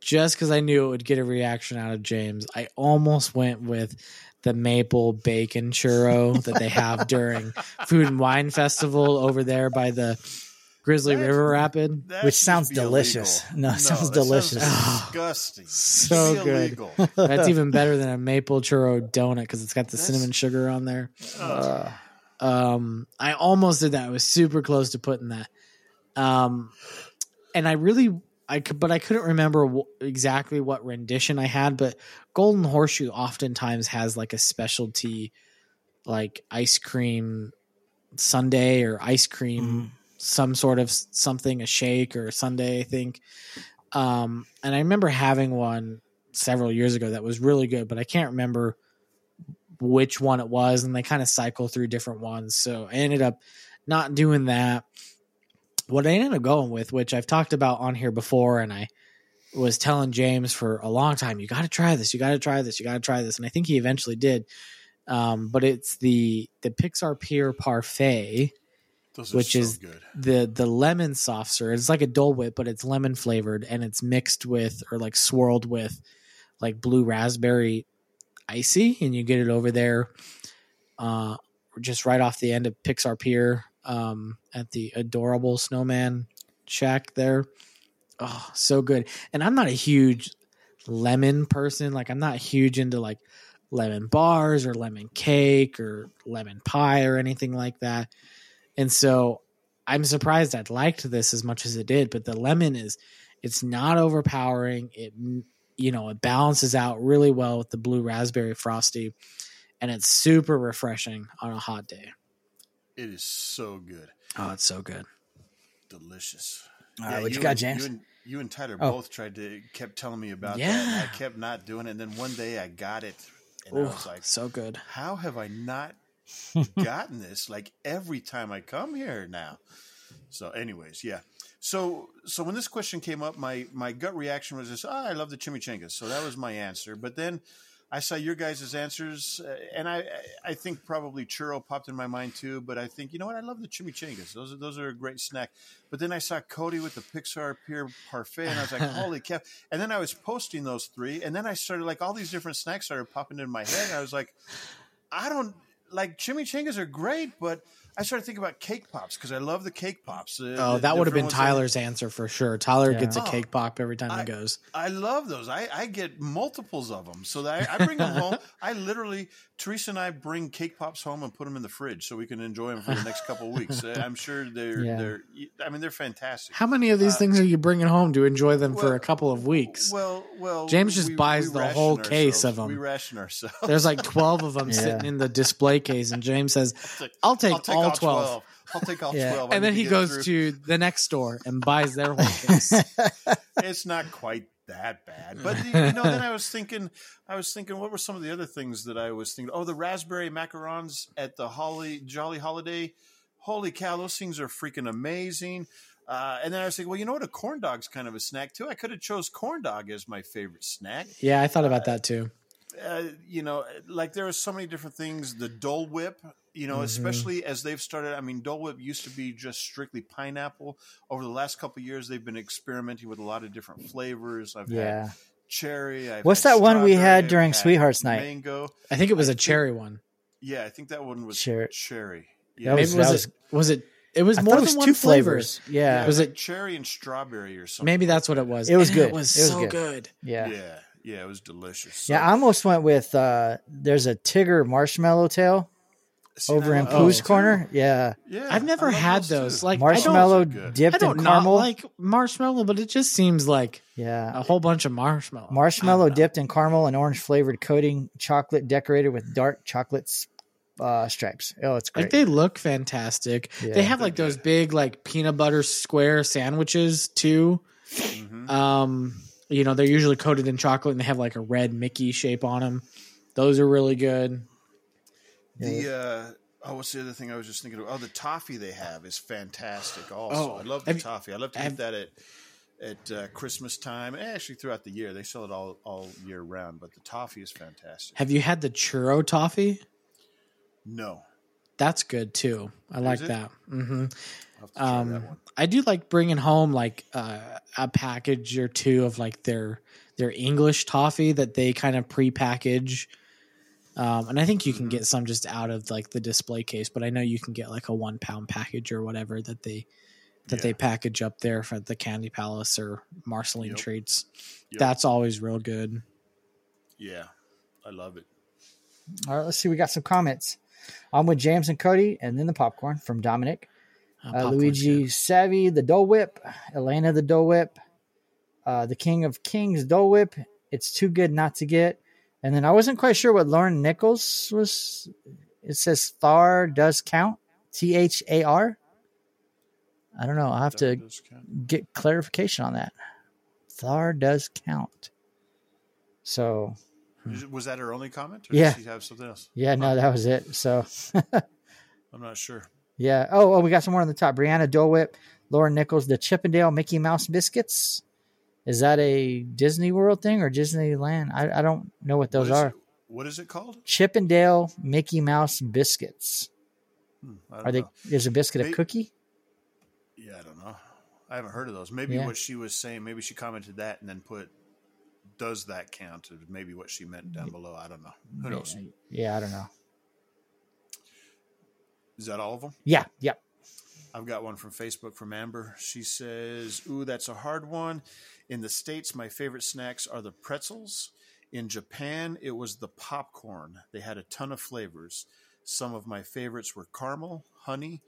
S1: just because I knew it would get a reaction out of James. I almost went with the maple bacon churro that they have during Food and Wine Festival over there by the Grizzly
S3: That-
S1: River Rapid.
S2: Which sounds delicious.
S3: illegal.
S2: No, it sounds
S3: that
S2: delicious.
S3: disgusting.
S1: So good. That's even better than a maple churro donut because it's got the
S3: That's-
S1: cinnamon sugar on there.
S2: Uh,
S1: Um, I almost did that. I was super close to putting that. Um, and I really, I could, but I couldn't remember exactly what rendition I had. But Golden Horseshoe oftentimes has like a specialty, like ice cream sundae or ice cream,
S2: Mhm.
S1: some sort of something, a shake or a sundae, I think. Um, and I remember having one several years ago that was really good, but I can't remember which one it was, and they kind of cycle through different ones. So I ended up not doing that. What I ended up going with, which I've talked about on here before, and I was telling James for a long time, you got to try this, you got to try this, you got to try this, and I think he eventually did. Um, but it's the the Pixar Pier Parfait, Which
S3: so
S1: is-
S3: good.
S1: the the lemon soft serve. It's like a Dole Whip, but it's lemon flavored, and it's mixed with or like swirled with like blue raspberry icy, and you get it over there, uh, just right off the end of Pixar Pier, um, at the adorable snowman shack there. Oh, so good. And I'm not a huge lemon person. Like I'm not huge into like lemon bars or lemon cake or lemon pie or anything like that. And so I'm surprised I liked this as much as it did, but the lemon is it's not overpowering. It you know, it balances out really well with the blue raspberry frosty and it's super refreshing on a hot day.
S3: It is so good.
S1: Oh, it's so good.
S3: Delicious.
S2: All right, what you got,
S3: and-
S2: James?
S3: You and, you and Tyler
S2: Oh.
S3: both tried to kept telling me about that.
S1: Yeah.
S3: And I kept not doing it. And then one day I got it. And I
S1: Oh,
S3: was like,
S1: so good.
S3: how have I not gotten this like every time I come here now? So, anyways, yeah. So, so when this question came up, my my gut reaction was just, oh, ah, I love the chimichangas. So that was my answer. But then I saw your guys' answers, uh, and I I think probably churro popped in my mind too. But I think you know what, I love the chimichangas. Those are those are a great snack. But then I saw Cody with the Pixar Pier Parfait, and I was like, holy cow! And then I was posting those three, and then I started like all these different snacks started popping in my head. And I was like, I don't like chimichangas are great, but I started thinking about cake pops because I love the cake pops. Uh,
S1: Oh,
S3: the
S1: that would have been
S3: different ones that-
S1: Tyler's answer for sure. Tyler
S2: Yeah.
S1: gets a
S3: Oh,
S1: cake pop every time
S3: I-
S1: he goes.
S3: I love those. I, I get multiples of them, so that I, I bring them home. I literally, Teresa and I bring cake pops home and put them in the fridge so we can enjoy them for the next couple of weeks. Uh, I'm sure they're
S2: Yeah.
S3: they're. I mean, they're fantastic.
S1: How many of these
S3: Uh,
S1: things are you bringing home to enjoy them for a couple of weeks?
S3: Well, well,
S1: James just buys the
S3: ration
S1: whole case of them.
S3: We ration ourselves.
S1: There's like 12 of them
S2: Yeah.
S1: sitting in the display case, and James says, I'll take,
S3: I'll take
S1: all 12.
S3: I'll take all
S2: Yeah.
S3: twelve. I
S1: And then he
S3: get
S1: goes
S3: through.
S1: to the next store and buys their whole case.
S3: it's not quite that bad. But you know, then I was thinking, I was thinking, what were some of the other things that I was thinking? Oh, the raspberry macarons at the Holly Jolly Holiday. Holy cow, those things are freaking amazing. Uh, and then I was thinking, well, you know what? A corn dog's kind of a snack too. I could have chose corn dog as my favorite snack.
S1: yeah, I thought about that too.
S3: Uh, you know, like there are so many different things. The Dole Whip, you know, especially as they've started. I mean, Dole Whip used to be just strictly pineapple. Over the last couple of years, they've been experimenting with a lot of different flavors. I've had
S2: yeah.
S3: cherry. I've
S2: What's
S3: had
S2: that one we had
S3: I've
S2: during
S3: had
S2: Sweethearts Night?
S3: Mango.
S1: I think it was
S3: I
S1: a
S3: think-
S1: cherry one.
S3: Yeah, I think that one was
S2: Cher-
S3: cherry.
S2: That
S3: Yeah,
S2: was-
S1: Maybe was,
S2: was-
S1: it? Was it? It was
S2: I
S1: more than
S2: it was
S1: one
S2: two
S1: flavor.
S2: flavors. Yeah.
S3: yeah,
S1: was it-
S3: cherry and strawberry or something?
S1: Maybe that's what it was.
S2: It was
S1: And
S2: good.
S1: It was
S2: It was
S1: so
S2: good.
S1: good.
S2: Yeah.
S3: Yeah, yeah, it was delicious.
S2: Yeah, I almost went with uh there's a Tigger marshmallow tail.
S3: See,
S2: over in
S3: love
S1: Oh.
S2: Pooh's corner. Yeah,
S3: Yeah,
S1: I've never had
S3: those,
S1: those. Like
S2: marshmallow
S3: I don't- I
S2: dipped
S1: I don't
S2: in
S1: not
S2: caramel.
S1: like marshmallow, but it just seems like
S2: yeah,
S1: a whole bunch of marshmallow.
S2: marshmallow
S1: I don't know.
S2: dipped in caramel and orange flavored coating, chocolate decorated with dark chocolate uh, stripes. Oh, it's great.
S1: Like they look fantastic.
S2: Yeah.
S1: they have
S3: They're
S1: like those
S3: good.
S1: big like peanut butter square sandwiches too.
S3: Mhm.
S1: Um, you know, they're usually coated in chocolate and they have like a red Mickey shape on them. Those are really good.
S3: The uh, oh, what's the other thing I was just thinking of? Oh, the toffee they have is fantastic. Also,
S1: Oh,
S3: I love the
S1: have
S3: toffee. I love to
S1: have-
S3: eat that at at uh, Christmas time. Actually, throughout the year, they sell it all all year round. But the toffee is fantastic.
S1: Have you had the churro toffee?
S3: No,
S1: That's good too. I like
S3: it?
S1: that. hmm
S3: I'll have to try
S1: Um,
S3: that.
S1: I do like bringing home like uh, a package or two of like their their English toffee that they kind of pre-package. Um, and I think you can get some just out of like the display case, but I know you can get like a one pound package or whatever that they that
S3: Yeah.
S1: they package up there for the Candy Palace or Marceline
S3: Yep.
S1: treats.
S3: Yep.
S1: That's always real good.
S3: Yeah, I love it.
S2: All right, let's see. We got some comments. I'm with James and Cody, and then the popcorn from Dominic.
S1: Uh,
S2: Uh, Luigi
S1: good.
S2: Savvy, the Dole Whip. Elena, the Dole Whip. Uh, the King of Kings, Dole Whip. It's too good not to get. And then I wasn't quite sure what Lauren Nichols was. It says Thar does count. T H A R. I don't know. I'll have to
S3: That count.
S2: get clarification on that. Thar does count. So
S3: hmm. Was that her only comment? Or
S2: Yeah.
S3: She have something else?
S2: yeah, no, that was it. So
S3: I'm not sure.
S2: Yeah. Oh, oh, we got some more on the top. Brianna Dole Whip, Lauren Nichols, the Chippendale Mickey Mouse biscuits. Is that a Disney World thing or Disneyland? I, I don't know what those
S3: What
S2: are.
S3: it- what is it called?
S2: Chippendale Mickey Mouse biscuits.
S3: Hmm,
S2: Are they?
S3: know.
S2: Is a biscuit a cookie?
S3: Yeah, I don't know. I haven't heard of those. Maybe
S2: Yeah.
S3: what she was saying, maybe she commented that and then put, does that count? Or maybe what she meant down below. I don't know. Who knows?
S2: Yeah, I don't know.
S3: Is that all of them?
S2: Yeah, yeah.
S3: I've got one from Facebook from Amber. She says, Ooh, that's a hard one. In the States, my favorite snacks are the pretzels. In Japan, it was the popcorn. They had a ton of flavors. Some of my favorites were caramel, honey,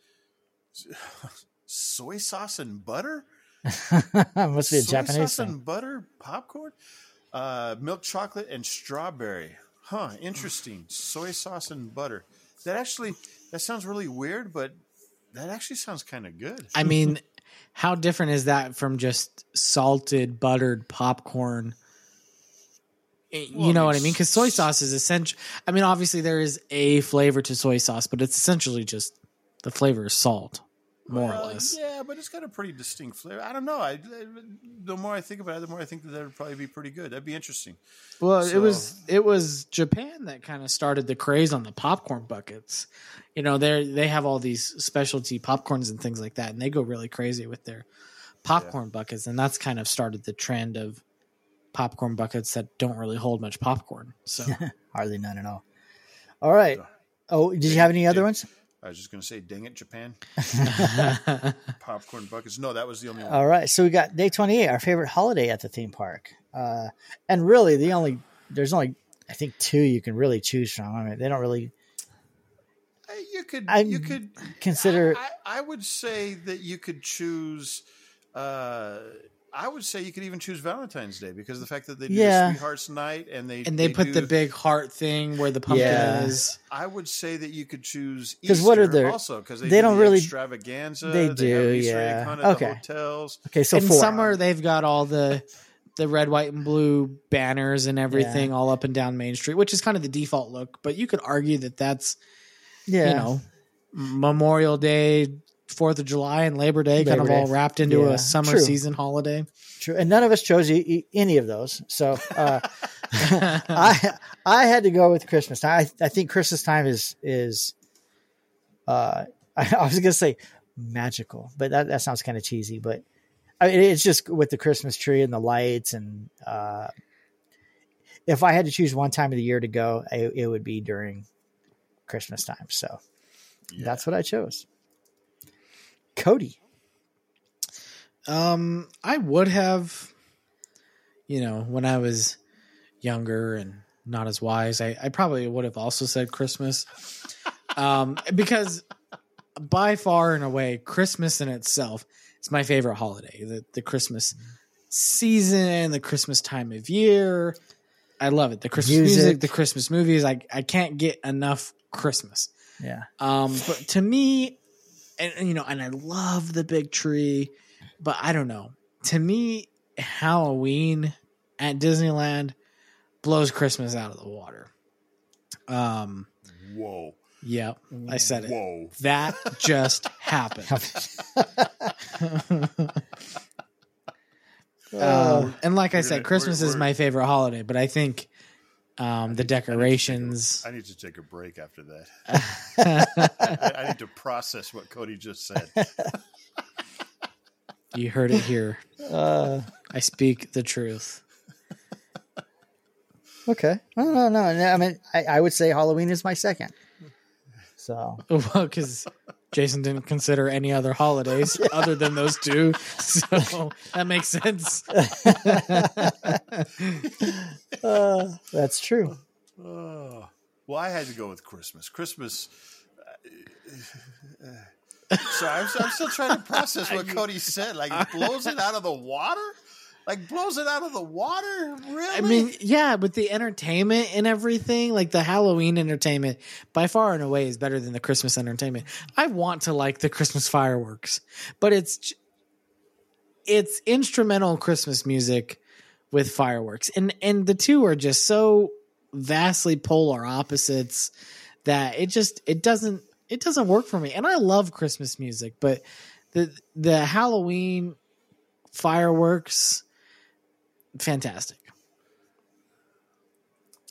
S3: soy sauce and butter.
S2: Must be a Japanese.
S3: soy
S2: Japanese
S3: sauce
S2: thing.
S3: and butter popcorn, uh, milk chocolate and strawberry. Huh? Interesting. soy sauce and butter. That actually that sounds really weird, but that actually sounds kind of good.
S1: I mean, how different is that from just salted buttered popcorn? Eh, You
S3: Well,
S1: know what I mean? Because soy sauce is essential. I mean, obviously there is a flavor to soy sauce, but it's essentially just the flavor is salt, more
S3: Well,
S1: or less.
S3: Yeah, but it's got a pretty distinct flavor. I don't know. I, the more I think about it, the more I think that that would probably be pretty good. That'd be interesting.
S1: Well, it was it was Japan that kind of started the craze on the popcorn buckets. You know, they they have all these specialty popcorns and things like that, and they go really crazy with their popcorn buckets, and that's kind of started the trend of popcorn buckets that don't really hold much popcorn. So
S2: Hardly none at all. All right. Oh, did you have any other ones?
S3: I was just going to say, dang it, Japan. Popcorn buckets. No, that was the only one.
S2: All right. So we got day 28, our favorite holiday at the theme park. Uh, and really, the only, there's only, I think, two you can really choose from. I mean, they don't really
S3: Uh, you could,
S2: I
S3: you could
S2: consider.
S3: I, I, I would say that you could choose. Uh, I would say you could even choose Valentine's Day because of the fact that they do
S2: Yeah.
S3: the Sweethearts Night and they
S1: and they, put the big heart thing where the pumpkin
S2: Yeah.
S1: is.
S3: I would say that you could choose
S2: because what are
S3: Easter
S2: their-
S3: also because they,
S2: they
S3: do
S2: don't
S3: the
S2: really-
S3: extravaganza.
S2: they
S3: have
S2: do,
S3: Easter egg
S2: yeah. Okay.
S3: the hotels.
S2: Okay, so
S1: in
S2: four.
S1: summer they've got all the the red white and blue banners and everything all up and down main street which is kind of the default look but you could argue that that's
S2: yeah.
S1: you know memorial day fourth of july and labor day kind of
S2: Day.
S1: all wrapped into
S2: Yeah,
S1: a summer
S2: true.
S1: season holiday
S2: True. And none of us chose e- e- any of those. So uh, I I had to go with Christmas. I I think Christmas time is is uh I, I was gonna say magical, but that, that sounds kind of cheesy. But I mean, it's just with the Christmas tree and the lights and uh, if I had to choose one time of the year to go, it, it would be during Christmas time. So
S3: Yeah.
S2: that's what I chose. Cody.
S1: um i would have you know when i was younger and not as wise i, I probably would have also said christmas um, because by far and away, Christmas in itself is my favorite holiday. The the Christmas season, the Christmas time of year. I love it. The Christmas music,
S2: Music.
S1: the Christmas movies. I I can't get enough Christmas.
S2: Yeah.
S1: Um, but to me, and you know, and I love the big tree, but I don't know. To me, Halloween at Disneyland blows Christmas out of the water. Um,
S3: Whoa.
S1: yeah, I said it.
S3: Whoa.
S1: That just happened. Um, and like I said, Christmas is my favorite holiday, but I think um, the decorations.
S3: I need to take a break after that. I, I need to process what Cody just said.
S1: you heard it here.
S2: Uh,
S1: I speak the truth.
S2: okay. No, no, no. I mean, I, I would say Halloween is my second. So
S1: Well, because Jason didn't consider any other holidays other than those two, so that makes sense.
S2: uh, that's true.
S3: Oh. Well, I had to go with Christmas. Christmas. uh, so I'm, I'm still trying to process what Cody said. Like, it blows it out of the water? Like, blows it out of the water? Really?
S1: I mean, yeah, with the entertainment and everything, like the Halloween entertainment, by far and away is better than the Christmas entertainment. I want to like the Christmas fireworks, but it's it's instrumental Christmas music with fireworks, and and the two are just so vastly polar opposites that it just it doesn't it doesn't work for me. And I love Christmas music, but the the Halloween fireworks fantastic.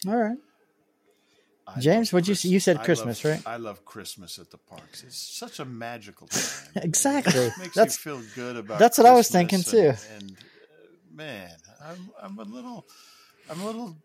S2: All right.
S3: I
S2: James, what'd you
S3: Christ-
S2: You said
S3: I
S2: Christmas,
S3: love-
S2: right?
S3: I love Christmas at the parks. It's such a magical time.
S2: Exactly.
S3: It makes
S2: That's-
S3: you feel good about.
S2: that's what I was thinking,
S3: and-
S2: too.
S3: And, uh, man, I'm I'm a little I'm a little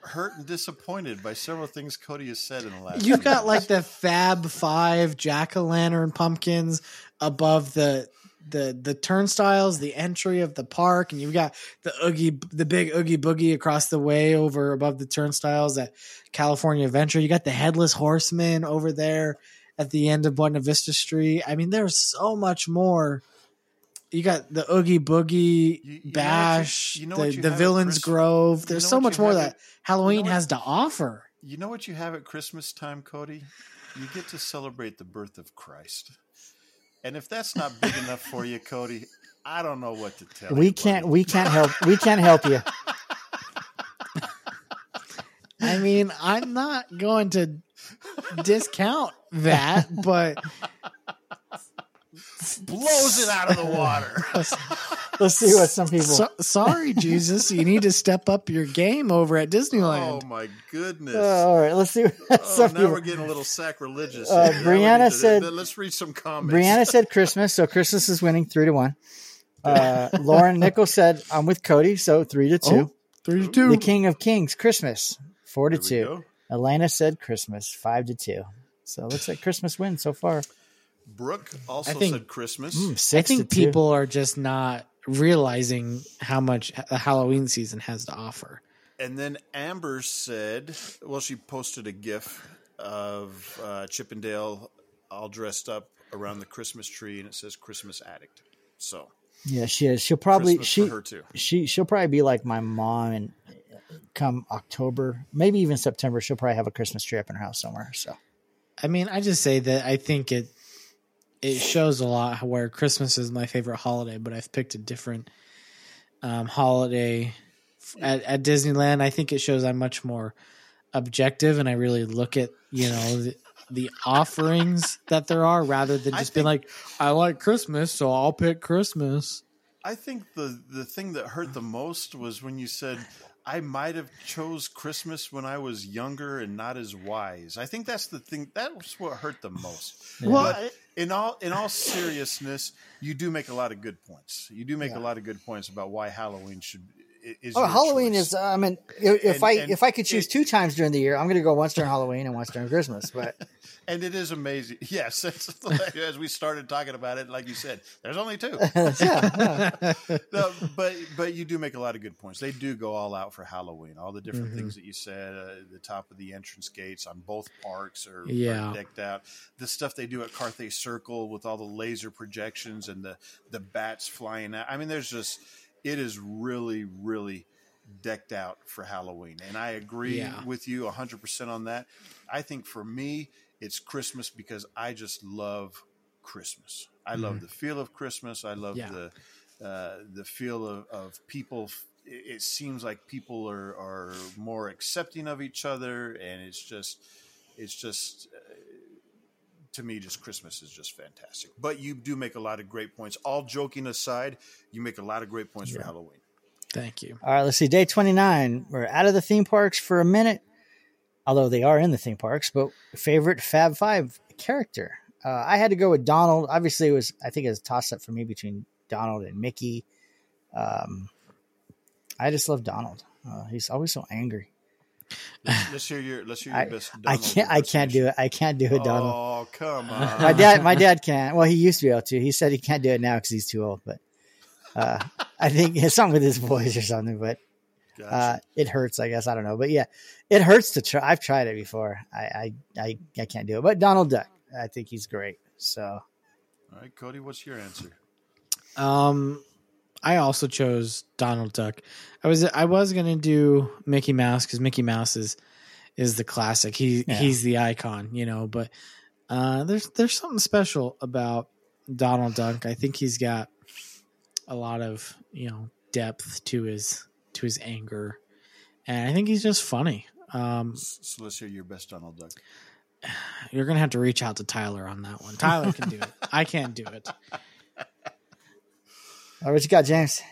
S3: hurt and disappointed by several things Cody has said in the last.
S1: You've
S3: few
S1: got like
S3: minutes.
S1: the Fab Five jack o' lantern pumpkins above the the the turnstiles, the entry of the park, and you've got the oogie, the big oogie boogie across the way over above the turnstiles at California Adventure. You got the headless horseman over there at the end of Buena Vista Street. I mean, there's so much more. You got the Oogie Boogie
S3: You- you
S1: Bash,
S3: you know
S1: the, the Villains Grove. There's so much more that
S3: at-
S1: Halloween
S3: what-
S1: has to offer.
S3: You know what you have at Christmas time, Cody? You get to celebrate the birth of Christ. And if that's not big enough for you, Cody, I don't know what to tell you.
S2: We can't.
S3: buddy.
S2: We can't help. We can't help you.
S1: I mean, I'm not going to discount that, but
S3: blows it out of the water.
S2: Let's see what some people.
S1: so, sorry, Jesus, you need to step up your game over at Disneyland.
S3: oh my goodness.
S2: Uh, all right. Let's see. What
S3: Oh,
S2: some
S3: now
S2: people.
S3: we're getting a little sacrilegious.
S2: Uh,
S3: here. Now we
S2: Brianna
S3: need to-
S2: said-
S3: "Let's read some comments."
S2: Brianna said Christmas, so Christmas is winning three to one. Uh, Lauren Nichols said I'm with Cody, so three to two.
S1: Oh, three to two.
S2: The King of Kings, Christmas, four to
S3: There
S2: two.
S3: go.
S2: Elena said Christmas, five to two. So it looks like Christmas wins so far.
S3: Brooke also
S1: I think-
S3: said Christmas.
S2: Mm,
S1: I think
S2: to two.
S1: people are just not realizing how much the Halloween season has to offer.
S3: And then Amber said, well, she posted a GIF of uh, Chip 'n' Dale all dressed up around the Christmas tree, and it says "Christmas Addict." So
S2: Yeah, she is. She'll probably
S3: Christmas
S2: she
S3: her too.
S2: She she'll probably be like my mom and come October, maybe even September, she'll probably have a Christmas tree up in her house somewhere. So
S1: I mean, I just say that I think it it shows a lot where Christmas is my favorite holiday, but I've picked a different um, holiday at, at Disneyland. I think it shows I'm much more objective, and I really look at you know the, the offerings that there are rather than just being like, I like Christmas, so I'll pick Christmas.
S3: I think the the thing that hurt the most was when you said I might have chose Christmas when I was younger and not as wise. I think that's the thing. That's what hurt the most.
S1: Well,
S3: But in all in all seriousness, you do make a lot of good points. You do make
S2: Yeah.
S3: a lot of good points about why Halloween should is
S2: Oh, Halloween
S3: choice.
S2: is. uh, I mean, if,
S3: And-
S2: I
S3: and
S2: if I could choose
S3: it-
S2: two times during the year, I'm going to go once during Halloween and once during Christmas. But
S3: and it is amazing. Yes, as we started talking about it, like you said, there's only two.
S2: yeah,
S3: no, but but you do make a lot of good points. They do go all out for Halloween. All the different
S1: Mhm.
S3: things that you said, uh, the top of the entrance gates on both parks are, are
S1: Yeah.
S3: decked out. The stuff they do at Carthay Circle with all the laser projections and the the bats flying out. I mean, there's just it is really really decked out for Halloween. And I agree
S1: Yeah.
S3: with you 100% on that. I think for me, it's Christmas because I just love Christmas. I love the feel of Christmas. I love
S1: Yeah.
S3: the uh, the feel of, of people. It seems like people are, are more accepting of each other, and it's just, it's just, to me, just Christmas is just fantastic. But you do make a lot of great points. All joking aside, you make a lot of great points for Halloween.
S1: Thank you.
S2: All right, let's see. Day 29. We're out of the theme parks for a minute, although they are in the theme parks. But favorite Fab Five character? Uh, I had to go with Donald. Obviously, it was, I think it was a toss up for me between Donald and Mickey. Um, I just love Donald. Uh, he's always so angry.
S3: Let's, let's hear your let's hear your
S2: I,
S3: best.
S2: I can't. I can't do it. I can't do it, Donald.
S3: Oh come on!
S2: My dad. My dad can't. Well, he used to be able to. He said he can't do it now because he's too old. But uh, I think it's something with his voice or something. But
S3: Gotcha.
S2: uh, it hurts. I guess I don't know. But yeah, it hurts to try. I've tried it before. I I I, I can't do it. But Donald Duck. I think he's great. So
S3: All right, Cody, what's your answer?
S1: Um, I also chose Donald Duck. I was I was gonna do Mickey Mouse because Mickey Mouse is is the classic. He
S2: Yeah.
S1: he's the icon, you know. But uh, there's there's something special about Donald Duck. I think he's got a lot of you know depth to his to his anger, and I think he's just funny. Um,
S3: So let's hear your best Donald Duck.
S1: you're gonna have to reach out to Tyler on that one. Tyler can do it. I can't do it.
S2: All right, what you got, James?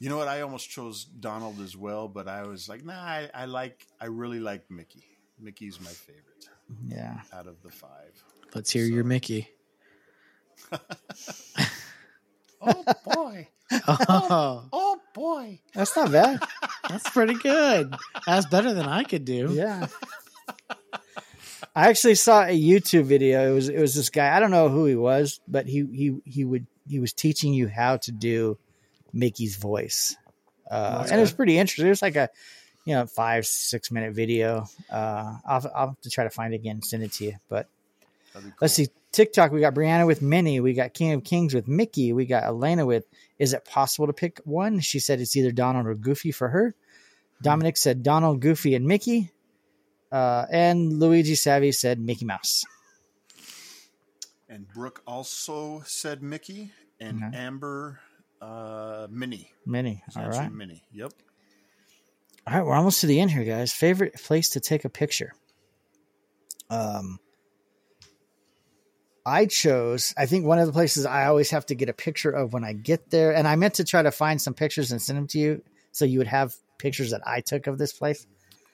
S3: You know what? I almost chose Donald as well, but I was like, nah, I, I like, I really like Mickey. Mickey's my favorite
S2: Yeah.
S3: out of the five.
S1: Let's hear your Mickey.
S3: Oh boy!
S1: Oh.
S3: oh, Oh boy!
S2: That's not bad.
S1: that's pretty good. That's better than I could do.
S2: Yeah. I actually saw a YouTube video. It was it was this guy. I don't know who he was, but he he he would he was teaching you how to do Mickey's voice, uh, and it was pretty interesting. It was like a you know five six minute video. Uh, I'll I'll have to try to find it again, and send it to you. But
S3: cool.
S2: let's see. TikTok, we got Brianna with Minnie. We got King of Kings with Mickey. We got Elena with Is it possible to pick one? She said it's either Donald or Goofy for her. Dominic said Donald, Goofy, and Mickey. Uh, and Luigi Savvy said Mickey Mouse.
S3: And Brooke also said Mickey, and
S2: Okay.
S3: Amber, uh, Minnie.
S2: Minnie. All right.
S3: Minnie. Yep.
S2: All right, we're almost to the end here, guys. Favorite place to take a picture? Um, I chose. I think one of the places I always have to get a picture of when I get there, and I meant to try to find some pictures and send them to you, so you would have pictures that I took of this place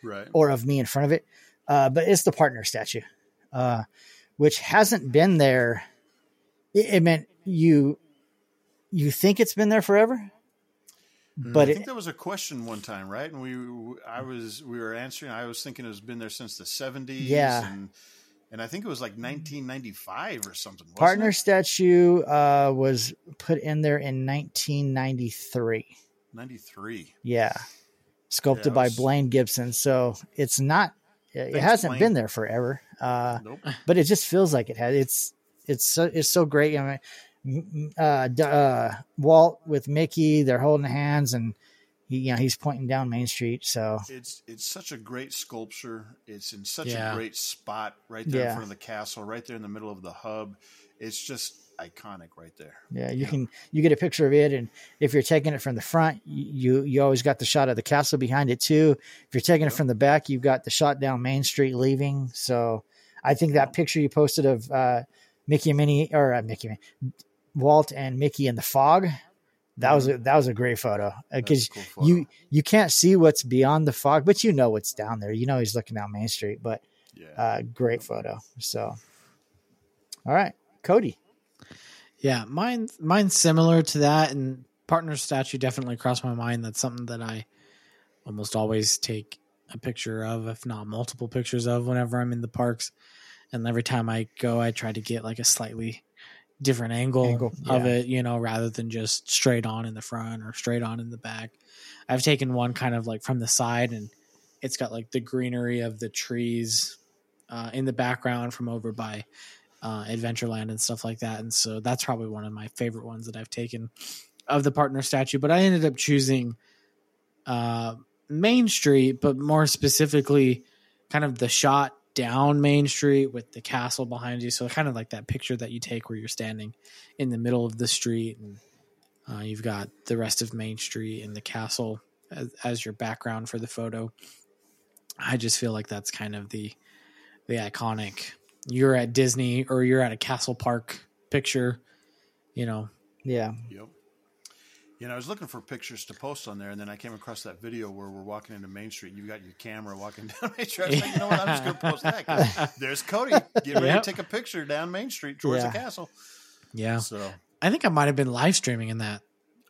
S3: Right.
S2: or of me in front of it. Uh, but it's the partner statue, uh, which hasn't been there. It, it meant you you think it's been there forever, but
S3: I
S2: it,
S3: think that was a question one time, right? And we, I was, we were answering. I was thinking it's been there since the seventies.
S2: Yeah.
S3: And, and I think it was like 1995 or something. wasn't
S2: partner
S3: it?
S2: statue uh, was put in there in 1993.
S3: 93.
S2: Yeah, sculpted
S3: Yeah,
S2: by Blaine Gibson. So it's not. It
S3: Thanks,
S2: hasn't
S3: Blaine.
S2: been there forever, uh,
S3: Nope.
S2: but it just feels like it has. It's it's so it's so great. I mean, uh, uh, Walt with Mickey, they're holding hands, and he, you know he's pointing down Main Street. So
S3: It's it's such a great sculpture. It's in such
S1: Yeah.
S3: a great spot right there
S2: Yeah.
S3: in front of the castle, right there in the middle of the hub. It's just iconic right there.
S2: Yeah, you can you get a picture of it, and if you're taking it from the front, you you always got the shot of the castle behind it too. If you're taking it from the back, you've got the shot down Main Street leaving. So I think that picture you posted of uh, Mickey and Minnie or uh, Mickey, Walt and Mickey in the fog, that was a, that was a great photo because
S3: cool
S2: you you can't see what's beyond the fog, but you know what's down there. You know he's looking down Main Street, but
S3: Yeah.
S2: uh, great photo. So, all right, Cody.
S1: Yeah, mine mine's similar to that, and partner statue definitely crossed my mind. That's something that I almost always take a picture of, if not multiple pictures of, whenever I'm in the parks. And every time I go, I try to get like a slightly different angle,
S2: Angle,
S1: of
S2: yeah.
S1: it, you know, rather than just straight on in the front or straight on in the back. I've taken one kind of like from the side and it's got like the greenery of the trees uh, in the background from over by uh, Adventureland and stuff like that. And so that's probably one of my favorite ones that I've taken of the partner statue. But I ended up choosing uh, Main Street, but more specifically, kind of the shot down Main Street with the castle behind you. So kind of like that picture that you take where you're standing in the middle of the street and uh, you've got the rest of Main Street and the castle as, as your background for the photo. I just feel like that's kind of the the iconic. You're at Disney or you're at a castle park picture, you know.
S2: Yeah.
S3: Yep. You know, I was looking for pictures to post on there, and then I came across that video where we're walking into Main Street. You got your camera walking down Main Street. I was like, you know what? I'm just going to post that. there's Cody getting ready
S1: Yep.
S3: to take a picture down Main Street towards
S2: Yeah.
S3: the castle.
S1: Yeah.
S3: So,
S1: I think I might have been live streaming in that.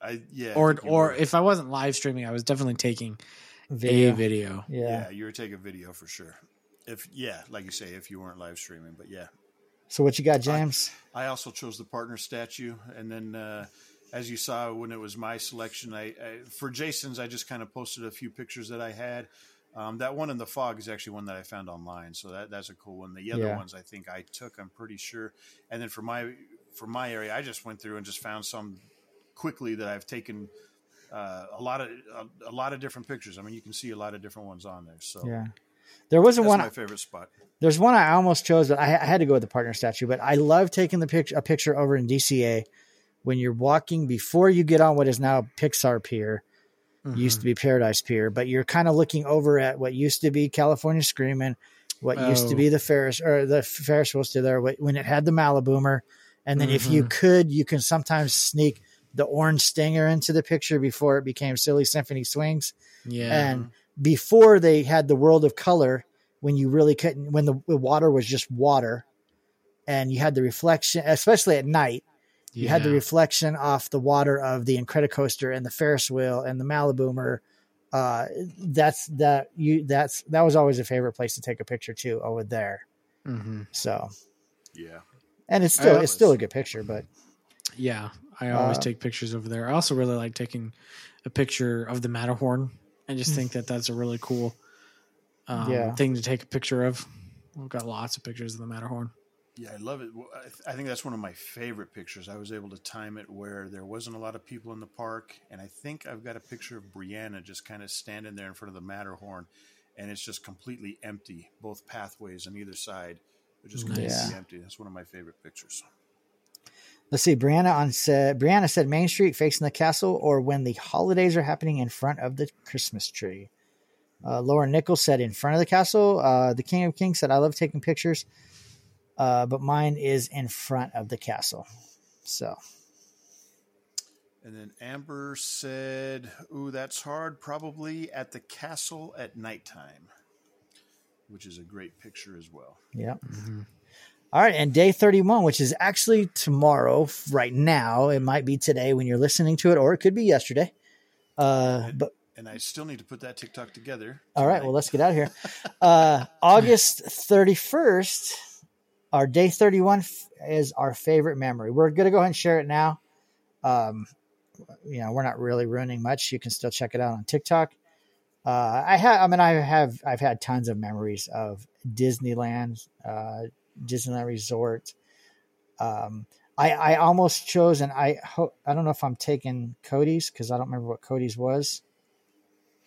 S3: I yeah,
S1: or
S3: think you
S1: or
S3: were.
S1: if I wasn't live streaming, I was definitely taking
S2: Video.
S1: a video.
S2: Yeah.
S3: yeah, you were taking video for sure. If yeah, like you say, if you weren't live streaming, but yeah,
S2: So what you got, James?
S3: I also chose the partner statue, and then uh, as you saw when it was my selection, I, I for Jason's, I just kind of posted a few pictures that I had. Um, that one in the fog is actually one that I found online, so that that's a cool one. The other
S2: Yeah.
S3: ones I think I took, I'm pretty sure. And then for my for my area, I just went through and just found some quickly that I've taken uh, a lot of a, a lot of different pictures. I mean, you can see a lot of different ones on there. So
S2: Yeah. There wasn't
S3: that's
S2: one.
S3: my favorite spot.
S2: There's one I almost chose, but I, I had to go with the partner statue. But I love taking the picture, a picture over in DCA when you're walking before you get on what is now Pixar Pier. Used to mm-hmm. be Paradise Pier, but you're kind of looking over at what used to be California Screaming, what used to
S1: Oh.
S2: be the Ferris or the Ferris wheel still there when it had the Maliboomer, and then if you mm-hmm. could, you can sometimes sneak the orange stinger into the picture before it became Silly Symphony Swings
S1: Yeah.
S2: and before they had the world of color when you really couldn't when the, the water was just water and you had the reflection especially at night you had the reflection off the water of the Incredicoaster and the Ferris wheel and the Maliboomer uh that's that you that's that was always a favorite place to take a picture too over there
S1: Mhm.
S2: so
S3: Yeah,
S2: and it's still it's still a good picture but
S1: Yeah. I always
S2: Uh,
S1: take pictures over there. I also really like taking a picture of the Matterhorn. I just think that that's a really cool um,
S2: Yeah.
S1: thing to take a picture of. We've got lots of pictures of the Matterhorn.
S3: Yeah, I love it. I, think that's one of my favorite pictures. I was able to time it where there wasn't a lot of people in the park, and I think I've got a picture of Brianna just kind of standing there in front of the Matterhorn, and it's just completely empty. Both pathways on either side are just completely
S2: Nice.
S3: empty. That's one of my favorite pictures.
S2: Let's see. Brianna on said Brianna said Main Street facing the castle, or when the holidays are happening in front of the Christmas tree. Uh, Laura Nichols said in front of the castle. Uh, the King of Kings said I love taking pictures, uh, but mine is in front of the castle. So
S3: And then Amber said, "Ooh, that's hard. Probably at the castle at nighttime." Which is a great picture as well.
S2: yeah. All right, and day thirty-one, which is actually tomorrow. Right now, it might be today when you're listening to it, or it could be yesterday. Uh, but
S3: And I still need to put that TikTok together.
S2: All right, well, let's get out of here. Uh, August 31st, our day 31 f- is our favorite memory. We're going to go ahead and share it now. Um, you know, we're not really ruining much. You can still check it out on TikTok. Uh, I have, I mean, I have, I've had tons of memories of Disneyland, uh, Disneyland Resort. Um, I, I almost chose, and I hope, I don't know if I'm taking Cody's because I don't remember what Cody's was.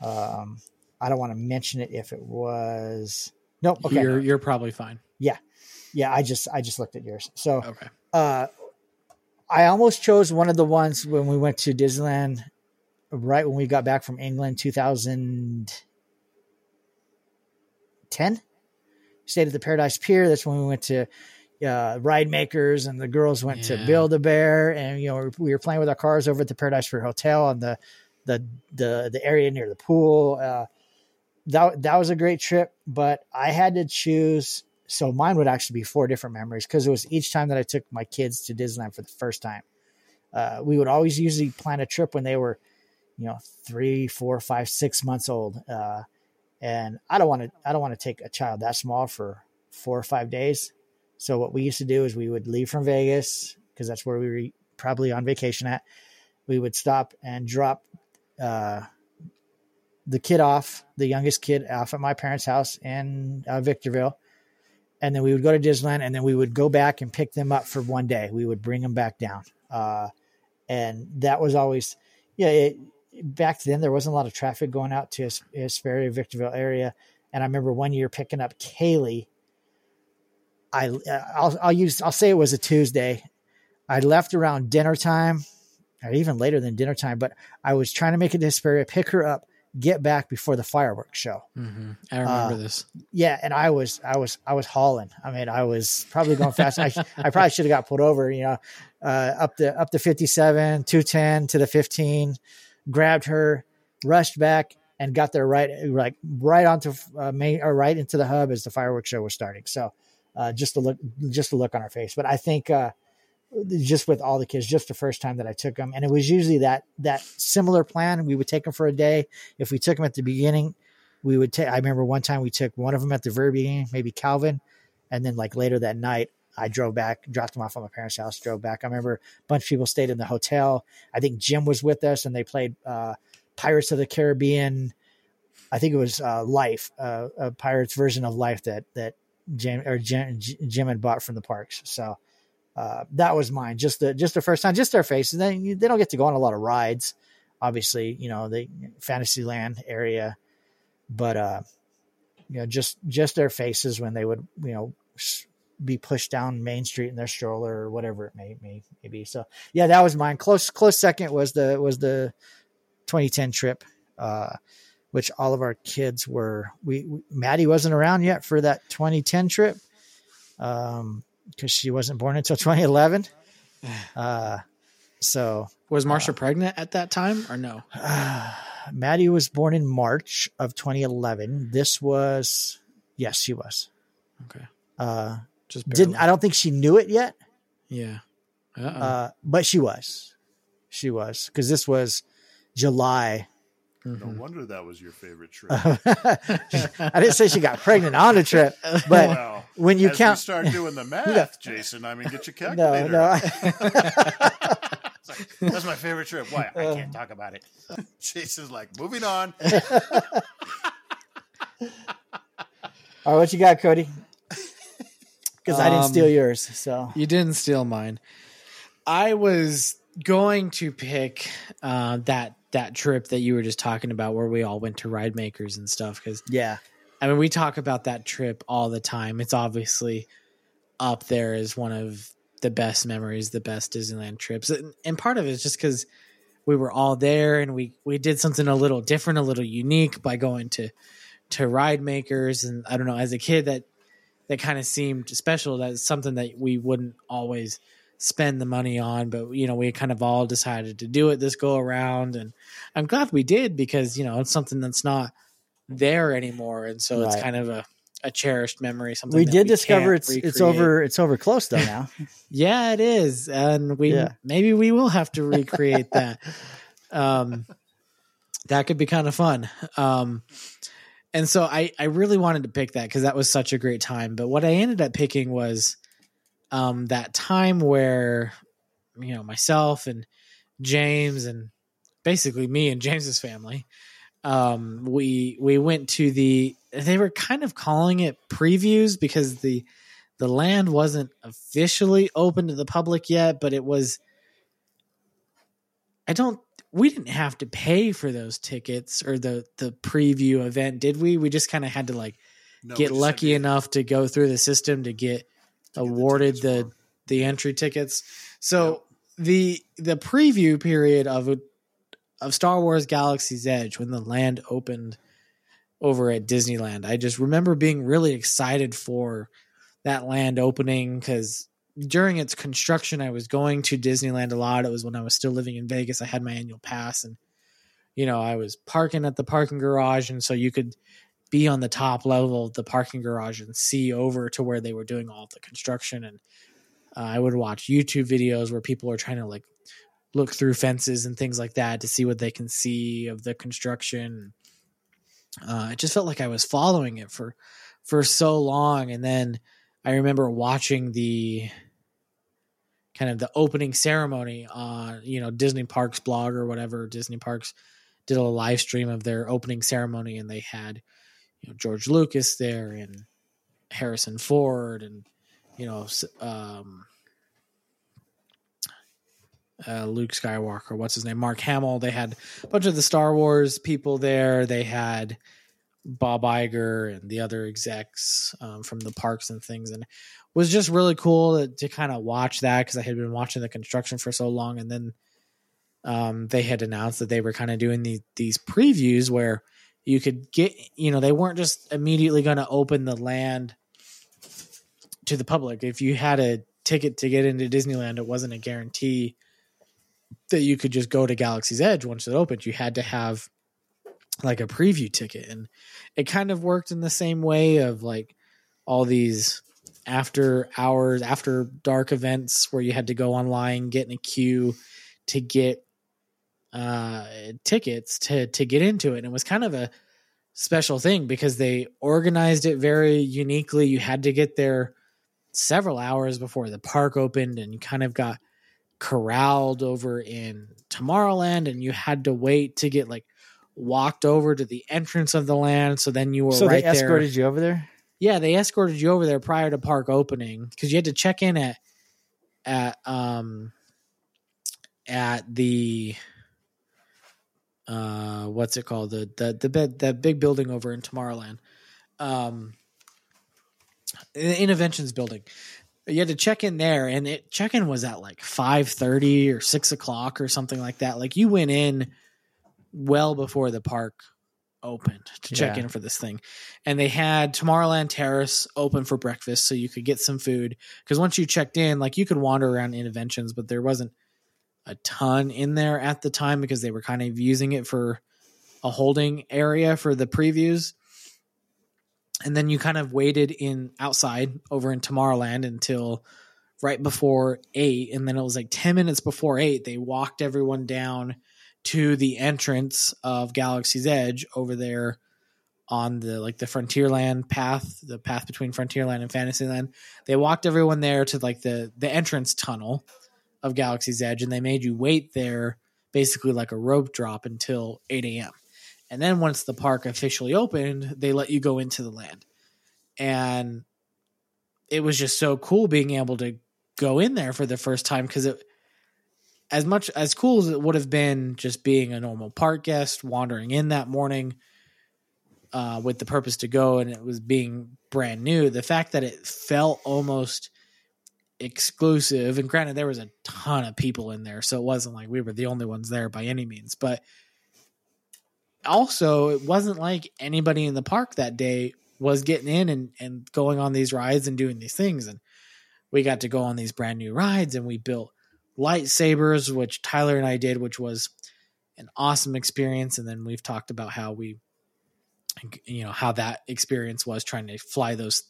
S2: Um, I don't want to mention it if it was. Nope. Okay.
S1: You're you're probably fine.
S2: Yeah, yeah, I just I just looked at yours. So
S1: Okay.
S2: uh, I almost chose one of the ones when we went to Disneyland, right when we got back from England, 2010. Stayed at the Paradise Pier. That's when we went to uh, Ride Makers, and the girls went to Build a Bear, and you know we were playing with our cars over at the Paradise Pier Hotel on the the the the area near the pool. Uh, that that was a great trip, but I had to choose. So mine would actually be four different memories because it was each time that I took my kids to Disneyland for the first time. uh, we would always usually plan a trip when they were, you know, three, four, five, six months old. Uh, and I don't want to, I don't want to take a child that small for four or five days. So what we used to do is we would leave from Vegas because that's where we were probably on vacation at. We would stop and drop uh, the kid off, the youngest kid off at my parents' house in uh, Victorville. And then we would go to Disneyland and then we would go back and pick them up for one day. We would bring them back down. Uh, and that was always, yeah, it, back then there wasn't a lot of traffic going out to Hesperia, Victorville area. And I remember one year picking up Kaylee. I, I'll, I'll use, I'll say it was a Tuesday. I left around dinner time or even later than dinner time, but I was trying to make it to Hesperia, pick her up, get back before the fireworks show.
S1: Mm-hmm. I remember
S2: Uh,
S1: this.
S2: Yeah, and I was I was I was hauling. I mean, I was probably going fast. I, I probably should have got pulled over. You know, uh, up the up the fifty seven, two ten to the fifteen, grabbed her, rushed back, and got there right like right onto uh, main or right into the hub as the fireworks show was starting. So, uh, just the look just the look on her face. But I think. Uh, just with all the kids, just the first time that I took them, and it was usually that that similar plan. We would take them for a day. If we took them at the beginning, we would take. I remember one time we took one of them at the very beginning, maybe Calvin, and then like later that night, I drove back, dropped them off at my parents' house, drove back. I remember a bunch of people stayed in the hotel. I think Jim was with us, and they played uh, Pirates of the Caribbean. I think it was uh, Life, uh, a Pirates version of Life that that Jim or Jim, Jim had bought from the parks. So uh, that was mine. Just the just the first time, just their faces. Then you, they don't get to go on a lot of rides. Obviously, you know the Fantasyland area, but uh, you know just just their faces when they would you know be pushed down Main Street in their stroller or whatever it may may, may be. So yeah, that was mine. Close close second was the was the 2010 trip. Uh, which all of our kids were. We, we Maddie wasn't around yet for that 2010 trip. Um, because she wasn't born until 2011. Uh, so
S1: Was Marsha pregnant at that time or no?
S2: uh, Maddie was born in March of 2011. This was, yes, she was.
S1: Okay.
S2: Uh,
S1: Just
S2: didn't. I don't think she knew it yet,
S1: Yeah. Uh-oh.
S2: uh, but she was. She was because this was July.
S3: No
S1: Mhm.
S3: wonder that was your favorite trip.
S2: I didn't say she got pregnant on the trip, but
S3: well,
S2: when you
S3: as
S2: count,
S3: we start doing the math, Jason, I mean, get your calculator.
S2: no, no,
S3: like, That's my favorite trip. Why? I can't talk about it. Jason's like, moving on.
S2: all right, what you got, Cody? Because I didn't
S1: Um,
S2: steal yours, so
S1: You didn't steal mine. I was going to pick uh, that that trip that you were just talking about, where we all went to ride makers and stuff. Because
S2: yeah,
S1: I mean, we talk about that trip all the time. It's obviously up there as one of the best memories, the best Disneyland trips, and, and part of it is just because we were all there and we we did something a little different, a little unique by going to to ride makers. And I don't know, as a kid, that that kind of seemed special. That's something that we wouldn't always spend the money on, but you know, we kind of all decided to do it this go around, and I'm glad we did because you know it's something that's not there anymore, and so it's kind of a a cherished memory. Something
S2: we
S1: that
S2: did discover
S1: can't
S2: it's it's over it's over close though now.
S1: Yeah, it is, and we
S2: Yeah.
S1: maybe we will have to recreate that. Um, that could be kind of fun. Um, and so I I really wanted to pick that because that was such a great time. But what I ended up picking was um, that time where you know myself and James and basically me and James's family um we we went to the they were kind of calling it previews because the the land wasn't officially open to the public yet but it was i don't we didn't have to pay for those tickets or the the preview event did we? We just kind of had to like
S3: No,
S1: get lucky enough to go through the system to get
S3: to get the
S1: awarded the the entry tickets. So the the preview period of of Star Wars Galaxy's Edge when the land opened over at Disneyland, I just remember being really excited for that land opening because during its construction, I was going to Disneyland a lot. It was when I was still living in Vegas. I had my annual pass, and you know I was parking at the parking garage, and so you could be on the top level of the parking garage and see over to where they were doing all the construction and uh, I would watch YouTube videos where people are trying to like look through fences and things like that to see what they can see of the construction. Uh, it just felt like I was following it for for so long, and then I remember watching the kind of the opening ceremony on you know Disney Parks blog or whatever Disney Parks did a live stream of their opening ceremony, and they had you know George Lucas there and Harrison Ford and you know um, uh, Luke Skywalker, what's his name, Mark Hamill. They had a bunch of the Star Wars people there. They had Bob Iger and the other execs um, from the parks and things, and was just really cool to, to kind of watch that because I had been watching the construction for so long, and then um, they had announced that they were kind of doing the, these previews where you could get, you know, they weren't just immediately going to open the land to the public. If you had a ticket to get into Disneyland, it wasn't a guarantee that you could just go to Galaxy's Edge once it opened. You had to have like a preview ticket, and it kind of worked in the same way of like all these after hours, after dark events where you had to go online, get in a queue to get uh, tickets to to get into it. And it was kind of a special thing because they organized it very uniquely. You had to get there several hours before the park opened, and you kind of got corralled over in Tomorrowland, and you had to wait to get like walked over to the entrance of the land. So then you were
S2: so
S1: right
S2: they escorted
S1: there.
S2: you over there.
S1: Yeah, they escorted you over there prior to park opening because you had to check in at at um at the uh what's it called the the the bed that big building over in Tomorrowland, um, the Innoventions building. You had to check in there, and it check in was at like five thirty or six o'clock or something like that. Like you went in well before the park opened to check
S2: Yeah.
S1: in for this thing, and they had Tomorrowland Terrace open for breakfast, so you could get some food. Because once you checked in, like you could wander around Innoventions, but there wasn't a ton in there at the time because they were kind of using it for a holding area for the previews. And then you kind of waited in outside over in Tomorrowland until right before eight. And then it was like 10 minutes before eight, they walked everyone down to the entrance of Galaxy's Edge over there on the like the Frontierland path, the path between Frontierland and Fantasyland. They walked everyone there to like the the entrance tunnel of Galaxy's Edge, and they made you wait there basically like a rope drop until 8 a.m. And then once the park officially opened, they let you go into the land. And it was just so cool being able to go in there for the first time because it, as much as cool as it would have been just being a normal park guest, wandering in that morning uh, with the purpose to go, and it was being brand new, the fact that it felt almost exclusive and granted there was a ton of people in there so it wasn't like we were the only ones there by any means but also it wasn't like anybody in the park that day was getting in and, and going on these rides and doing these things and we got to go on these brand new rides and we built lightsabers which tyler and i did which was an awesome experience. And then we've talked about how we you know how that experience was trying to fly those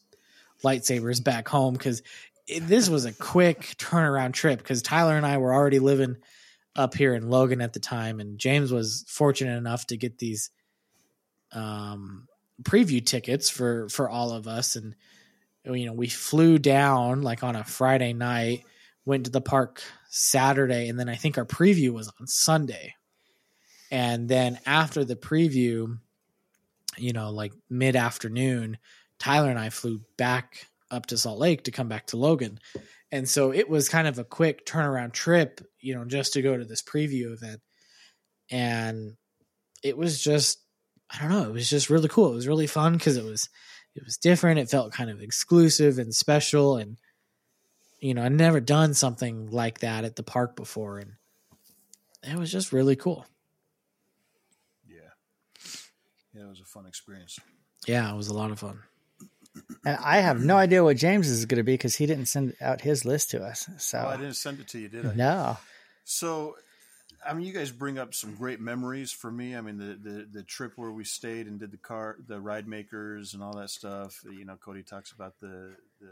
S1: lightsabers back home. Because this was a quick turnaround trip because Tyler and I were already living up here in Logan at the time, and James was fortunate enough to get these um, preview tickets for for all of us, and you know we flew down like on a Friday night, went to the park Saturday, and then I think our preview was on Sunday, and then after the preview, you know, like mid afternoon, Tyler and I flew back up to Salt Lake to come back to Logan. And so it was kind of a quick turnaround trip, you know, just to go to this preview event. And it was just I don't know, it was just really cool. It was really fun because it was it was different. It felt kind of exclusive and special and you know, I'd never done something like that at the park before and it was just really cool.
S3: Yeah. Yeah, it was a fun experience.
S1: Yeah, it was a lot of fun.
S2: And I have no idea what James is going to be because he didn't send out his list to us. So
S3: Oh, I didn't send it to you, did I?
S2: no,
S3: So, I mean, you guys bring up some great memories for me. I mean, the, the, the trip where we stayed and did the car, the ride makers and all that stuff. You know, Cody talks about the, the,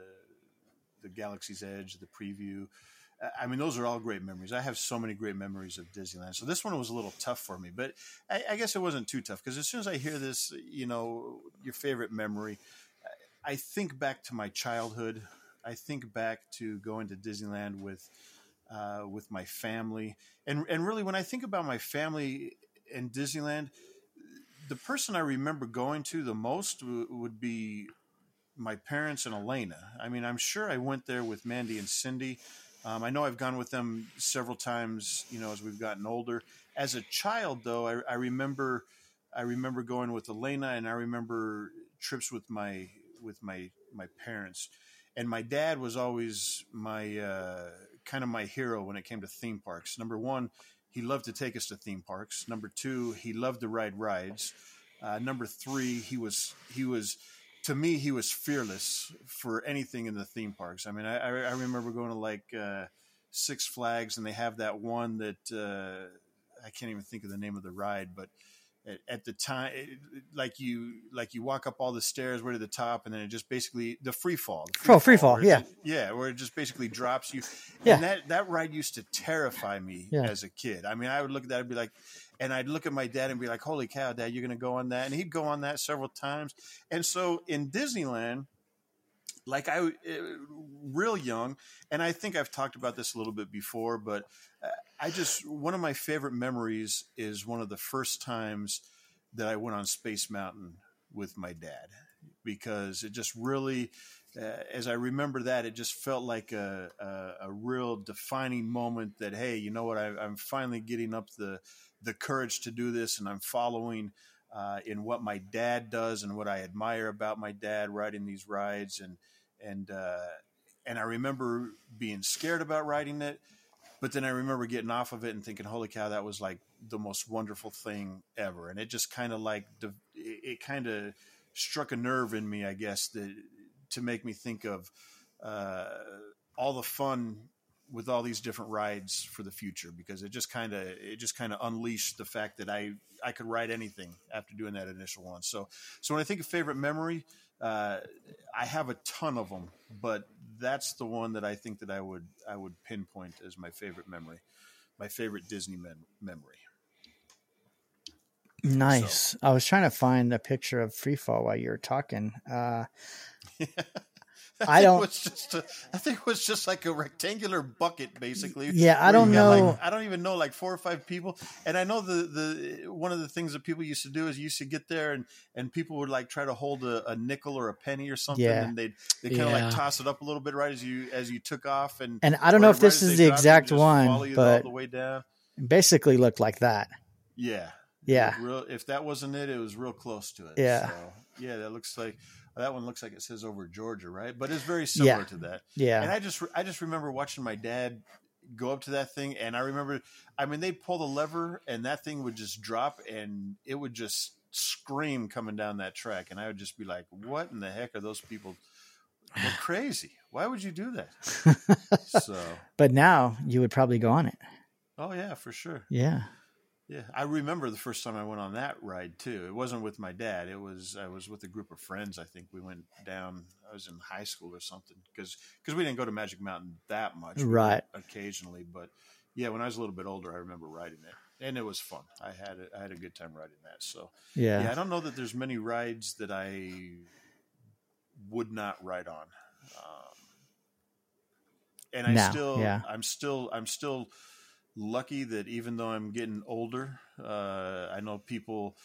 S3: the Galaxy's Edge, the preview. I mean, those are all great memories. I have so many great memories of Disneyland. So this one was a little tough for me, but I, I guess it wasn't too tough because as soon as I hear this, you know, your favorite memory, I think back to my childhood. I think back to going to Disneyland with uh, with my family, and and really when I think about my family in Disneyland, the person I remember going to the most w- would be my parents and Elena. I mean, I'm sure I went there with Mandy and Cindy. Um, I know I've gone with them several times, you know, as we've gotten older. As a child, though, I, I remember, I remember going with Elena, and I remember trips with my with my my parents. And my dad was always my uh, kind of my hero when it came to theme parks. Number one, he loved to take us to theme parks. Number two, he loved to ride rides. Uh, number three, he was he was to me, he was fearless for anything in the theme parks. I mean, I, I remember going to like uh, Six Flags, and they have that one that uh, I can't even think of the name of the ride, but at, at the time, it, like you like you walk up all the stairs way to the top, and then it just basically the free fall. The
S2: Oh, free fall, yeah.
S3: just- yeah, where it just basically drops you.
S2: Yeah.
S3: And that that ride used to terrify me
S2: Yeah.
S3: as a kid. I mean, I would look at that and be like, and I'd look at my dad and be like, "Holy cow, Dad, you're going to go on that?" And he'd go on that several times. And so in Disneyland, like I, uh, real young, and I think I've talked about this a little bit before, but uh, I just one of my favorite memories is one of the first times that I went on Space Mountain with my dad because it just really, uh, as I remember that, it just felt like a, a, a real defining moment that hey, you know what, I, I'm finally getting up the the courage to do this, and I'm following uh, in what my dad does and what I admire about my dad riding these rides and and uh, and I remember being scared about riding it, but then I remember getting off of it and thinking, "Holy cow, that was like the most wonderful thing ever!" And it just kind of like it kind of struck a nerve in me, I guess, that to make me think of uh, all the fun with all these different rides for the future because it just kind of it just kind of unleashed the fact that I I could ride anything after doing that initial one. So so when I think of favorite memory, uh, I have a ton of them, but that's the one that I think that I would I would pinpoint as my favorite memory, my favorite Disney mem- memory.
S2: Nice. I was trying to find a picture of free fall while you were talking. Uh, I
S3: think
S2: don't-
S3: It was just a, I think it was just like a rectangular bucket, basically.
S2: Yeah, I don't
S3: you got, like-
S2: know.
S3: I don't even know, like four or five people. And I know the the one of the things that people used to do is you used to get there and and people would like try to hold a, a nickel or a penny or something,
S2: Yeah.
S3: and they'd they kind of
S1: Yeah.
S3: like toss it up a little bit right as you as you took off. And
S2: and I don't know if this is the
S3: dropped, it would
S2: exact one, but
S3: all the way down.
S2: basically looked like that.
S3: Yeah,
S2: Yeah.
S3: Real, if that wasn't it, it was real close to it.
S2: Yeah.
S3: So, yeah, that looks like that one looks like it says over Georgia, right? But it's very similar
S2: Yeah.
S3: to that.
S2: Yeah.
S3: And I just I just remember watching my dad go up to that thing, and I remember, I mean, they'd pull the lever, and that thing would just drop, and it would just scream coming down that track, and I would just be like, "What in the heck are those people? They're crazy. Why would you do that?" so,
S2: but now you would probably go on it.
S3: oh yeah, for sure.
S2: Yeah.
S3: Yeah, I remember the first time I went on that ride too. It wasn't with my dad. It was I was with a group of friends. I think we went down. I was in high school or something because because we didn't go to Magic Mountain that much,
S2: Right.
S3: Occasionally, but yeah, when I was a little bit older, I remember riding it, and it was fun. I had a, I had a good time riding that. So
S2: Yeah.
S3: yeah, I don't know that there's many rides that I would not ride on. Um, and I
S2: No,
S3: still,
S2: yeah.
S3: I'm still, I'm still lucky that even though I'm getting older, uh, I know people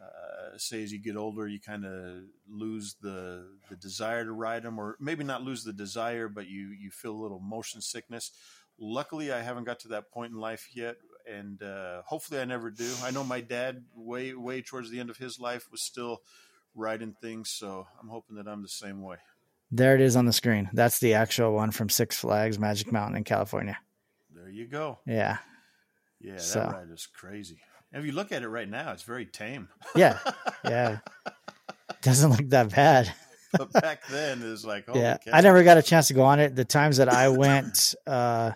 S3: uh, say as you get older, you kind of lose the the desire to ride them, or maybe not lose the desire, but you you feel a little motion sickness. Luckily, I haven't got to that point in life yet, and uh, hopefully, I never do. I know my dad, way way towards the end of his life, was still riding things, so I'm hoping that I'm the same way.
S2: There it is on the screen. That's the actual one from Six Flags Magic Mountain in California.
S3: There you go.
S2: Yeah.
S3: Yeah, that
S2: So-
S3: ride is crazy. If you look at it right now, it's very tame.
S2: Yeah. Yeah. Doesn't look that bad.
S3: but back then, it was like,
S2: yeah.
S3: cow.
S2: I never got a chance to go on it. The times that I went uh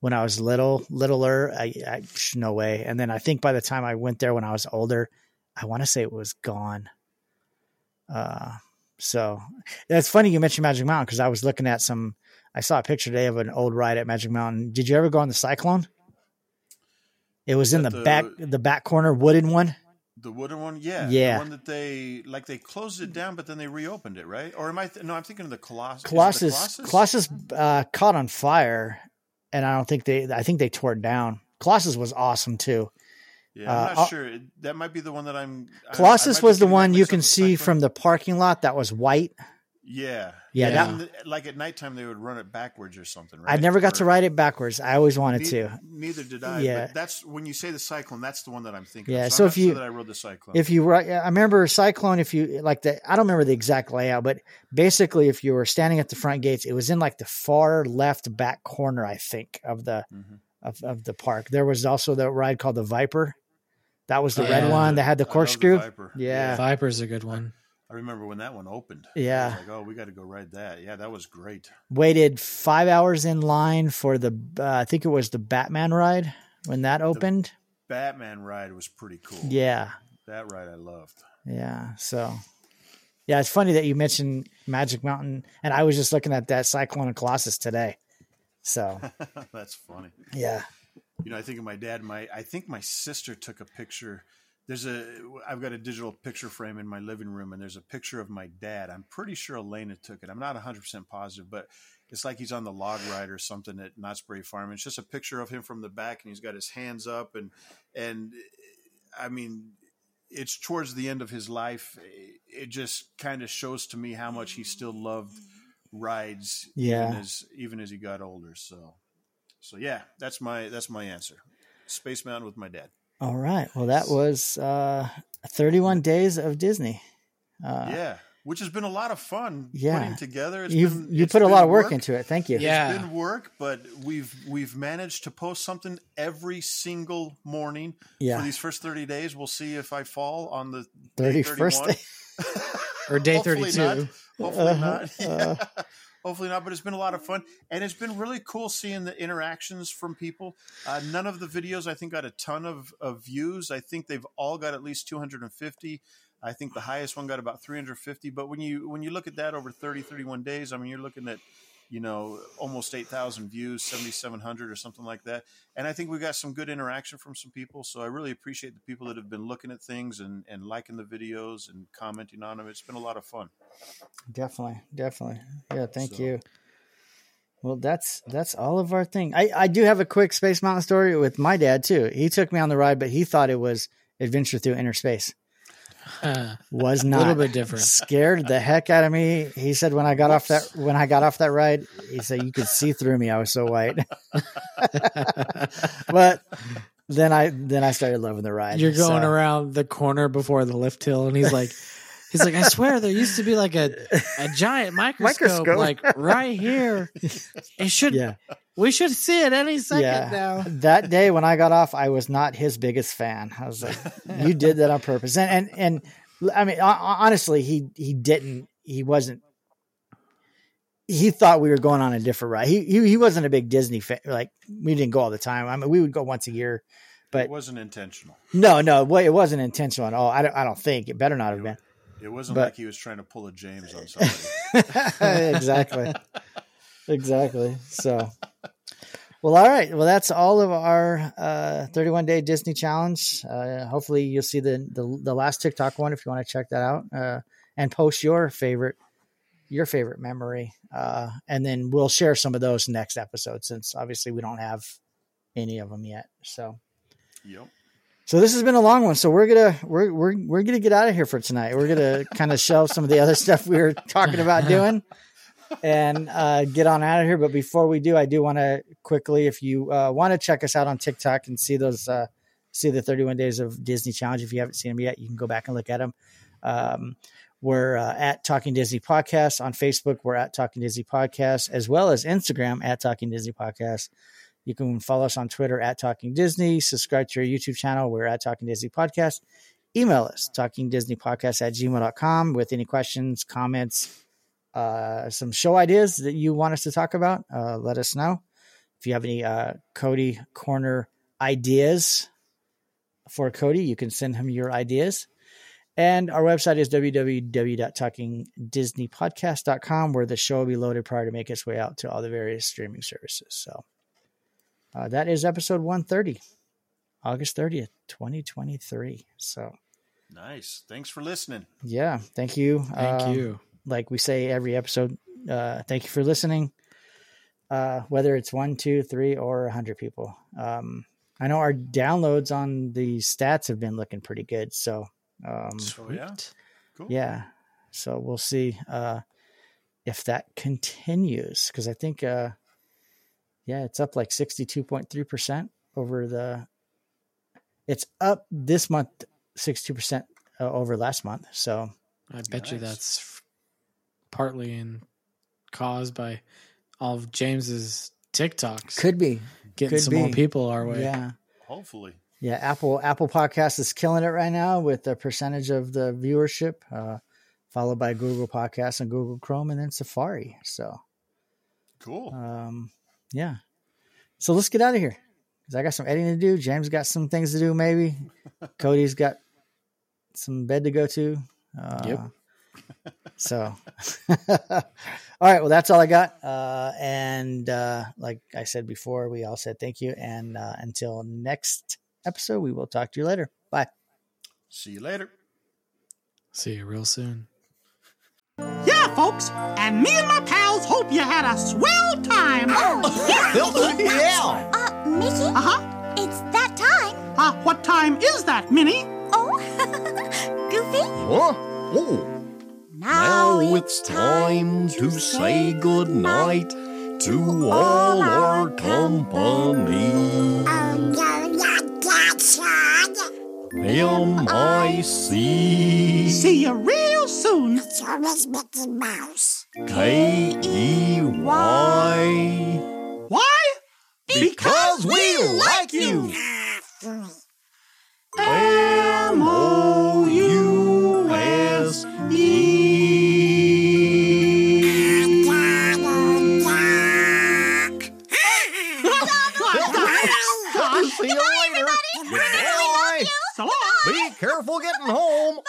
S2: when I was little, littler, I, I no way. And then I think by the time I went there when I was older, I want to say it was gone. Uh so that's funny you mentioned Magic Mountain because I was looking at some I saw a picture today of an old ride at Magic Mountain. Did you ever go on the Cyclone? It was in the,
S3: the-
S2: back the back corner wooden one.
S3: The wooden one, yeah,
S2: Yeah.
S3: the one that they like they closed it down, but then they reopened it, right? Or am I? Th- no, I'm thinking of the Colossus. The
S2: Colossus Colossus uh, caught on fire, and I don't think they. I think they tore it down. Colossus was awesome too.
S3: Yeah, I'm
S2: uh,
S3: not
S2: I'll-
S3: sure. That might be the one that I'm. I- I
S2: Colossus was the one you can see from the parking lot that was white.
S3: Yeah,
S2: Yeah, that-
S3: the- like at nighttime they would run it backwards or something. Right?
S2: I never got to ride it backwards. I always wanted
S3: Ne-
S2: to.
S3: Neither did I.
S2: Yeah.
S3: but that's when you say the cyclone. That's the one that I'm thinking.
S2: Yeah,
S3: of.
S2: so
S3: so,
S2: if you-
S3: sure that I rode the cyclone.
S2: If you ri- I remember Cyclone, if you like the, I don't remember the exact layout, but basically, if you were standing at the front gates, it was in like the far left back corner, I think, of the
S3: Mhm.
S2: of, of the park. There was also the ride called the Viper. That was the
S1: Oh,
S2: red
S1: yeah.
S2: one that had the
S3: I love
S2: corkscrew.
S3: Viper.
S2: Yeah.
S1: Viper's a good one.
S3: I remember when that one opened.
S2: Yeah.
S3: I was like, oh, we got to go ride that. Yeah, that was great.
S2: Waited five hours in line for the, uh, I think it was the Batman ride when that opened.
S3: Batman ride was pretty cool.
S2: Yeah.
S3: that ride I loved.
S2: Yeah. So, yeah, it's funny that you mentioned Magic Mountain, and I was just looking at that Cyclone and Colossus today. So,
S3: That's funny.
S2: yeah.
S3: You know, I think of my dad. My I think my sister took a picture. There's a I've got a digital picture frame in my living room, and there's a picture of my dad. I'm pretty sure Elena took it. I'm not 100 percent positive, but it's like he's on the log ride or something at Knott's Berry Farm. It's just a picture of him from the back, and he's got his hands up, and and I mean, it's towards the end of his life. It just kind of shows to me how much he still loved rides,
S2: Yeah.
S3: even as even as he got older. So, so yeah, that's my that's my answer. Space Mountain with my dad.
S2: All right. Well, that was uh, 31 days of Disney. Uh,
S3: yeah, which has been a lot of fun
S2: Yeah.
S3: putting together. It's
S2: You've
S3: been,
S2: you
S3: it's
S2: put a lot of work, into it. Thank you.
S1: Yeah.
S3: It's been work, but we've we've managed to post something every single morning
S2: Yeah.
S3: for these first thirty days. We'll see if I fall on the
S2: 31st day.
S1: Or day
S3: Hopefully
S1: 32.
S3: not. Hopefully
S2: Uh-huh.
S3: not. Yeah. Hopefully not, but it's been a lot of fun, and it's been really cool seeing the interactions from people. Uh, none of the videos, I think, got a ton of, of views. I think they've all got at least 250. I think the highest one got about 350. But when you when you look at that over 30, 31 days, I mean, you're looking at you know almost 8,000 views, 7,700 or something like that. And I think we got some good interaction from some people. So I really appreciate the people that have been looking at things and, and liking the videos and commenting on them. It's been a lot of fun.
S2: Definitely, definitely. Yeah, thank
S3: So-
S2: you. Well, that's that's all of our thing. I I do have a quick Space Mountain story with my dad too. He took me on the ride, but he thought it was Adventure Through Inner Space.
S1: Uh,
S2: Was
S1: a little bit different.
S2: Scared the heck out of me. He said when I got off that when I got off that ride, he said you could see through me. I was so white. but then I then I started loving the ride.
S1: You're going
S2: so-
S1: around the corner before the lift hill, and he's like, he's like, I swear there used to be like a, a giant microscope,
S2: Microscope.
S1: like right here. It should,
S2: Yeah.
S1: We should see it any second
S2: Yeah.
S1: now.
S2: that day when I got off, I was not his biggest fan. I was like, "You did that on purpose," and and and I mean, honestly, he he didn't. He wasn't. He thought we were going on a different ride. He he, he wasn't a big Disney fan. Like we didn't go all the time. I mean, we would go once a year, but
S3: it wasn't intentional.
S2: no, no, it wasn't intentional at all. I don't. I don't think it better not have been.
S3: It wasn't
S2: But-
S3: like he was trying to pull a James on somebody.
S2: exactly. Exactly. So, well, all right. Well, that's all of our uh, 31 day Disney challenge. Uh, hopefully, you'll see the, the the last TikTok one if you want to check that out, uh, and post your favorite your favorite memory, uh, and then we'll share some of those next episode since obviously we don't have any of them yet. So.
S3: yep.
S2: So this has been a long one. So we're gonna we're we're we're gonna get out of here for tonight. We're gonna kind of shelve some of the other stuff we were talking about doing, and uh, get on out of here. But before we do, I do want to quickly, if you uh, want to check us out on TikTok and see those uh, see the 31 days of Disney challenge. If you haven't seen them yet, you can go back and look at them. Um, we're uh, at Talking Disney Podcast on Facebook. We're at Talking Disney Podcast as well as Instagram at Talking Disney Podcast. You can follow us on Twitter at Talking Disney. Subscribe to our YouTube channel. We're at Talking Disney Podcast. Email us, Talking Disney Podcast at gmail.com with any questions, comments, uh, some show ideas that you want us to talk about. Uh, let us know. If you have any uh, Cody Corner ideas for Cody, you can send him your ideas. And our website is www.talkingdisneypodcast.com, where the show will be loaded prior to make its way out to all the various streaming services. So uh, that is episode 130, August 30th, 2023. So
S3: Nice. Thanks for listening.
S2: yeah, thank you.
S1: Thank
S2: Um,
S1: you.
S2: Like we say every episode, uh, thank you for listening. Uh, whether it's one, two, three, or a hundred people. Um, I know our downloads on the stats have been looking pretty good. So, um,
S3: yeah? Cool.
S2: yeah. So we'll see uh, if that continues because I think, uh, yeah, it's up like sixty-two point three percent over the. It's up this month, sixty-two percent uh, over last month. So
S1: I bet you that's f- partly in caused by all of James's TikToks
S2: could be,
S1: getting
S2: could
S1: some more people our way.
S2: yeah.
S3: Hopefully.
S2: Yeah, Apple Apple Podcast is killing it right now with the percentage of the viewership, uh, followed by Google Podcasts and Google Chrome, and then Safari. So,
S3: Cool.
S2: um, yeah. So let's get out of here because I got some editing to do. James got some things to do. Maybe Cody's got some bed to go to. Uh,
S1: Yep.
S2: So, all right. Well, that's all I got. Uh, and uh, like I said before, we all said thank you. And uh, until next episode, we will talk to you later. Bye.
S3: See you later.
S1: See you real soon.
S4: Yeah, folks, and me and my pals hope you had a swell time.
S5: Oh yeah.
S6: Uh, Mickey?
S4: Uh huh.
S6: It's that time.
S4: Uh, what time is that, Minnie?
S6: Oh, Goofy?
S5: Huh? Oh, now it's time to say good night to all our company. M-I-C
S4: See you real soon. It's always Mickey Mouse.
S5: K-E-Y
S4: Why?
S5: Because we like you! Home!